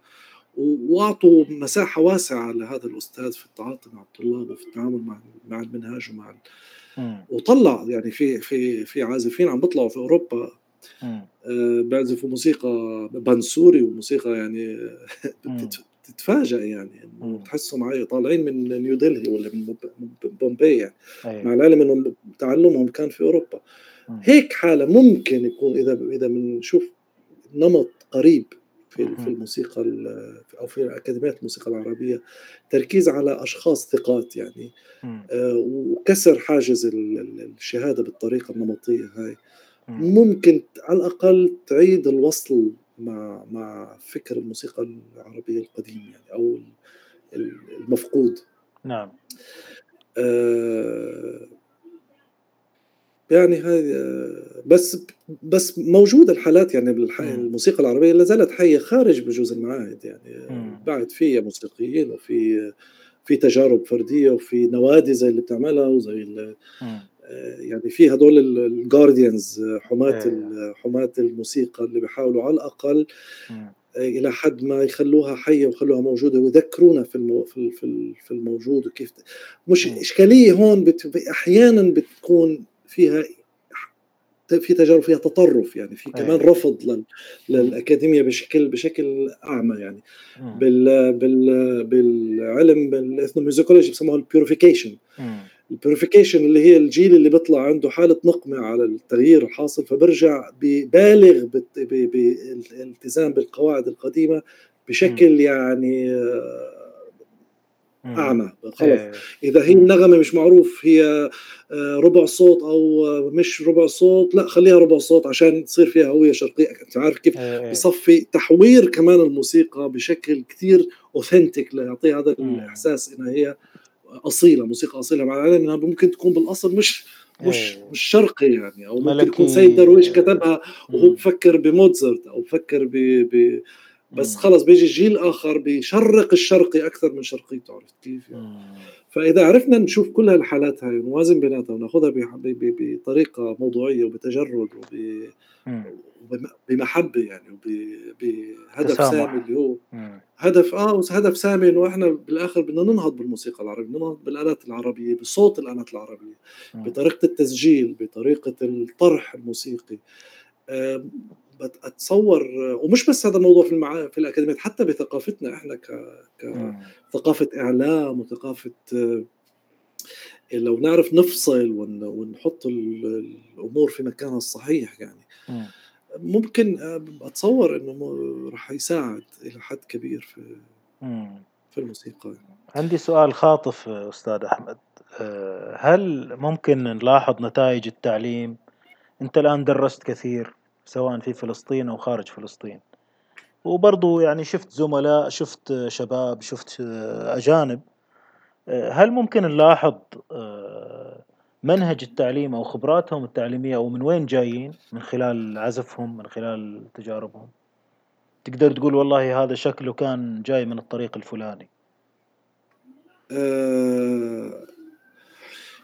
واعطوا مساحة واسعة لهذا الأستاذ في التعاطي مع الطلاب وفي التعامل مع مع المنهاج ومع وطلع يعني في في في عازفين عم بيطلعوا في أوروبا. آه بيعزفوا موسيقى بنسوري وموسيقى يعني تتفاجئ يعني إنه تحسهم طالعين من نيو دلهي ولا من بومبي يعني. أيوة. مع العلم انه تعلمهم كان في أوروبا. مم. هيك حالة ممكن يكون إذا إذا بنشوف نمط قريب في في الموسيقى أو في أكاديميات الموسيقى العربية تركيز على أشخاص ثقات يعني. آه وكسر حاجز الشهادة بالطريقة النمطية هاي. ممكن على الأقل تعيد الوصل مع مع فكر الموسيقى العربية القديم يعني أو المفقود.
نعم.
آه يعني هاي بس بس موجودة الحالات يعني الموسيقى العربية لا زالت حية خارج بجوز المعاهد يعني.
مم.
بعد فيها موسيقيين وفي في تجارب فردية وفي نوادي زي اللي بتعملها وزي يعني في هدول الجارديانز حماة إيه. حماة الموسيقى اللي بيحاولوا على الأقل إلى حد ما يخلوها حية ويخلوها موجودة ويذكرونا في المو في في الموجود وكيف مش إشكالية هون بت... أحيانا بتكون فيها في تجارب فيها تطرف يعني في كمان رفض لل... للأكاديمية بشكل بشكل أعمى يعني. بال بال بالعلم بال ethnomusicology بسموها ال purification ال purification اللي هي الجيل اللي بيطلع عنده حالة نقمة على التغيير الحاصل فبرجع ببالغ بالالتزام بالقواعد القديمة بشكل يعني أعمى. خلص إيه. إذا هي النغمة مش معروف هي آه، ربع صوت أو مش ربع صوت لا خليها ربع صوت عشان تصير فيها هوية شرقية. أنت عارف كيف؟ إيه، إيه. بصفي تحوير كمان الموسيقى بشكل كثير اوثنتيك ليعطيها هذا الإحساس إنها هي أصيلة موسيقى أصيلة مع العلم إنها ممكن تكون بالأصل مش مش مش شرقي يعني أو ممكن يكون سيد درويش كتبها وهو بفكر بموتزارت أو بفكر ب, ب بس خلص بيجي جيل آخر بيشرق الشرقي أكثر من شرقيته عرفت كيف يعني؟ فإذا عرفنا نشوف كل هالحالات هاي ونوازن بيناتها وناخذها بطريقة موضوعية وبتجرد وبمحبه يعني وبهدف سامي اللي هو هدف آه هدف سامي انه إحنا بالآخر بدنا ننهض بالموسيقى العربية ننهض بالآلات العربية بصوت الآلات العربية بطريقة التسجيل بطريقة الطرح الموسيقي. أتصور ومش بس هذا الموضوع في المع... في الأكاديميات حتى بثقافتنا إحنا ك... كثقافه إعلام وثقافة لو نعرف نفصل ون... ونحط الأمور في مكانها الصحيح يعني. ممكن أتصور إنه راح يساعد إلى حد كبير في في الموسيقى.
عندي سؤال خاطف أستاذ أحمد. آه، هل ممكن نلاحظ نتائج التعليم؟ أنت الآن درست كثير سواء في فلسطين أو خارج فلسطين. وبرضو يعني شفت زملاء شفت شباب شفت أجانب. هل ممكن نلاحظ آه، منهج التعليم أو خبراتهم التعليمية أو من وين جايين من خلال عزفهم من خلال تجاربهم تقدر تقول والله هذا شكله كان جاي من الطريق الفلاني
أه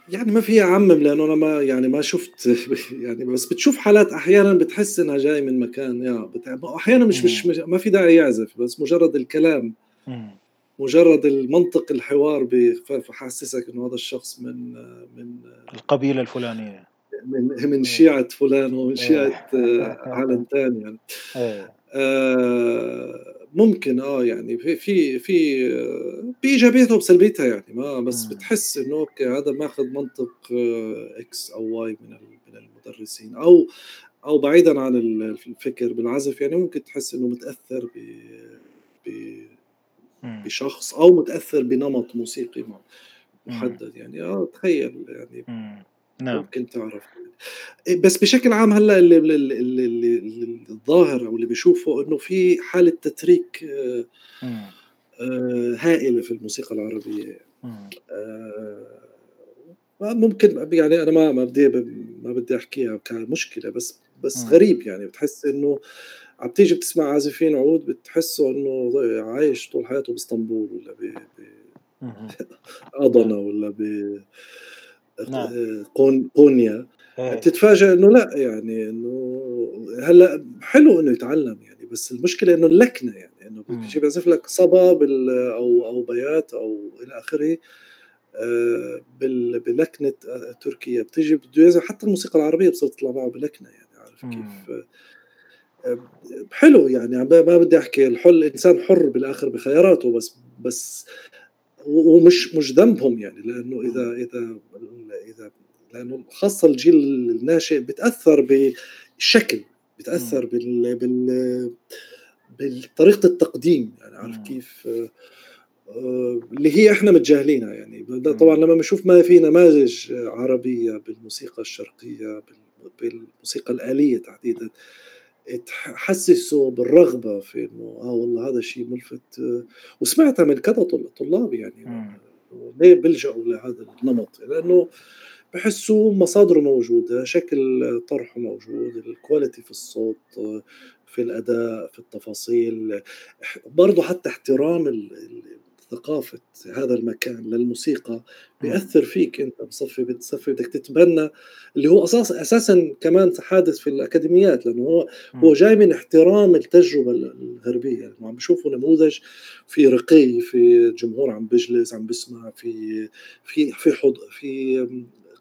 يعني ما في أعمم لأنه أنا ما يعني ما شُفت يعني بس بتشوف حالات أحيانًا بتحس إنها جاي من مكان يا أحيانًا مش مش
إمم.
ما في داعي يعزف بس مجرد الكلام،. مجرد المنطق الحوار بيحسسك إنه هذا الشخص من من
القبيلة الفلانية.
من من
إيه.
شيعة فلان ومن
إيه.
شيعة عالم تاني يعني.
إيه.
آآ ممكن آه يعني في في في بإيجابياتها وبسلبياتها يعني ما بس. بتحس إنه أوكي هذا ماخذ منطق X أو Y من من المدرسين أو أو بعيدًا عن الفكر بالعزف يعني ممكن تحس إنه متأثّر ب ب. بشخص أو متأثّر بنمط موسيقي. محدد يعني آه تخيّل يعني.
نعم.
ممكن تعرف إيه بس بشكل عام هلّأ اللي ال ال ال ال الظاهر أو اللي باشوفه إنه في حالة تتريك
إمم.
آآ هائلة في الموسيقى العربية
إمم.
آآ ممكن يعني أنا ما ما بدي ما بدي أحكيها كمشكلة بس بس. غريب يعني بتحس إنه عم تيجي بتسمع عازفين عود بتحسّه إنه عايش طول حياته بإسطنبول والّا ب. أضنا
نعم.
والّا ب
نعم.
قون قونيا
إيه.
بتتفاجأ إنه لأ يعني إنه هلأ حلو إنه يتعلّم يعني بس المشكلة إنه اللكنة يعني
إمم.
بيجي بيعزف لك صبا بال أو أو بيات آخره آآ بال بلكنة آآ تركيا بتيجي بده يعزف حتى الموسيقى العربية بتصير تطلع معه بلكنة يعني عارف. كيف؟ حلو يعني ما بدي أحكي الحُر الإنسان حُر بالآخر بخياراته بس بس ومش مش ذنبهم يعني لإنه إذا
إمم.
إذا إذا لإنه خاصة الجيل الناشئ بيتأثّر بالشكل، بيتأثّر
إمم.
بال بال بطريقة التقديم يعني عارف
إمم.
كيف؟ آآ اللي هي إحنا متجاهلينها يعني. طبعًا لمّا بنشوف ما في نماذج عربية بالموسيقى الشرقية بال بالموسيقى الآلية تحديدًا تحسّسه بالرغبة في إنه آه والله هذا شيء مُلفت وسمعتها من كذا طل طلاب يعني. ليه بيلجأوا لهذا النمط؟ لإنه بحسّوا مصادره موجودة، شكل طرحه موجود، الquality في الصوت، في الأداء، في التفاصيل، برضه حتى احترام ثقافة هذا المكان للموسيقى
إمم.
بيأثّر فيك أنت بصفي بتصفي بدك تتبنى اللي هو أساس أساسًا كمان حادث في الأكاديميات لأنه هو هو. جاي من احترام التجربة ال الغربية، يعني عم بيشوفوا نموذج في رقي، في جمهور عم بيجلس عم بيسمع، في في في حض في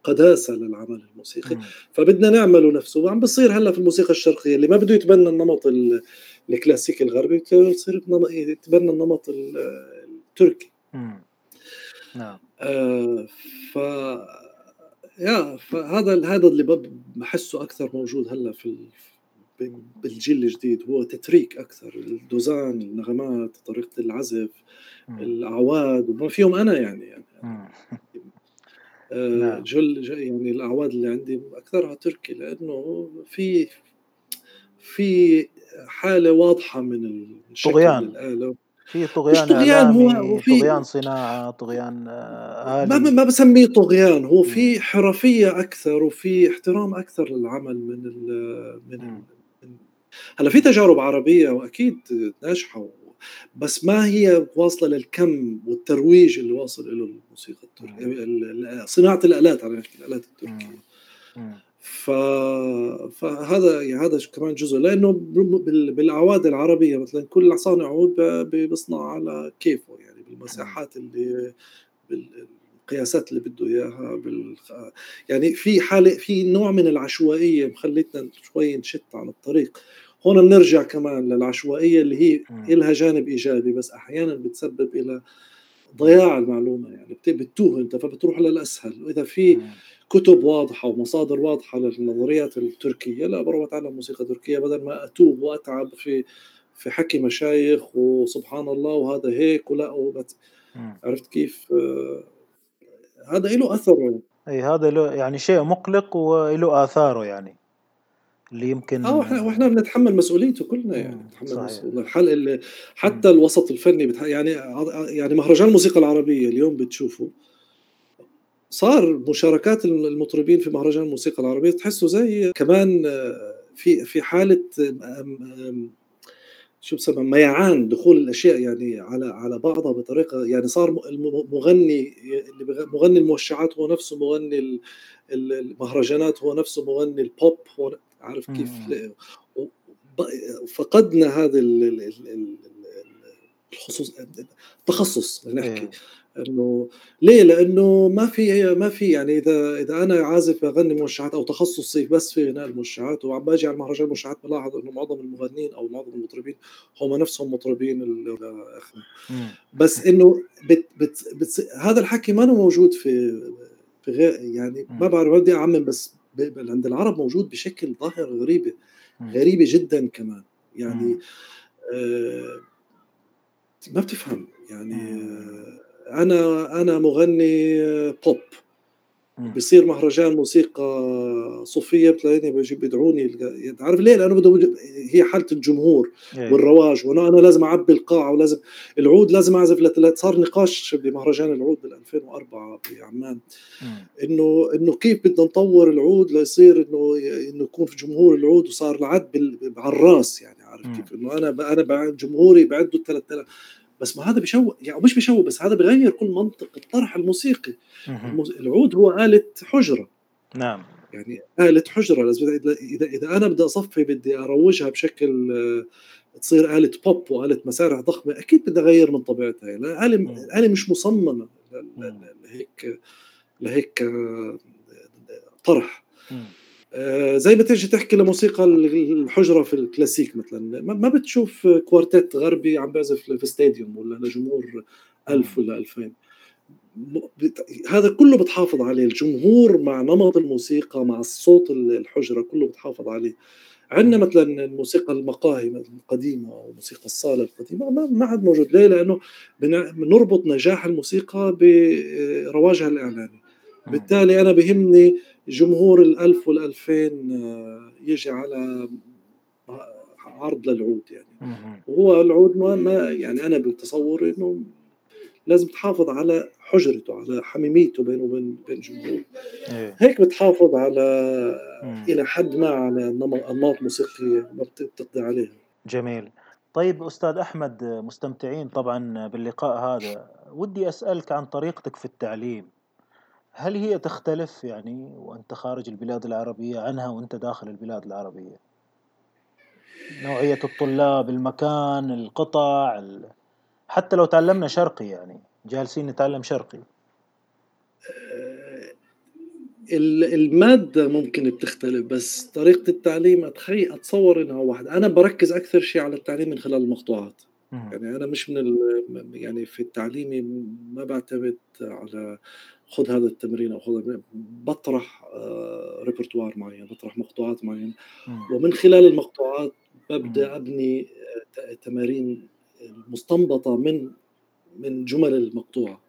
قداسة للعمل الموسيقي،
إمم.
فبدنا نعمله نفسه وعم بيصير هلّأ في الموسيقى الشرقية اللي ما بده يتبنى النمط ال الكلاسيكي الغربي بتصير يتبنى النمط
إمم. نعم.
آآ ف يا فهذا هذا اللي ب باحسّه أكثر موجود هلّأ في بالجيل الجديد هو تتريك أكثر، الدوزان، النغمات، طريقة العزف،
إمم.
الأعواد وبما فيهم أنا يعني يعني. آآ
نعم.
جل يعني الأعواد اللي عندي أكثرها تركي لإنه في في حالة واضحة من ال شكل
طغيان.
الآلة
في طغيان
طغيان هو في
طغيان صناعة، طغيان
ما ما
آلي.
ما باسميه طغيان، هو في
إمم.
حرفية أكثر وفي احترام أكثر للعمل من ال من ال. من هلّأ في تجارب عربية وأكيد ناجحة و بس ما هي واصلة للكم والترويج اللي واصل إله الموسيقى التركية
إمم.
ال ال صناعة الآلات أنا ف فهذا يعني هذا كمان جزء لإنه ب بال بالأعواد العربية مثلًا كل صانع عود بيصنع على كيفه يعني. بالمساحات اللي بال القياسات اللي بده إياها بالخ يعني في حالة في نوع من العشوائية مخلّتنا شوي نشِت عن الطريق، هون بنرجع كمان للعشوائية اللي هي. إلها جانب إيجابي بس أحيانًا بتسبب إلى ضياع المعلومة يعني بت بتتوه أنت فبتروح للأسهل، وإذا في. كُتب واضحة ومصادر واضحة للنظريات التركية، لأ باروح باتعلم موسيقى تركية بدل ما أتوه وأتعب في في حكي مشايخ وسبحان الله وهذا هيك ولأ وبت. عرفت كيف؟ هذا إله أثره.
أي هذا له يعني شيء مُقلق وله آثاره يعني. اللي
آه
يمكن
وإحنا وإحنا بنتحمّل مسؤوليته كلنا يعني
إمم.
بنتحمّل
صحيح.
مسؤول الحل ال
إمم.
حتى الوسط الفني بتح يعني يعني مهرجان الموسيقى العربية اليوم بتشوفه صار مشاركات ال المطربين في مهرجان الموسيقى العربية. تحسّه زي كمان في في حالة آمم آمم شو بسمى ميعان دخول الأشياء يعني على على بعضها بطريقة يعني صار المغني اللي مغني الموشعات هو نفسه مغني المهرجانات هو نفسه مغني البوب هو عارف كيف؟ فقدنا هذا الخصوص التخصص نحكي. إيه. انه ليه؟ لأنه ما في ما في يعني اذا إذا أنا عازف بغني موشحات أو تخصصي بس في غناء الموشحات وعم باجي على مهرجان الموشحات بلاحظ إنه معظم المغنيين أو معظم المطربين هم نفسهم مطربين بس إنه بت بت بت هذا الحكي ما موجود في في غير يعني ما بعرف بدي أعمم بس عند العرب موجود بشكل ظاهر غريبه غريبه جدا كمان. يعني آه ما بتفهم. يعني آه أنا أنا مغني بوب بصير مهرجان موسيقى صوفية بتلاقيني بجيب بدعوني عارف ليه؟ لأنه بده هي حالة الجمهور إيه. والرواج وأنا أنا لازم أعبي القاعة ولازم العود لازم أعزف لثلاث صار نقاش بمهرجان العود بال 2004 بعمان إنه إنه كيف بدنا نطور العود ليصير إنه إنه يكون في جمهور العود وصار العد على الرأس يعني عارف كيف؟ إنه أنا أنا جمهوري بعده 3000 بس ما هذا بشوه يعني مش بشوه بس هذا بغير كل منطق الطرح الموسيقي. العود هو آلة حجرة.
نعم.
يعني آلة حجرة. إذا إذا أنا بدي أصفي بدي أروجها بشكل تصير آلة بوب وآلة مسارح ضخمة أكيد بدي أغير من طبيعتها. يعني الآلة الآلة مش مصممة لهيك لهيك طرح. آه، زي ما تيجي تحكي لموسيقى الحجرة في الكلاسيك مثلا. ما بتشوف كوارتيت غربي عم بيعزف في استاديوم ولا لجمهور ألف ولا ألفين. هذا كله بتحافظ عليه. الجمهور مع نمط الموسيقى مع الصوت الحجرة كله بتحافظ عليه. عندنا مثلا الموسيقى المقاهي القديمة أو موسيقى الصالة القديمة ما, ما عاد موجود. ليه؟ لأنه بنربط نجاح الموسيقى برواجها الإعلاني. بالتالي أنا بهمني جمهور الألف والألفين آه، يجي على عرض للعود يعني. وهو العود ما, ما يعني أنا بتصوري إنه لازم تحافظ على حجرته على حميميته بينه وبين بين الجمهور إيه. هيك بتحافظ على إلى حد ما على أنماط موسيقية ما بتقضي عليها
جميل. طيب أستاذ أحمد مستمتعين طبعا باللقاء هذا. ودي أسألك عن طريقتك في التعليم. هل هي تختلف يعني وأنت خارج البلاد العربية عنها وأنت داخل البلاد العربية؟ نوعية الطلاب، المكان، القطع، حتى لو تعلمنا شرقي يعني جالسين نتعلم شرقي.
آه، المادة ممكن بتختلف بس طريقة التعليم أتخيل أتصور إنها واحدة، أنا بركز أكثر شيء على التعليم من خلال المقطوعات. يعني أنا مش من يعني في التعليمي ما بعتمد على خذ هذا التمرين أو خذ بطرح آه، ريpertoire معين بطرح مقطوعات معينه ومن خلال المقطوعات ببدأ أبني آه، تمارين مستنبطة من من جمل المقطوعة.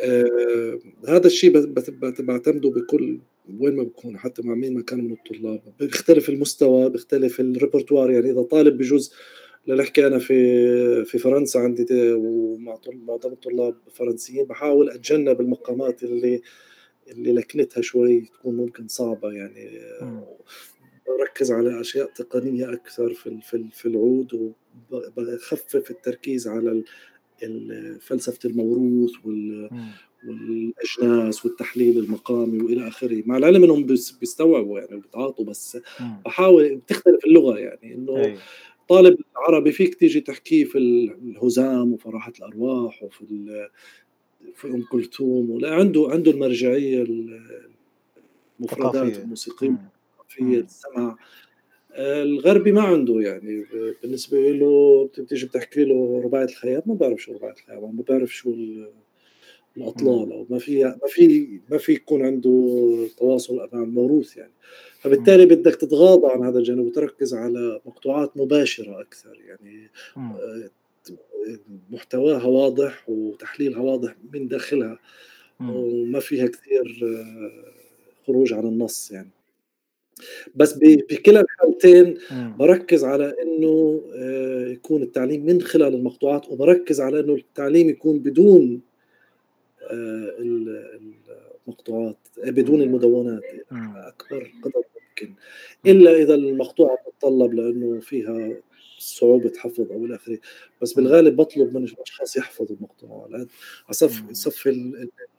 آه هذا الشيء بعتمده بكل وين ما بكون حتى مع مين ما كان من الطلاب. بيختلف المستوى بيختلف الريpertoire يعني إذا طالب بجوز لنحكي أنا في في فرنسا عندي ومع معظم الطلاب فرنسيين بحاول أتجنب المقامات اللي اللي لكنتها شوي تكون ممكن صعبة يعني. بركز على أشياء تقنية أكثر في في في العود وبخفف التركيز على فلسفة الموروث وال والأجناس والتحليل المقامي وإلى آخره. مع العلم إنهم بيستوعبوا يعني وبيتعاطوا بس بحاول بتختلف اللغة يعني إنه طالب عربي فيك تيجي تحكيه في الهزام وفي راحة الأرواح وفي في أم كلثوم ولا عنده عنده المرجعية المفردات الموسيقية الثقافية السمع. الغربي ما عنده يعني بالنسبة له بتيجي بتحكي له رباعية الخيام ما بعرف شو رباعية الخيام ما بعرف شو الأطلال أو ما في ما في ما في يكون عنده تواصل مع الموروث يعني. فبالتالي بدك تتغاضى عن هذا الجانب وتركز على مقطوعات مباشرة أكثر يعني. آه، محتواها واضح وتحليلها واضح من داخلها وما فيها كثير آه، خروج عن النص يعني. بس بكلا الحالتين بركز على إنه آه، يكون التعليم من خلال المقطوعات وبركز على إنه التعليم يكون بدون المقطوعات بدون المدونات أكبر قدر ممكن. إلا إذا المقطوعة تتطلب لأنه فيها صعوبة حفظ أو إلى آخره، بس بالغالب بطلب من الأشخاص يحفظوا المقطوعة. أصفي صفي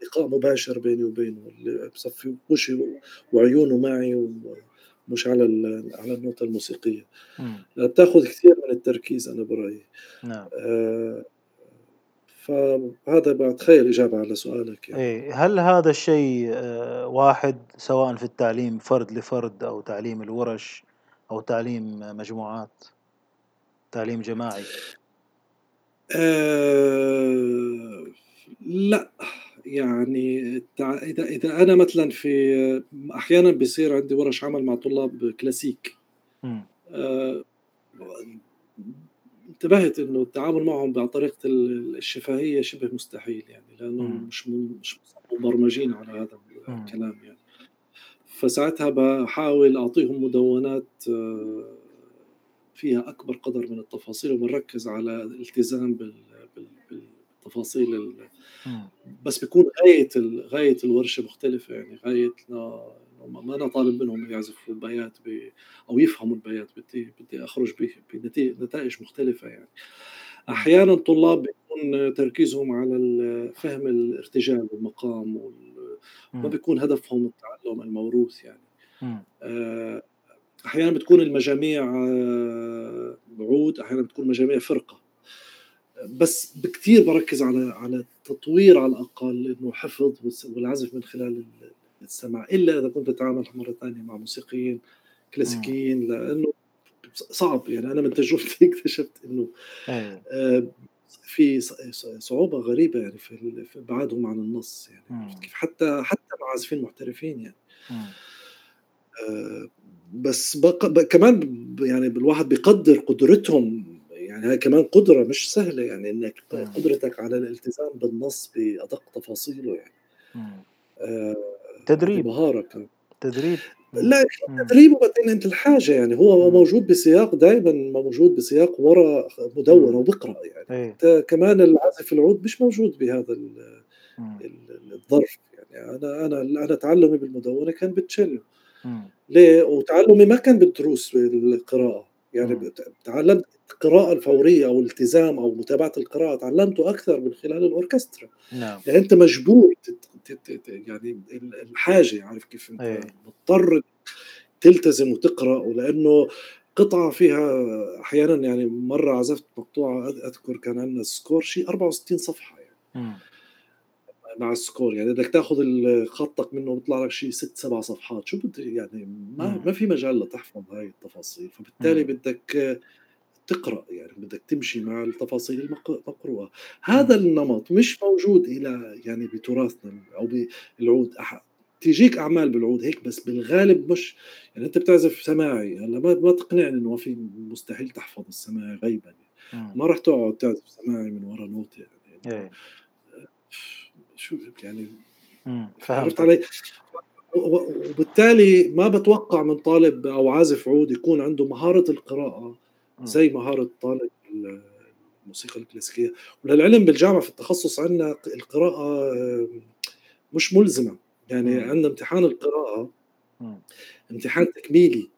اللقاء مباشر بيني وبينه. بصفي وشي وعيونه معي ومش على على النوتة الموسيقية. بتاخذ كثير من التركيز أنا برأيي. نعم. آه فهذا بتخيل إجابة على سؤالك
يعني. إيه هل هذا الشيء آه، واحد سواء في التعليم فرد لفرد أو تعليم الورش أو تعليم مجموعات تعليم جماعي؟
أه لا يعني إذا إذا أنا مثلا في أحيانا بيصير عندي ورش عمل مع طلاب كلاسيك. أه انتبهت إنه التعامل معهم عن طريقة الشفهية شبه مستحيل يعني لأنهم مش مش مبرمجين على هذا الكلام يعني. فساعتها بحاول أعطيهم مدونات آه، فيها أكبر قدر من التفاصيل وبنركز على الالتزام بالتفاصيل بس بيكون غاية غاية الورشة مختلفة يعني ما أنا طالب منهم يعزفوا بيات أو يفهموا البيات بدي بدي أخرج بنتائج مختلفة يعني. أحيانا طلاب بيكون تركيزهم على فهم الارتجال والمقام ما بيكون هدفهم التعلم الموروث يعني. آه، أحيانا بتكون المجاميع آه، عود أحيانا بتكون مجاميع فرقة. بس بكثير بركز على على التطوير على الأقل إنه حفظ والعزف من خلال السمع إلا إذا كنت تتعامل مرة ثانية مع موسيقيين كلاسيكيين لأنه صعب. يعني أنا من تجربتي اكتشفت إنه أيوه. آه، في صعوبة غريبة يعني في ابعادهم عن النص يعني. كيف؟ حتى حتى مع عازفين محترفين يعني. آه، بس بق... كمان يعني الواحد بيقدر قدرتهم. يعني هاي كمان قدرة مش سهلة يعني إنك قدرتك على الالتزام بالنص بأدق تفاصيله يعني.
آه تدريب.
مهارة كان
تدريب.
لا تدريب وبعدين انت الحاجة يعني هو موجود بسياق دائما موجود بسياق ورا مدون وبقرأ يعني. انت كمان العازف العود مش موجود بهذا الظرف يعني. أنا أنا أنا تعلمي بالمدونه كان بالتشيلو ليه؟ وتعلمي ما كان بالدروس بالقراءة. يعني تعلمت القراءة الفورية أو الالتزام أو متابعة القراءة تعلمته أكثر من خلال الأوركسترا نعم. يعني أنت مجبور يعني الحاجة عارف كيف أنت أيه. مضطر تلتزم وتقرأ ولأنه قطعة فيها أحيانا يعني مرة عزفت مقطوعة أذكر كان عندنا score شيء 64 صفحة يعني م. مع ال score يعني بدك تاخذ خطك منه بيطلع لك شيء ست سبع صفحات. شو بدي يعني ما ما في مجال لتحفظ هاي التفاصيل. فبالتالي بدك تقرأ يعني بدك تمشي مع التفاصيل المقروءة. هذا النمط مش موجود إلى يعني بتراثنا أو بالعود تيجيك أعمال بالعود هيك بس بالغالب مش يعني أنت بتعزف سماعي. هلا ما ما تقنعني إنه في مستحيل تحفظ السماعي غيبا. يعني. ما راح تقعد تعزف سماعي من ورا نوتة يعني. إيه. شو يعني؟ فهمت علي؟ وبالتالي ما بتوقع من طالب أو عازف عود يكون عنده مهارة القراءة زي مهارة طالب الموسيقى الكلاسيكية. وللعلم بالجامعة في التخصص عندنا القراءة مش ملزمة. يعني عندنا امتحان القراءة امتحان تكميلي.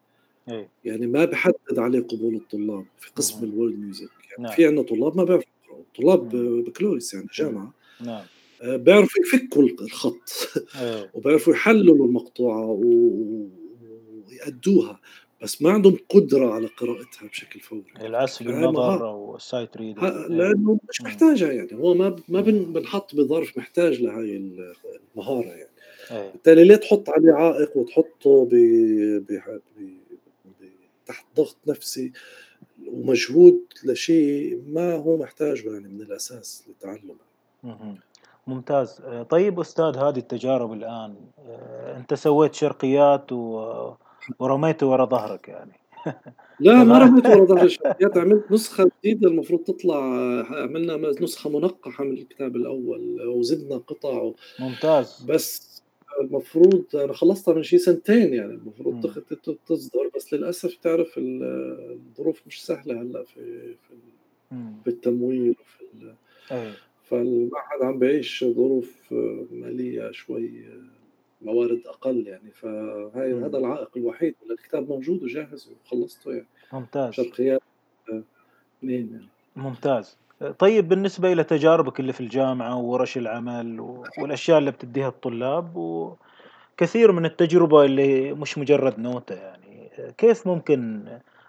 إيه. يعني ما بحدد عليه قبول الطلاب في قسم الورد ميوزك. يعني نعم. في عندنا طلاب ما بيعرفوا يقرأوا. طلاب بكالوريوس يعني جامعة. نعم. بيعرفوا يفكوا الخط. إيه. وبيعرفوا يحللوا المقطوعة ويأدوها. بس ما عندهم قدرة على قراءتها بشكل فوري.
العزف بالنظر أو ال sight
read لأنه مش محتاجها يعني. هو ما ما بنحط بظرف محتاج لهي المهارة يعني. أيه. بالتالي ليه تحط عليه عائق وتحطه ب... ب... ب... تحت ضغط نفسي ومجهود لشيء ما هو محتاجه يعني من الأساس للتعلم
ممتاز. طيب أستاذ هذه التجارب الآن آه، أنت سويت شرقيات و ورميته ورا ظهرك يعني.
لا ما رميته ورا ظهري. الشرقيات عملت نسخة جديدة المفروض تطلع عملنا نسخة منقحة من الكتاب الأول وزدنا قطع و...
ممتاز.
بس المفروض أنا خلصتها من شي سنتين يعني. المفروض تصدر بس للأسف تعرف الظروف مش سهلة هلا في في, في التمويل وفي أيه. فالمعهد عم بعيش ظروف مالية شوي موارد أقل يعني. فهاي هذا العائق الوحيد الكتاب موجود وجاهز وخلصته يعني.
ممتاز.
شرقيات اثنين يعني.
ممتاز. طيب بالنسبة إلى تجاربك اللي في الجامعة وورش العمل والأشياء اللي بتديها الطلاب وكثير من التجربة اللي مش مجرد نوتة يعني كيف ممكن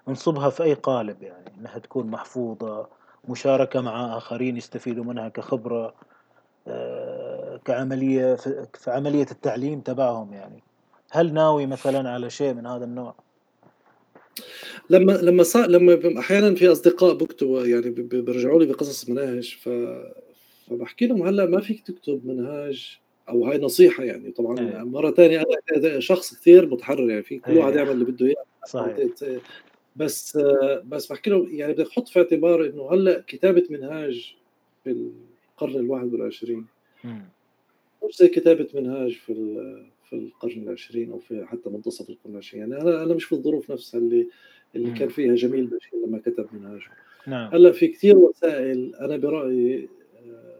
نصبها في أي قالب يعني إنها تكون محفوظة مشاركة مع آخرين يستفيدوا منها كخبرة آه، كعملية في عملية التعليم تبعهم يعني هل ناوي مثلا على شيء من هذا النوع؟
لما لما صار لما أحيانا في أصدقاء بكتبوا يعني بيرجعوا لي بقصص مناهج ف فبحكي لهم هلأ ما فيك تكتب منهاج أو هاي نصيحة يعني طبعا أيه. مرة ثانية أنا شخص كثير متحرر يعني في كل واحد أيه. يعمل اللي بده إياه صحيح بس بس بحكي لهم يعني بدك تحط في اعتبار إنه هلأ كتابة منهاج في القرن الواحد والعشرين. مش زي كتابة منهاج في في القرن العشرين أو في حتى منتصف القرن العشرين. يعني أنا أنا مش في الظروف نفسها اللي اللي كان فيها جميل بشير لما كتب منهاجه. نعم. هلأ في كثير وسائل أنا برأيي آه،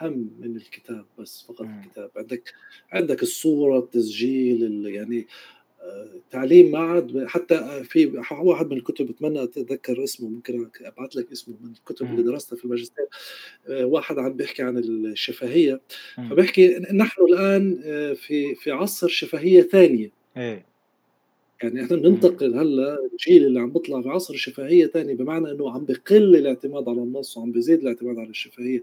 أهم من الكتاب بس فقط مم. الكتاب. عندك عندك الصورة التسجيل يعني تعليم ما عاد حتى في واحد من الكتب بتمنى أتذكر اسمه ممكن أبعث لك اسمه من الكتب اللي درستها في الماجستير. آه، واحد عم بيحكي عن الشفهية. فبيحكي نحن الآن آه، في في عصر شفهية ثانية. إيه. يعني إحنا بننتقل هلأ الجيل اللي عم بيطلع في عصر شفهية ثانية بمعنى إنه عم بقل الاعتماد على النص وعم بيزيد الاعتماد على الشفهية.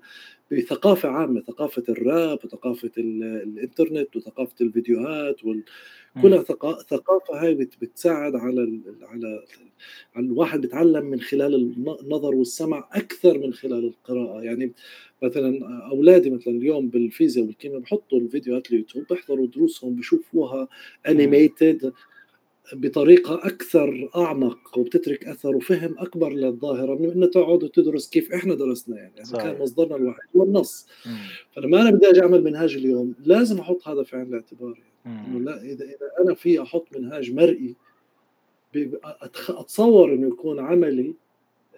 بثقافة عامة ثقافة الراب وثقافة الإنترنت وثقافة الفيديوهات وال كلها ثقافة هاي بتساعد على على على الواحد بيتعلم من خلال النظر والسمع أكثر من خلال القراءة. يعني مثلا أولادي مثلا اليوم بالفيزياء والكيمياء بحطوا الفيديوهات اليوتيوب بيحضروا دروسهم بشوفوها انيميتد بطريقة أكثر أعمق وبتترك أثر وفهم أكبر للظاهرة من إنه تقعد وتدرس كيف إحنا درسنا يعني, يعني كان مصدرنا الوحيد هو النص. فلما أنا بدي أجي أعمل منهاج اليوم لازم أحط هذا في عين الاعتبار يعني. إنه لا إذا إذا أنا في أحط منهاج مرئي أتصور إنه يكون عملي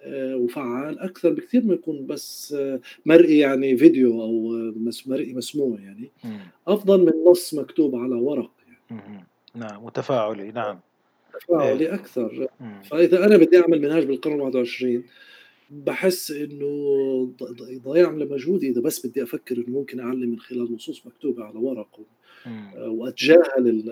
آه، وفعال أكثر بكثير ما يكون بس آه، مرئي يعني فيديو أو مرئي مسموع يعني. أفضل من نص مكتوب على ورق يعني.
نعم وتفاعلي نعم.
تفاعلي إيه. أكثر. فإذا أنا بدي أعمل منهاج بالقرن 21 بحس إنه ضياع لمجهودي إذا بس بدي أفكر إنه ممكن اعلم من خلال نصوص مكتوبة على ورق آه، وأتجاهل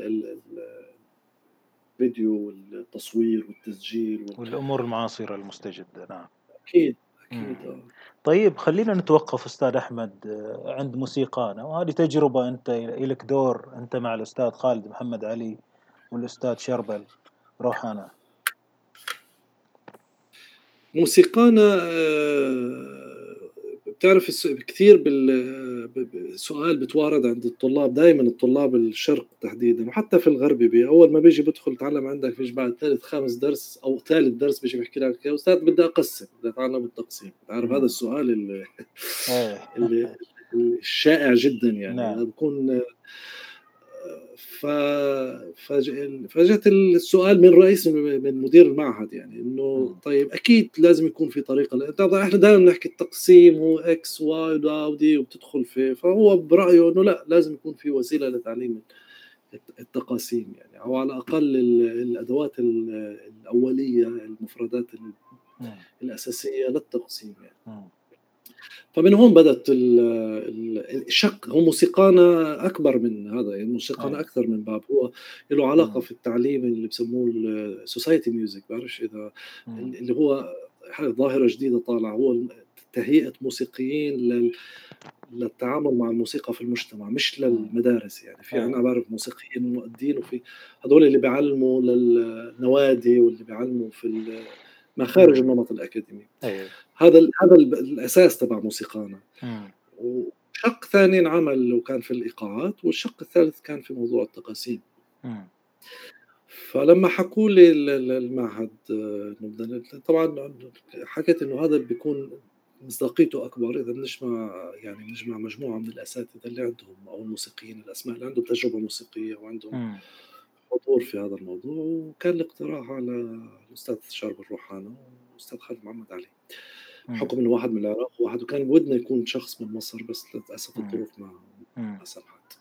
الفيديو والتصوير والتسجيل
والأمور المعاصرة المستجدة نعم.
أكيد أكيد
آه. طيب خلينا نتوقف أستاذ أحمد آه، عند موسيقانا وهذه تجربة أنت لك دور أنت مع الأستاذ خالد محمد علي والأستاذ شربل روحانا
موسيقانا آه، بتعرف كثير بالسؤال بتوارد عند الطلاب دائما الطلاب الشرق تحديدا وحتى في الغربي أول ما بيجي بدخل تعلم عندك بيجي بعد ثالث خامس درس أو ثالث درس بيجي بيحكي لك يا أستاذ بدي أقسم بدي أتعلم التقسيم بتعرف هذا السؤال اللي, إيه. اللي الشائع جدا يعني نعم. بكون ف فجت السؤال من رئيس من مدير المعهد يعني إنه طيب أكيد لازم يكون في طريقة طبعا إحنا دائما نحكي التقسيم و X Y و D وبتدخل في فهو برأيه إنه لا لازم يكون في وسيلة لتعليم التقاسيم يعني أو على الأقل الأدوات الأولية المفردات الأساسية للتقسيم يعني. فمن هون بدأت الشق هو موسيقانا أكبر من هذا يعني موسيقانا أكثر من باب. هو له علاقة في التعليم اللي بسموه ال society music بعرفش إذا اللي هو ظاهرة جديدة طالعة. هو تهيئة موسيقيين لل للتعامل مع الموسيقى في المجتمع مش للمدارس يعني. في أنا بعرف موسيقيين ومؤدين وفي هذول اللي بيعلموا للنوادي واللي بيعلموا في ما خارج النمط الأكاديمي. أيوه. هذا هذا الأساس تبع موسيقانا. وشق ثاني انعمل وكان في الإيقاعات والشق الثالث كان في موضوع التقاسيم. فلما حكوا لي المعهد طبعا حكيت إنه هذا بيكون مصداقيته أكبر إذا بنجمع يعني بنجمع مجموعة من الأساتذة اللي عندهم أو الموسيقيين الأسماء اللي عندهم تجربة موسيقية وعندهم حضور في هذا الموضوع. وكان الاقتراح على الأستاذ شارب الروحانه والأستاذ خالد محمد علي. بحكم إنه واحد من العراق وواحد وكان بودنا يكون شخص من مصر بس للأسف الظروف ما ما سمحت.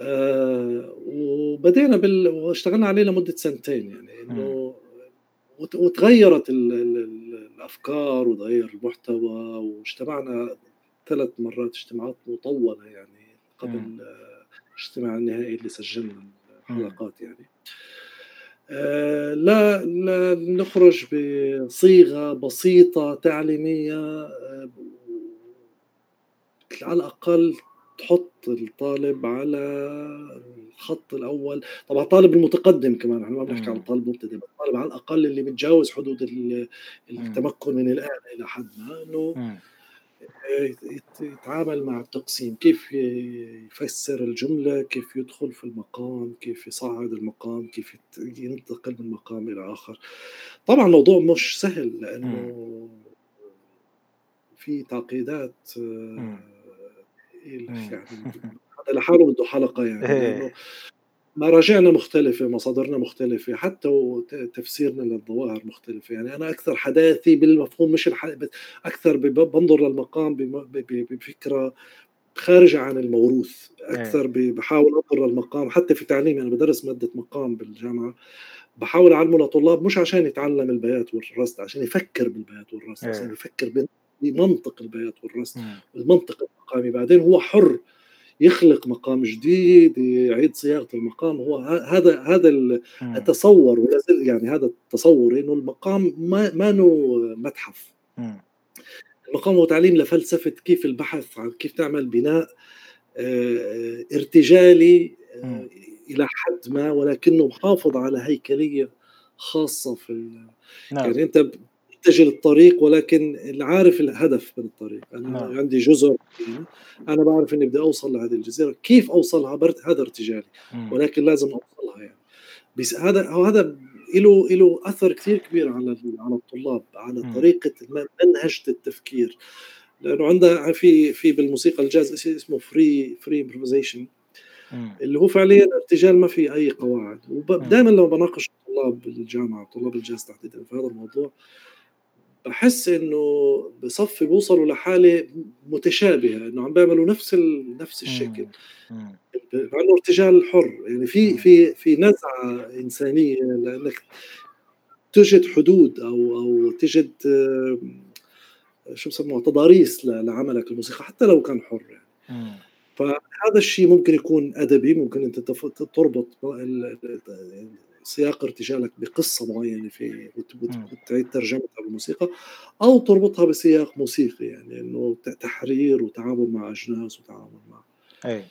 أه وبدينا بال... واشتغلنا عليه لمدة سنتين يعني إنه وتغيرت الأفكار وتغير المحتوى واجتمعنا ثلاث مرات اجتماعات مطولة يعني قبل الاجتماع النهائي اللي سجلنا الحلقات يعني. آه، لا, لا نخرج بصيغة بسيطة تعليمية آه، على الأقل تحط الطالب على الخط الأول. طبعا الطالب المتقدم كمان إحنا ما بنحكي عن الطالب المبتدئ الطالب على الأقل اللي بتجاوز حدود التمكن من الآلة إلى حد ما إنه يتعامل مع التقسيم. كيف يفسر الجملة كيف يدخل في المقام كيف يصعد المقام كيف ينتقل من مقام إلى آخر. طبعا الموضوع مش سهل لأنه في تعقيدات يعني هذا لحاله بده حلقة يعني إيه. مراجعنا مختلفة مصادرنا مختلفة حتى تفسيرنا للظواهر مختلفة. يعني أنا أكثر حداثي بالمفهوم مش الح... أكثر بنظر للمقام بفكرة خارجة عن الموروث. أكثر بحاول أنظر للمقام حتى في تعليمي أنا بدرس مادة مقام بالجامعة. بحاول أعلمه لطلاب مش عشان يتعلم البيات والرصد عشان يفكر بالبيات والرصد عشان يفكر بمنطق البيات والرصد. المنطق المقامي بعدين هو حر. يخلق مقام جديد يعيد صياغة المقام. هو هذا هذا التصور يعني هذا التصور إنه المقام ما ما متحف. المقام هو تعليم لفلسفة كيف البحث عن كيف تعمل بناء آه، ارتجالي آه، إلى حد ما ولكنه محافظ على هيكلية خاصة في نعم. يعني أنت اتجه للطريق ولكن عارف الهدف من الطريق. أنا نعم. عندي جزر أنا بعرف إني بدي أوصل لهذه الجزيرة. كيف أوصلها؟ هذا ارتجالي ولكن لازم أوصلها يعني. بس هذا هذا له له أثر كثير كبير على على الطلاب على طريقة منهجه التفكير. لأنه عندها في في بالموسيقى الجاز شيء اسمه free free improvisation اللي هو فعليا ارتجال ما في أي قواعد. ودائما لما بناقش طلاب الجامعة طلاب الجاز تحديدا في هذا الموضوع بحس إنه بصفي بوصلوا لحالة متشابهة إنه عم بيعملوا نفس ال... نفس الشكل. مع إنه ارتجال حر يعني في في في نزعة إنسانية لإنك تجد حدود أو أو تجد شو بسموها تضاريس لعملك الموسيقى حتى لو كان حر يعني. فهذا الشيء ممكن يكون أدبي ممكن أنت تربط سياق ارتجالك بقصة معينة في وتعيد ترجمتها بالموسيقى أو تربطها بسياق موسيقي يعني إنه تحرير وتعامل مع أجناس وتعامل مع أي.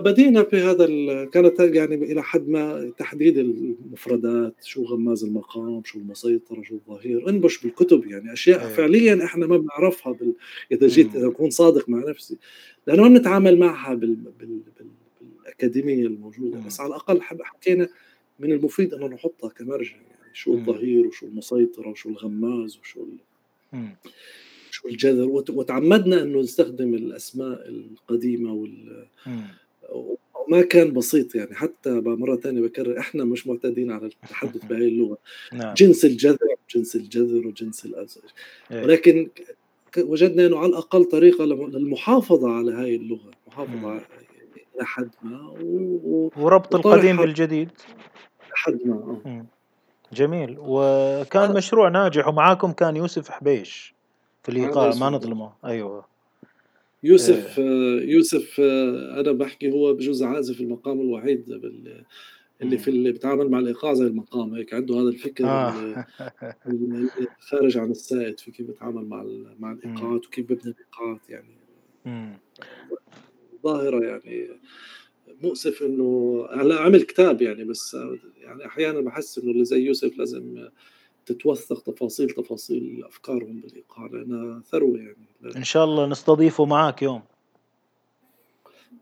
بدينا بهذا كانت يعني إلى حد ما تحديد المفردات شو غماز المقام شو المسيطرة شو الظهير انبش بالكتب يعني أشياء أيه. فعليا إحنا ما بنعرفها بال... إذا جيت اذا أكون صادق مع نفسي لأنه ما بنتعامل معها بال... بال... بال... بالأكاديمية الموجودة بس على الأقل حكينا من المفيد أن نحطها كمرجع يعني شو الظهير وشو المسيطرة وشو الغماز وشو شو الجذر. وتعمدنا إنه نستخدم الأسماء القديمة وال وما كان بسيط يعني. حتى مرة ثانية بكرر إحنا مش معتادين على التحدث بهي اللغة. نعم. جنس الجذر جنس الجذر وجنس الأزج إيه. ولكن وجدنا إنه على الأقل طريقة للمحافظة على هاي اللغة محافظة إلى حد ما
و... وربط القديم بالجديد
لحد ما آه.
جميل وكان آه. مشروع ناجح ومعاكم كان يوسف حبيش في الإيقاع ما نظلمه أيوه
يوسف إيه. آه. يوسف أنا بحكي هو بجوز عازف المقام الوحيد اللي في اللي بيتعامل مع الإيقاع زي المقام هيك عنده هذا الفكر آه. خارج عن السائد في كيف بيتعامل مع مع الإيقاعات وكيف ببني الإيقاعات يعني ظاهره يعني مؤسف إنه هلا عمل كتاب يعني بس يعني أحيانا بحس إنه اللي زي يوسف لازم تتوثق تفاصيل تفاصيل أفكارهم بالإيقاع لانها ثروة يعني.
إن شاء الله نستضيفه معك يوم.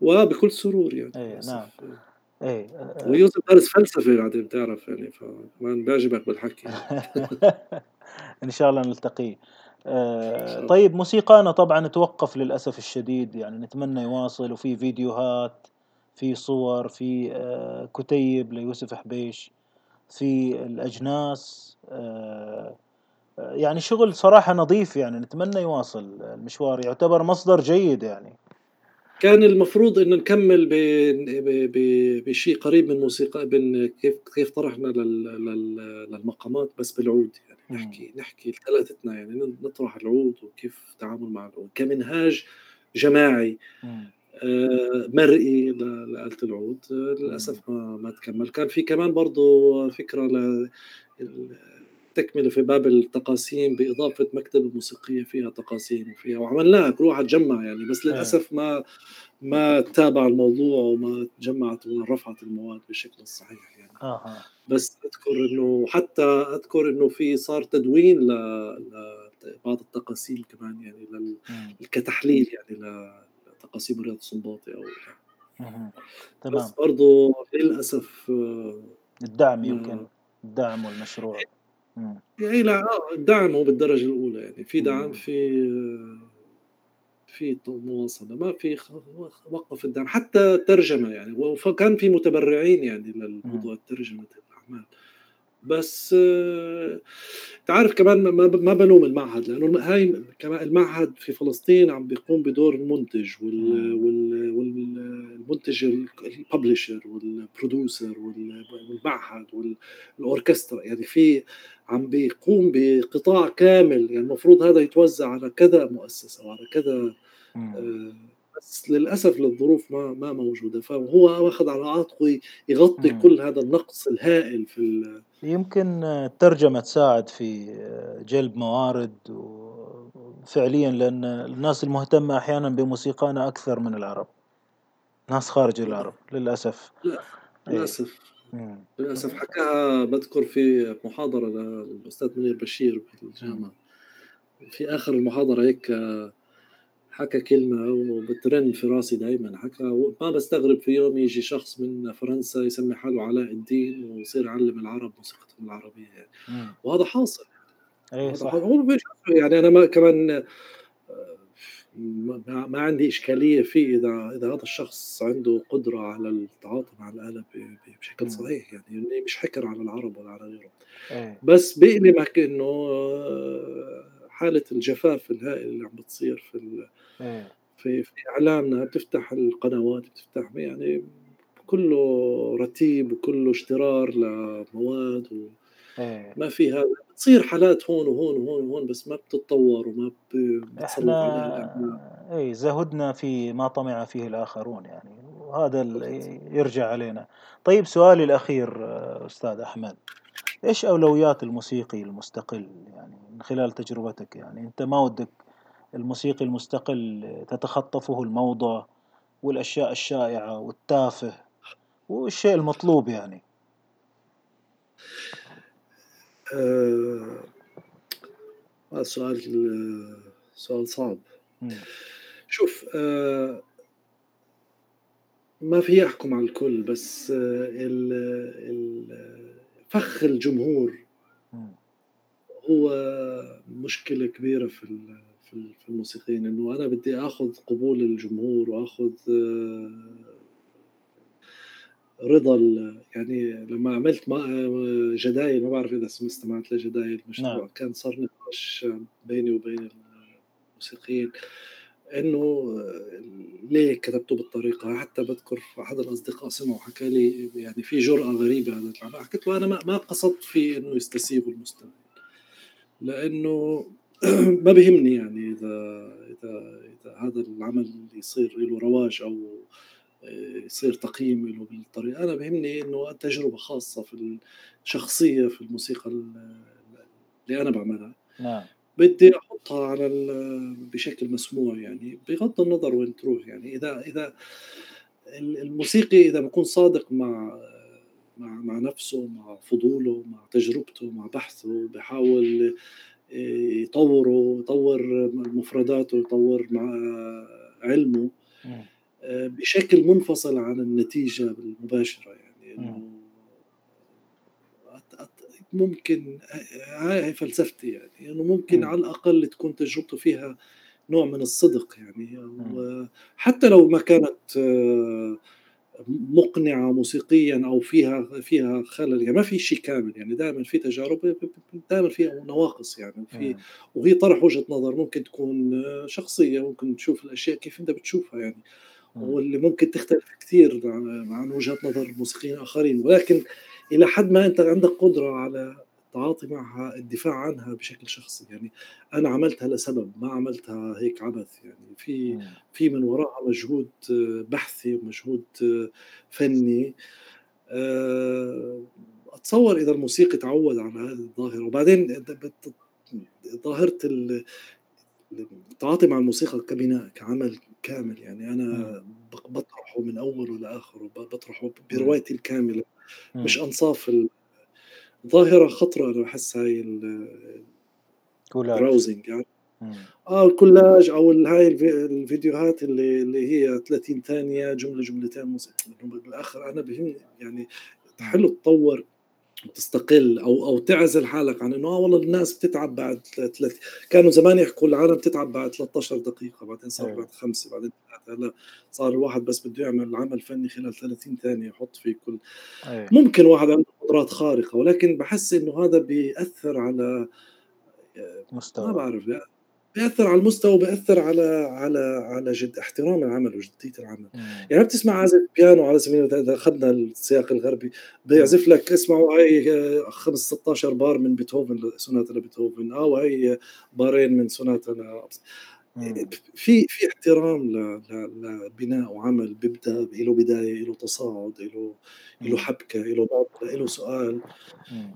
وبكل سرور يعني.
إيه نعم. إيه
ويوسف درس فلسفة بعدين بتعرف يعني فكمان بيعجبك بالحكي.
إن شاء الله نلتقيه آه طيب موسيقانا طبعا توقف للأسف الشديد يعني نتمنى يواصل وفي فيديوهات في صور في آه، كتيب ليوسف حبيش في الأجناس آه، يعني شغل صراحة نظيف يعني نتمنى يواصل المشوار يعتبر مصدر جيد يعني
كان المفروض إنه نكمّل بشيء قريب من موسيقى بن كيف كيف طرحنا لل لل للمقامات بس بالعود يعني. نحكي نحكي ثلاثتنا يعني نطرح العود وكيف التعامل مع العود كمنهاج جماعي. آآ مرئي لآلة العود، آه، للأسف. ما ما تكمّل، كان في كمان برضه فكرة ل ال تكملة في باب التقاسيم بإضافة مكتبة موسيقية فيها تقاسيم وفيها وعملناها كل واحد جمّع يعني بس
إيه.
للأسف ما ما تابع الموضوع وما تجمّعت وما رفعت المواد بالشكل الصحيح يعني،
أها.
بس أذكر إنه حتى أذكر إنه في صار تدوين ل ل بعض التقاسيم كمان يعني لل. كتحليل يعني لتقاسيم رياض السنباطي أو
اهم.
بس
تمام.
برضه للأسف آه،
الدعم يمكن، الدعم والمشروع.
يعني لا آه، الدعم هو بالدرجة الأولى يعني. في دعم. في في ط مواصلة ما في وقّف الدعم حتى ترجمة يعني. وكان في متبرعين يعني للموضوع ترجمة الأعمال. بس آه، أنت عارف كمان ما بالوم المعهد الم هاي كمان المعهد في فلسطين عم بيقوم بدور المنتج وال
إمم.
وال وال المنتج ال الpublisher والproducer وال والمعهد وال الأوركسترا يعني في عم بيقوم بقطاع كامل يعني المفروض هذا يتوزع على كذا مؤسسة وعلى كذا
إمم.
بس للأسف للظروف ما ما موجودة، فهو واخد على عاتقه يغطي
إمم.
كل هذا النقص الهائل في
يمكن الترجمة تساعد في جلب موارد وفعليًا لأن الناس المهتمة أحيانًا بموسيقانا أكثر من العرب، ناس خارج العرب للأسف.
لأ
إيه.
للأسف
إمم.
للأسف حكاها باذكر في محاضرة للأستاذ منير بشير بالجامعة، في آخر المحاضرة هيك حكى كلمة وبترن في راسي دايمًا، حكى وما باستغرب في يوم ييجي شخص من فرنسا يسمي حاله علاء الدين ويصير يعلم العرب موسيقتهم العربية يعني،. وهذا حاصل. هذا
صح.
هو يعني أنا ما كمان آآ ما ما عندي إشكالية فيه إذا إذا هذا الشخص عنده قدرة على التعاطي مع ب بشكل. صحيح يعني مش حكر على العرب ولا على غيرهم،
إيه.
بس بيألمك إنه حالة الجفاف الهائل اللي عم بتصير في
إيه.
في في إعلامنا بتفتح القنوات بتفتح يعني كله رتيب وكله اشترار لمواد
إيه.
وما في هذا بتصير حالات هون وهون وهون وهون بس ما بتتطور وما.
إحنا إيه زهدنا في ما طمع فيه الآخرون يعني، وهذا. يرجع علينا. طيب سؤالي الأخير أستاذ أحمد، إيش أولويات الموسيقي المستقل يعني من خلال تجربتك يعني أنت ما ودك الموسيقي المستقل تتخطفه الموضة والأشياء الشائعة والتافه والشيء المطلوب يعني؟
هذا سؤال سؤال صعب.
إمم.
شوف آآ ما في أحكم على الكل بس ال ال فخ الجمهور. هو مشكلة كبيرة في في ال في الموسيقيين، إنه أنا بدي آخُذ قبول الجمهور وآخُذ رضا ال يعني لمّا عملت ما جدايل ما بعرف سم استمعت لجدايل مشروع
نعم.
كان صار نقاش بيني وبين الموسيقيين إنه ليه كتبته بالطريقة حتى باذكر أحد الأصدقاء سمعه وحكى لي يعني في جرأة غريبة هذا العمل، حكيت له أنا ما قصدت فيه إنه يستسيغوا المستمعين، لإنه ما بيهمني يعني إذا إذا إذا هذا العمل يصير له رواج أو آآ يصير تقييم له بالطريقة، أنا بيهمني إنه تجربة خاصة في الشخصية في الموسيقى ال اللي أنا باعملها،
نعم.
بدي أحطها على بشكل مسموع يعني بغض النظر وين تروح يعني إذا ال الموسيقي إذا بيكون صادق مع مع مع نفسه، مع فضوله، مع تجربته، مع بحثه، بيحاول آآ يطوّره، يطوّر مفرداته، يطوّر مع علمه. آآ بشكل منفصل عن النتيجة المباشرة يعني. إنه ممكن ه هاي فلسفتي يعني، إنه ممكن
إمم.
على الأقل تكون تجربته فيها نوع من الصدق يعني. وحتى لو ما كانت مقنعة موسيقيًا أو فيها فيها خلل، يعني ما في شيء كامل يعني دائمًا في تجارب دائمًا فيها نواقص يعني وفي
إمم.
وهي طرح وجهة نظر ممكن تكون شخصية، ممكن تشوف الأشياء كيف أنت بتشوفها يعني، واللي ممكن تختلف كثير عن وجهة نظر موسيقيين آخرين ولكن إلى حد ما أنت عندك قدرة على التعاطي معها الدفاع عنها بشكل شخصي. يعني أنا عملتها لسبب ما عملتها هيك عبث. يعني في في من وراءها مجهود بحثي ومجهود فني. آه، أتصور إذا الموسيقي تعود على هذه الظاهرة. وبعدين ظاهرة التعاطي مع الموسيقى كبناء كعمل كامل. يعني أنا بطرحه من أوله لآخره بطرحه بروايتي الكاملة. مش أنصاف ظاهرة خطرة أنا بحس هاي ال browsing يعني. آه الكولاج أو هاي الفيديوهات اللي اللي هي 30 ثانية جملة جملتين موسيقى بالاخر أنا بهمني يعني حلو تطور. تستقل أو أو تعزل حالك عن إنه آه والله الناس بتتعب بعد ثلاث كانوا زمان يحكوا العالم بتتعب بعد 13 دقيقة بعدين صار أيوه. بعد خمسة بعدين ثلاثة هلأ صار الواحد بس بده يعمل عمل فني خلال 30 ثانية يحط فيه كل أيه. ممكن واحد عنده قدرات خارقة ولكن بحس إنه هذا بيأثر على مستوى ما بعرف بيأثر على المستوى بياثر على على على جد احترام العمل وجدية العمل مم. يعني بتسمع عازف بيانو على سبيل المثال إذا أخذنا السياق الغربي بيعزف لك اسمعوا هي 5 16 بار من بيتهوفن سوناتا لبيتهوفن أو هي بارين من سوناتا في في احترام لبناء وعمل بيبدأ له بداية له تصاعد له له حبكة له نقطه له سؤال.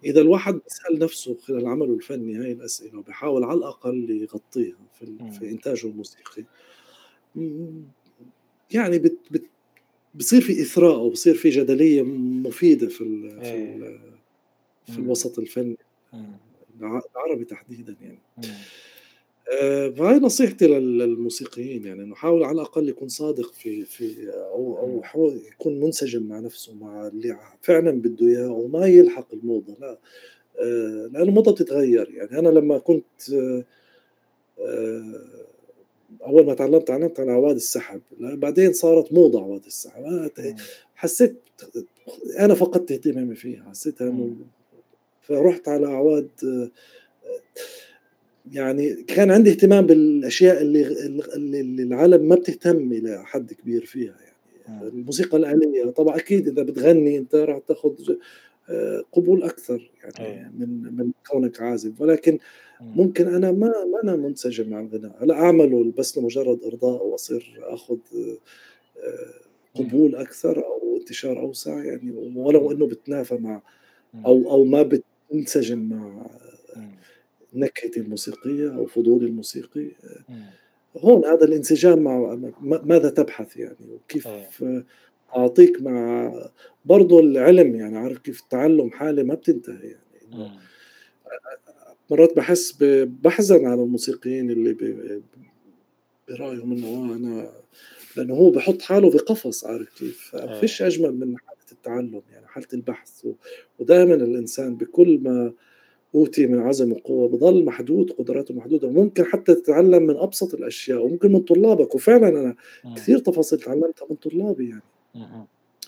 إذا الواحد بيسأل نفسه خلال عمله الفني هاي الأسئلة وبيحاول على الأقل يغطيها في, في إنتاجه الموسيقي. يعني بت بت بصير في إثراء وبصير في جدلية مفيدة في ال في, ال في الوسط الفني العربي تحديدا يعني. آه، فهاي نصيحتي للموسيقيين يعني إنه حاول على الأقل يكون صادق في في أو أو حاول يكون منسجم مع نفسه مع اللي فعلا بده إياه وما يلحق الموضة لا. آه، لأنه الموضة بتتغير يعني أنا لما كنت آه، أول ما تعلمت تعلمت على عواد السحب بعدين صارت موضة عواد السحب. حسيت أنا فقدت اهتمامي فيها حسيتها إنه فرحت على عواد يعني كان عندي اهتمام بالأشياء اللي اللي العالم ما بتهتم إلى حد كبير فيها يعني. الموسيقى الآلية طبعا أكيد إذا بتغني أنت راح تاخذ آه، قبول أكثر يعني أيه. من من كونك عازف. ولكن ممكن أنا ما ما أنا منسجم مع الغناء. لا أعمله بس لمجرد إرضاء وأصير أخذ آه، قبول أكثر أو انتشار أوسع يعني. ولو إنه بتنافى مع أو أو ما بتنسجم مع نكهتي الموسيقية أو فضولي الموسيقي. هون هذا الانسجام مع ماذا تبحث يعني؟ وكيف أيه. أعطيك مع برضه العلم يعني عارف كيف التعلم حالة ما بتنتهي يعني. مرات بحس بحزن على الموسيقيين اللي برايهم انه أنا لأنه هو بحط حاله بقفص عارف كيف؟ فيش أجمل من حالة التعلم يعني حالة البحث. ودائما الإنسان بكل ما أوتي من عزم وقوة بضل محدود قدراته محدودة وممكن حتى تتعلم من أبسط الأشياء وممكن من طلابك. وفعلا أنا كثير تفاصيل تعلمتها من طلابي يعني.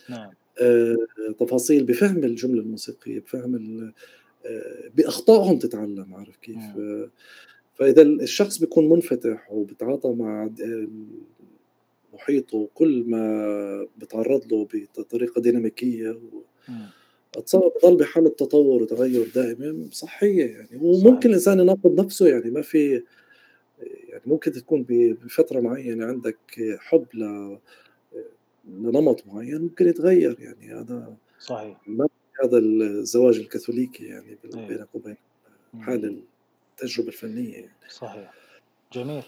نعم. آه تفاصيل بفهم الجملة الموسيقية بفهم آه بأخطائهم تتعلم عارف كيف؟ آه فإذا الشخص بيكون منفتح وبتعاطى مع محيطه كل ما بتعرض له بطريقة ديناميكية و... اتصور بضل بحالة تطور وتغير دائمة صحية يعني. وممكن الإنسان يناقض نفسه يعني ما في يعني ممكن تكون بفترة معينة عندك حب ل لنمط معين ممكن يتغير يعني هذا
صحيح.
ما هذا الزواج الكاثوليكي يعني إيه. بينك وبين حال التجربة الفنية يعني.
صحيح. جميل.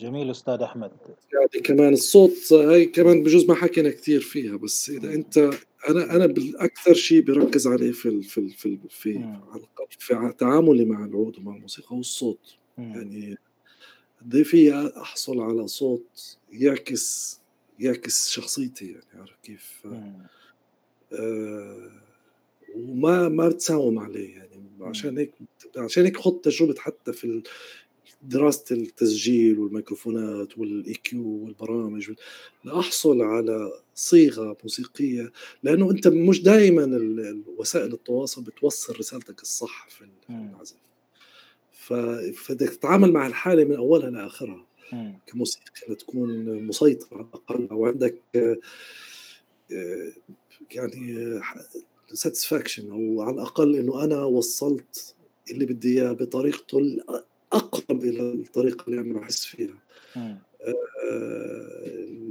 جميل أستاذ أحمد.
يعني كمان الصوت هاي كمان بجوز ما حكينا كثير فيها بس إذا أنت أنا أنا بالأكثر شيء بركز عليه في ال في ال في ال في, في تعاملي مع العود ومع الموسيقى هو الصوت يعني قد في أحصل على صوت يعكس يعكس شخصيتي يعني عارف كيف؟ آه وما ما بتساوم عليه يعني. عشان هيك عشان هيك خضت تجربه حتى في دراسة التسجيل والميكروفونات والإي كيو والبرامج لاحصل على صيغة موسيقية لأنه أنت مش دائما وسائل التواصل بتوصل رسالتك الصح في العزف فبدك تتعامل مع الحالة من أولها لآخرها. كموسيقى لتكون مسيطر على الأقل أو عندك يعني ساتسفاكشن أو على الأقل إنه أنا وصلت اللي بدي إياه بطريقته الاقرب إلى الطريقة اللي أنا بحس فيها.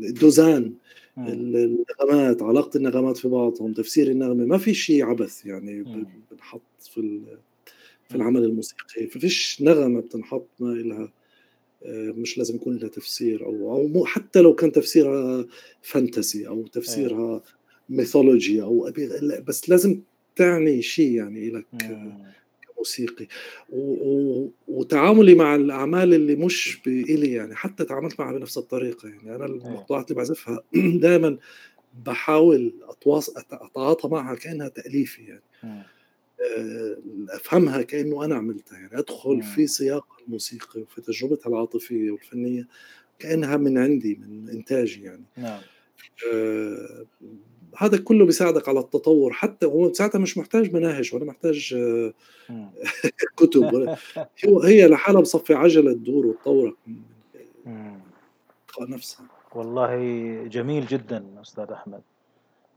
الدوزان النغمات علاقة النغمات في بعضهم تفسير النغمة ما في شيء عبث يعني بنحط في في العمل الموسيقي. فيش نغمة بتنحط ما لها آه، مش لازم يكون لها تفسير أو أو حتى لو كان تفسيرها fantasy أو تفسيرها mythology أو بس لازم تعني شيء يعني لك. كموسيقي وتعاملي مع الأعمال اللي مش بإلي يعني حتى تعاملت معها بنفس الطريقة يعني. أنا المقطوعات اللي بعزفها دائما بحاول اتواصل أتعاطى معها كأنها تأليفي يعني. آه، أفهمها كأنه أنا عملتها يعني. أدخل في سياق الموسيقى وفي تجربتها العاطفية والفنية كأنها من عندي من إنتاجي يعني. نعم. آه هذا كله بيساعدك على التطور. حتى هو ساعتها مش محتاج مناهج ولا محتاج آه كتب ولا هي لحالها بصفي عجلة تدور وتطورك نفسها.
والله جميل جدا أستاذ أحمد.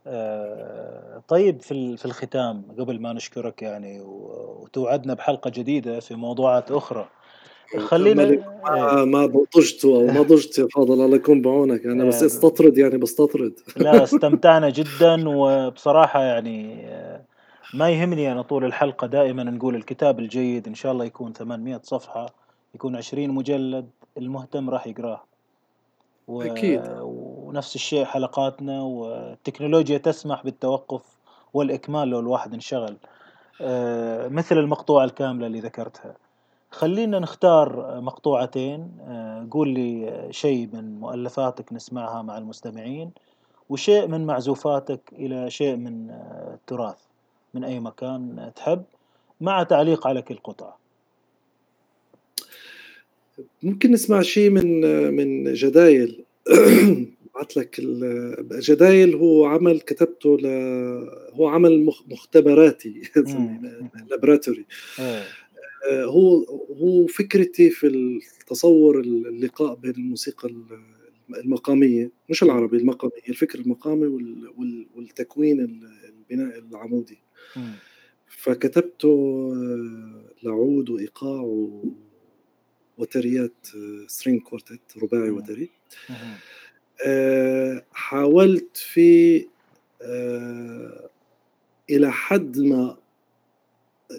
آه، طيب في في الختام قبل ما نشكرك يعني وتوعدنا بحلقة جديدة في موضوعات أخرى.
خلينا ما, ما ضجت أو ما ضجت يا فاضل الله يكون بعونك. أنا بس آه. استطرد يعني بستطرد.
لا استمتعنا جدا وبصراحة يعني آه، ما يهمني أنا طول الحلقة دائما نقول الكتاب الجيد إن شاء الله يكون 800 صفحة يكون 20 مجلد المهتم راح يقراه. و... أكيد. ونفس الشيء حلقاتنا والتكنولوجيا تسمح بالتوقف والإكمال لو الواحد انشغل. آه، مثل المقطوعة الكاملة اللي ذكرتها. خلينا نختار مقطوعتين. آه، قول لي شيء من مؤلفاتك نسمعها مع المستمعين وشيء من معزوفاتك إلى شيء من آه، التراث من أي مكان تحب مع تعليق على كل قطعة.
ممكن نسمع شيء من من جدايل. بعت لك جدايل هو عمل كتبته ل... هو عمل مختبراتي laboratory. آه، هو هو فكرتي في التصور اللقاء بين الموسيقى المقامية مش العربي المقامية الفكر المقامي والتكوين البناء العمودي. فكتبته آه، لعود وإيقاع وتريات string quartet رباعي وتري. آه، حاولت في آه، إلى حد ما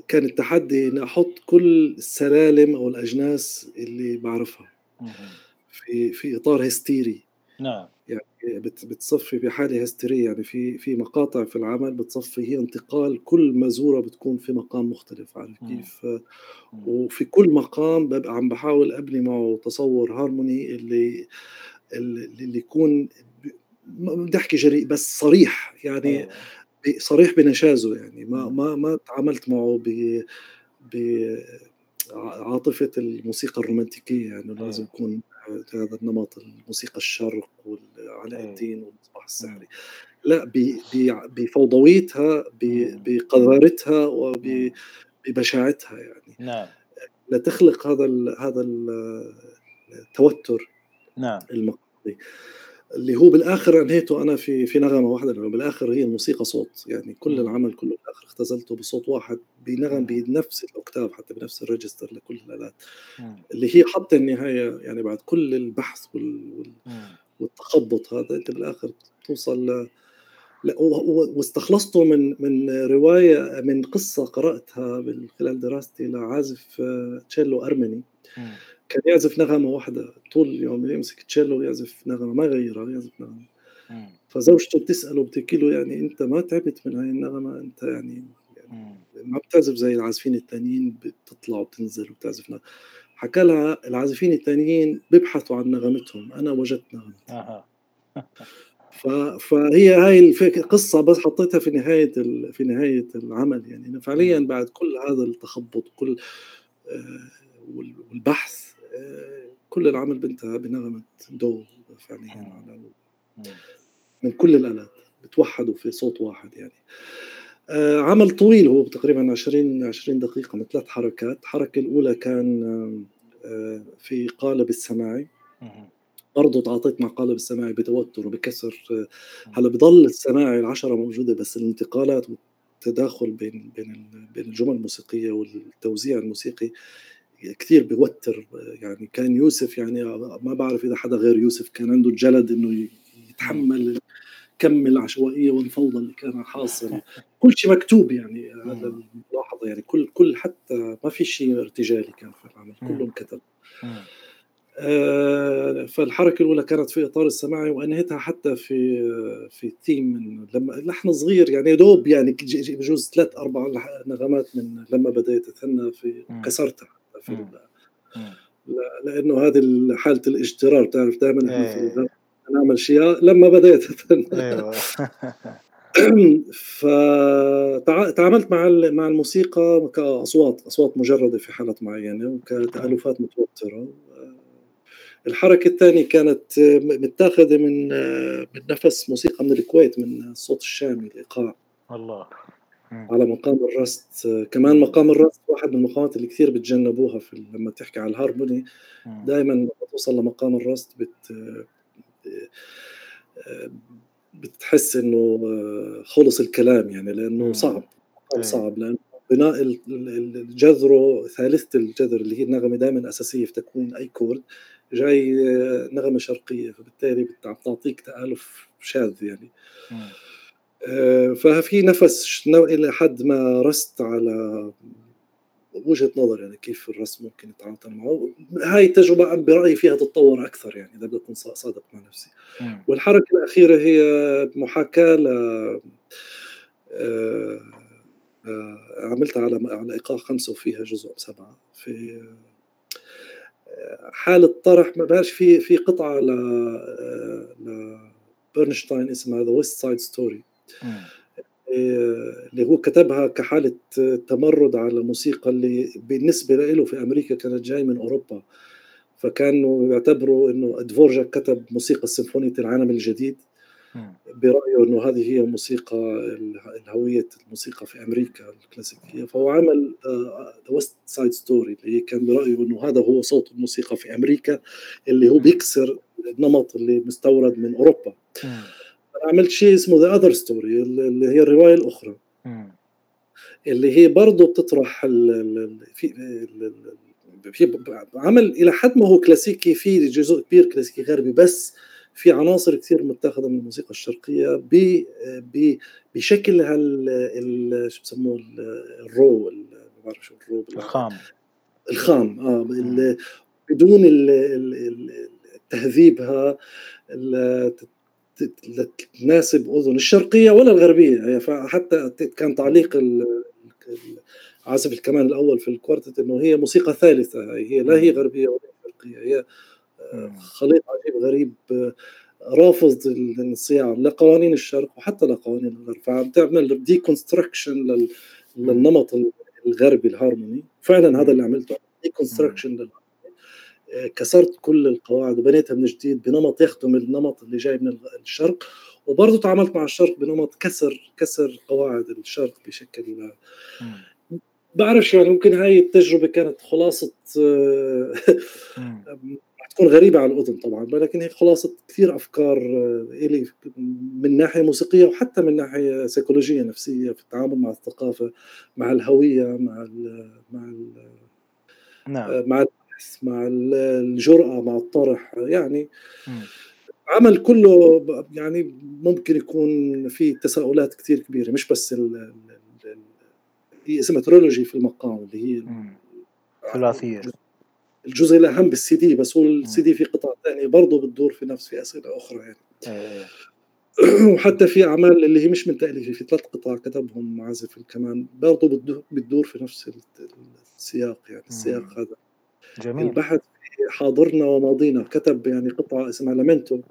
كان التحدي اني أحط كل السلالم أو الأجناس اللي بعرفها في في إطار هستيري. نعم. يعني بتصفي بحاله هستيرية يعني في في مقاطع في العمل بتصفي هي انتقال كل مزورة بتكون في مقام مختلف عارف كيف؟ وفي كل مقام ببقى عم بحاول أبني معه تصور هارموني اللي اللي يكون بدي أحكي جريء بس صريح يعني أيوة. صريح بنشازه يعني. ما ما ما تعاملت معه ب بعاطفه الموسيقى الرومانتيكية يعني. لازم. يكون هذا النمط الموسيقى الشرق وعلاء. الدين والمصباح السحري. لا بفوضويتها بقذارتها وببشاعتها يعني. نعم. لتخلق هذا هذا التوتر نعم. المقصودي. اللي هو بالآخر انهيته أنا في في نغمة واحدة لأنه بالآخر هي الموسيقى صوت. يعني كل العمل كله بالآخر اختزلته بصوت واحد بنغم بنفس ال octave حتى بنفس ال register لكل الآلات. اللي هي حتى النهاية يعني بعد كل البحث وال والتخبط هذا أنت بالآخر توصل ل واستخلصته من من رواية من قصة قرأتها من خلال دراستي لعازف تشيلو ارمني كان يعزف نغمة واحدة طول اليوم يمسك تشيلو ويعزف نغمة ما غيرها يعزف نغمة. فزوجته بتسأله بتحكي له يعني أنت ما تعبت من هاي النغمة أنت يعني, يعني ما بتعزف زي العازفين التانيين بتطلع وتنزل وبتعزف نغمة. حكى لها العازفين التانيين بيبحثوا عن نغمتهم أنا وجدت نغمتي فهي هاي القصة بس حطيتها في نهاية في نهاية العمل يعني. فعليا بعد كل هذا التخبط كل آه، والبحث كل العمل بانتهى بنغمة دو فعليا من كل الآلات بتوحدوا في صوت واحد يعني. آه، عمل طويل هو تقريبا 20 20 دقيقة من ثلاث حركات. الحركة الأولى كان آه، في قالب السماعي. برضه تعاطيت مع قالب السماعي بتوتر وبكسر هلا بضل السماعي العشرة موجودة بس الانتقالات والتداخل بين بين بين الجمل الموسيقية والتوزيع الموسيقي كثير بيوتر يعني كان يوسف يعني ما بعرف إذا حدا غير يوسف كان عنده الجلد إنه يتحمل كم العشوائيه والفوضى اللي كان حاصل كل شيء مكتوب يعني هذا الملاحظة يعني كل كل حتى ما في شيء ارتجالي كان في العمل كله انكتب آه فالحركة الأولى كانت في إطار السماعي وأنهيتها حتى في في ثيم من لما لحن صغير يعني دوب يعني بجوز ثلاث أربع نغمات من لما بديت اتهنى في كسرتها. في لأنه هذه حالة الاجترار تعرف دائما إحنا في إيه. نعمل شيء لما بديت. أيوه. فتعاملت مع مع الموسيقى كأصوات أصوات مجردة في حالات معينة وكتألفات متوترة. الحركة الثانية كانت متاخذة من من نفس موسيقى من الكويت من الصوت الشامي الإيقاع.
الله.
على مقام الرست. كمان مقام الرست واحد من المقامات اللي كثير بتجنبوها في لما تحكي على الهارموني. دائما لما توصل لمقام الرست بت بتحس إنه خلص الكلام يعني لأنه صعب إيه. صعب. لأنه بناء الجذر ثالثة الجذر اللي هي النغمة دائما أساسية في تكوين أي chord جاي نغمة شرقية فبالتالي بتعطيك تآلف شاذ يعني. آه، ففي نفس إلى حد ما رست على وجهة نظر يعني كيف الرسم ممكن يتعاطى معه. هاي التجربة برأيي فيها تتطور أكثر يعني إذا بدي أكون صادق مع نفسي. والحركة الأخيرة هي محاكاة ل آه، آه، عملتها على على إيقاع خمسة وفيها جزء سبعة. في حالة طرح ما بقاش في في قطعة ل ل برنشتاين اسمها The West Side Story اللي هو كتبها كحالة تمرد على الموسيقى اللي بالنسبة له في أمريكا كانت جاي من أوروبا. فكانوا يعتبروا إنه دفورجاك كتب موسيقى سيمفونية العالم الجديد. برأيه إنه هذه هي موسيقى الهوية الموسيقى في أمريكا الكلاسيكية. فهو عمل West Side Story اللي كان برأيه إنه هذا هو صوت الموسيقى في أمريكا اللي هو بيكسر النمط اللي مستورد من أوروبا. عملت شيء اسمه The Other Story اللي هي الرواية الأخرى. اللي هي برضه بتطرح ال في في عمل إلى حد ما هو كلاسيكي في جزء كبير كلاسيكي غربي بس في عناصر كثير متاخذة من الموسيقى الشرقية ب بشكل هال شو بسموه ال raw ما بعرف شو ال raw
الخام.
الخام آه بدون تهذيبها تناسب اذن الشرقية ولا الغربية؟ يعني فحتى كان تعليق عازف الكمان الأول في ال quartet إنه هي موسيقى ثالثة. هي لا هي غربية ولا شرقية. هي آه، خليط عجيب غريب رافض الانصياع لقوانين الشرق وحتى لقوانين الغرب. فعم تعمل deconstruction للنمط الغربي الهارموني. فعلا هذا اللي عملته. deconstruction كسرت كل القواعد وبنيتها من جديد بنمط يخدم النمط اللي جاي من الشرق. وبرضه تعاملت مع الشرق بنمط كسر كسر قواعد الشرق بشكل بعرفش يعني ممكن هاي التجربة كانت خلاصة تكون غريبة على الأذن طبعا ولكن هي خلاصة كثير أفكار إلي من ناحية موسيقية وحتى من ناحية سيكولوجية نفسية في التعامل مع الثقافة مع الهوية مع ال مع ال نعم. مع البحث مع الجرأة مع الطرح. يعني عمل كله يعني ممكن يكون في تساؤلات كثير كبيرة مش بس ال هي اسمها ترولوجي في المقام اللي هي
ثلاثيه
الجزء الأهم بالسي دي بس هو السي دي في قطع ثانية برضه بتدور في نفس في أسئلة أخرى يعني. إيه. وحتى في أعمال اللي هي مش من تأليفي في ثلاث قطع كتبهم عازف الكمان برضه بتدور في نفس السياق يعني السياق هذا. جميل. البحث في حاضرنا وماضينا كتب يعني قطعة اسمها لامنتو.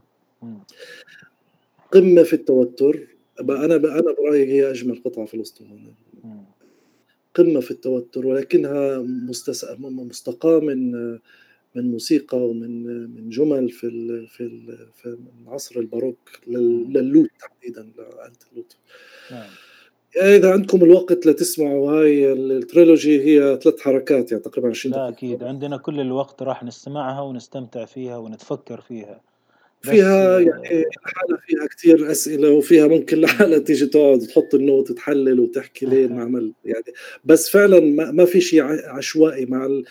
قمة في التوتر. أنا أنا برأيي هي أجمل قطعة في الاسطوانه قمة في التوتر ولكنها مستقاه من من موسيقى ومن من جمل في ال في ال في العصر الباروك لل lute تحديدا لآلة ال lute. نعم. إذا عندكم الوقت لتسمعوا هاي ال trilogy هي ثلاث حركات يعني تقريبا 20
دقيقة. أكيد عندنا كل الوقت راح نستمعها ونستمتع فيها ونتفكر فيها.
فيها يعني لحالها فيها كثير أسئلة وفيها ممكن لحالها تيجي تقعد تحط النوت وتحلل وتحكي ليه انعمل يعني. بس فعلا ما, ما في شيء عشوائي مع ال...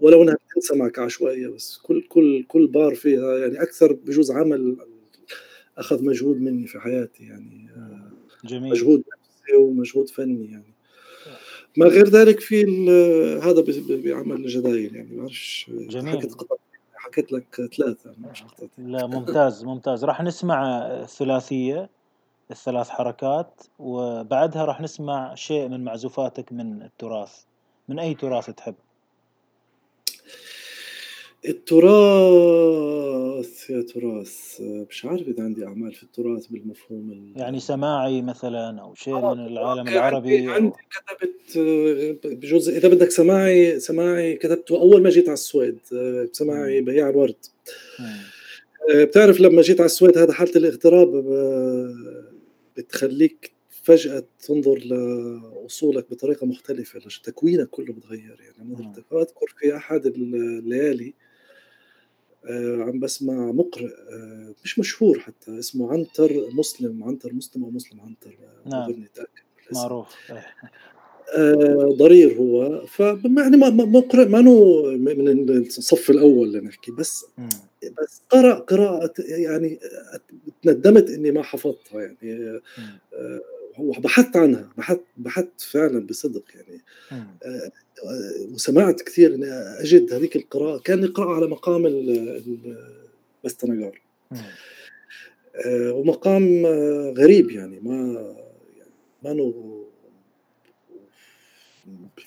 ولو إنها بتنسى معك عشوائيه بس كل كل كل بار فيها يعني أكثر بجوز عمل أخذ مجهود مني في حياتي يعني
جميل.
مجهود ومجهود فني يعني. ما غير ذلك في هذا بعمل الجدايل يعني ما بعرفش
جميل.
حكيت لك ثلاثة
لا ممتاز ممتاز. راح نسمع الثلاثية الثلاث حركات وبعدها راح نسمع شيء من معزوفاتك من التراث. من أي تراث تحب؟
التراث يا تراث. مش عارف إذا عندي أعمال في التراث بالمفهوم
يعني سماعي مثلا أو شيء آه، من العالم العربي
عندي كتبت بجوز إذا بدك سماعي سماعي كتبته أول ما جيت على السويد سماعي بياع الورد. آه، بتعرف لما جيت على السويد هذا حالة الاغتراب بتخليك فجأة تنظر لأصولك بطريقة مختلفة تكوينك كله بتغير يعني. أذكر في أحد الليالي آه، عم بسمع مقرئ آه، مش مشهور حتى اسمه عنتر مسلم عنتر مسلم أو مسلم عنتر
آه، نعم. معروف.
ضرير هو. فيعني مقرئ ما من الصف الأول لنحكي بس م. بس قرأ قراءة يعني تندمت إني ما حفظتها يعني بحثت عنها بحثت بحثت فعلا بصدق يعني. وسمعت كثير إني أجد هذيك القراءة كان يقرا على مقام البستنجار آه، ومقام غريب يعني ما ما نو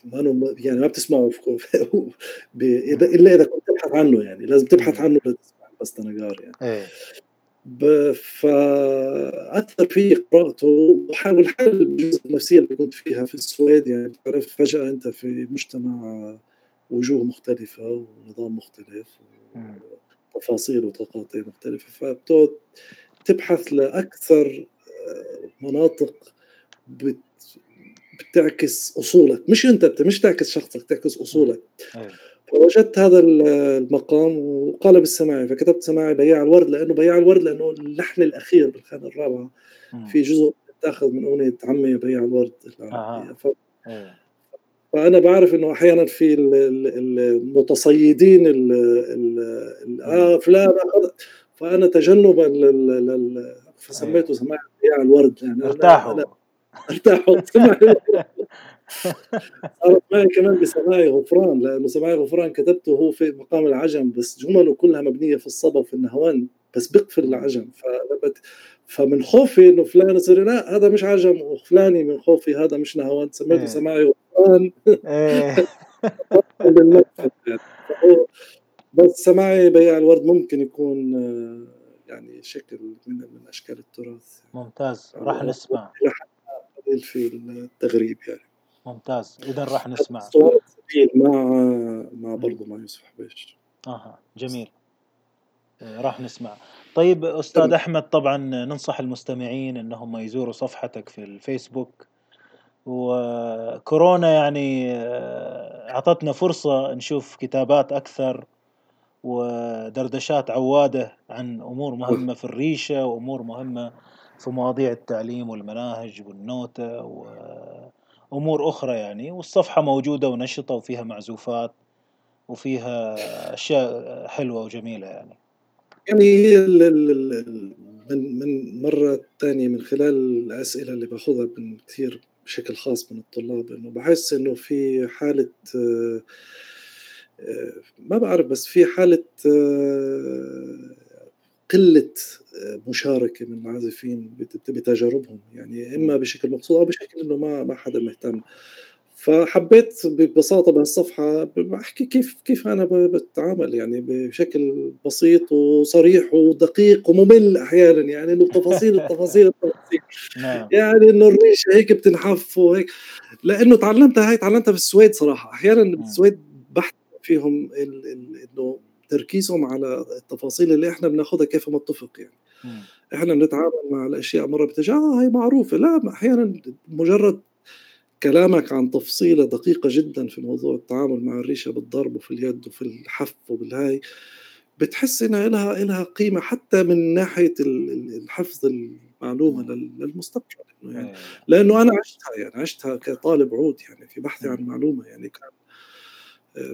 ما نو يعني ما بتسمعه إلا إذا كنت تبحث عنه يعني لازم تبحث عنه لتسمع البستنجار يعني.
إيه.
فاثر في قراءته وحاول حل الجزء النفسية اللي كنت فيها في السويد يعني تعرف فجأة أنت في مجتمع وجوه مختلفة ونظام مختلف وتفاصيل وتقاطيع مختلفة فبتقعد تبحث لأكثر مناطق بت بتعكس أصولك. مش أنت مش تعكس شخصك تعكس أصولك. فوجدت هذا المقام وقال بالسماعي فكتبت سماعي بياع الورد لأنه بياع الورد لأنه اللحن الأخير بالخانه الرابعة. في جزء تاخذ من أغنية عمي بياع الورد. ف... إيه. فأنا بعرف إنه أحيانا في المتصيدين ال ال آه فلان فأنا تجنبا لل فسميته إيه. سماعي بياع الورد.
يعني أرتاحوا.
أرتاحوا. صارت معي كمان بسماعي غفران لأنه سماعي غفران كتبته هو في مقام العجم بس جمله كلها مبنية في الصبا وفي النهوان بس بقفل العجم. فلما فمن خوفي إنه فلان يصير لا هذا مش عجم وفلاني من خوفي هذا مش نهوان سميته إيه. سماعي غفران. إيه. بس سماعي بياع الورد ممكن يكون يعني شكل من من أشكال التراث.
ممتاز. راح نسمع.
في التغريب يعني.
ممتاز. إذا راح نسمع.
مع مع برضه مع يوسف حبيش
أها جميل. راح نسمع. طيب أستاذ أحمد طبعا ننصح المستمعين إنهم يزوروا صفحتك في الفيسبوك. وكورونا يعني آه، أعطتنا فرصة نشوف كتابات أكثر ودردشات عوادة عن أمور مهمة في الريشة وأمور مهمة في مواضيع التعليم والمناهج والنوتة و أمور أخرى يعني والصفحة موجودة ونشطة وفيها معزوفات وفيها أشياء حلوة وجميلة يعني.
يعني هي من من مرة ثانية من خلال الأسئلة اللي باخذها من كثير بشكل خاص من الطلاب إنه بحس إنه في حالة ما بعرف بس في حالة قلة مشاركة من العازفين بتجاربهم يعني إما بشكل مقصود أو بشكل إنه ما ما حدا مهتم. فحبيت ببساطة بهالصفحه بحكي كيف كيف أنا بتعامل يعني بشكل بسيط وصريح ودقيق وممل أحيانا يعني إنه تفاصيل التفاصيل التفاصيل. نعم. يعني إنه الريشة هيك بتنحف وهيك. لأنه تعلمتها هاي تعلمتها في السويد صراحة. أحيانا بالسويد بحث فيهم إنه تركيزهم على التفاصيل اللي إحنا بناخذها كيف متفق يعني. م. إحنا بنتعامل مع الأشياء مرة بتجي آه هي معروفة. لا أحيانا مجرد كلامك عن تفصيلة دقيقة جدا في موضوع التعامل مع الريشة بالضرب وفي اليد وفي الحف وبالهاي بتحس إنها لها لها قيمة حتى من ناحية الحفظ المعلومة للمستقبل. يعني. لأنه أنا عشتها يعني عشتها كطالب عود يعني في بحثي عن معلومة يعني كان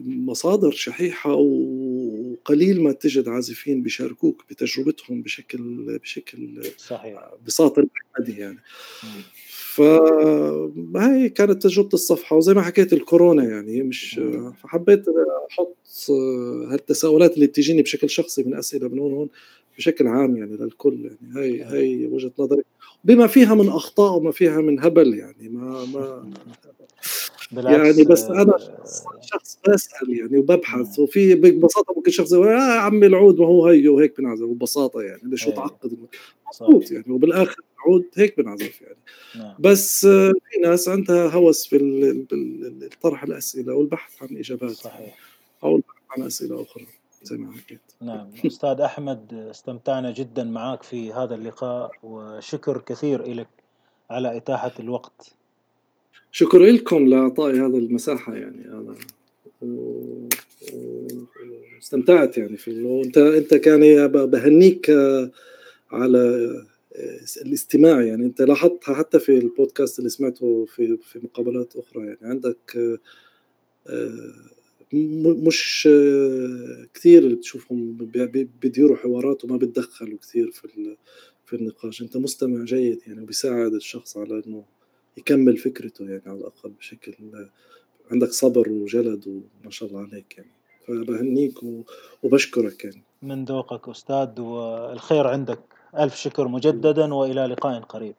مصادر شحيحة وقليل ما تجد عازفين بيشاركوك بتجربتهم بشكل بشكل صحيح. بساط الأحمدي يعني. فهي كانت تجربة الصفحة؟ وزي ما حكيت الكورونا يعني مش فحبيت أحط هالتساؤلات اللي بتجيني بشكل شخصي من أسئلة من هون هون بشكل عام يعني للكل يعني. هي هي وجهة نظري. بما فيها من أخطاء وما فيها من هبل يعني ما ما بالعكس يعني بس أنا آه، شخص بسال يعني وببحث وفي ببساطة ممكن شخص يقول آه عمي العود ما هو هي وهيك بنعزف. ببساطه يعني ليش شو تعقد مضبوط يعني وبالآخر العود هيك بنعزف يعني. نعم. بس آه، في ناس عندها هوس في طرح الأسئلة والبحث عن إجابات صحيح. أو البحث عن أسئلة أخرى زي ما حكيت.
نعم. أستاذ أحمد استمتعنا جدا معك في هذا اللقاء وشكر كثير لك على إتاحة الوقت.
شكر لكم لاعطائي هذا المساحة يعني أنا استمتعت يعني في وأنت أنت كان بهنيك على الاستماع يعني. أنت لاحظتها حتى في البودكاست اللي سمعته في في مقابلات أخرى يعني. عندك مش كثير اللي بتشوفهم بيديروا حوارات وما بتدخلوا كثير في في النقاش. أنت مستمع جيد يعني وبيساعد الشخص على إنه يكمل فكرته يعني على الأقل بشكل عندك صبر وجلد وما شاء الله عليك يعني. فبهنيك وبشكرك يعني.
من ذوقك أستاذ والخير عندك. ألف شكر مجددا وإلى لقاء قريب.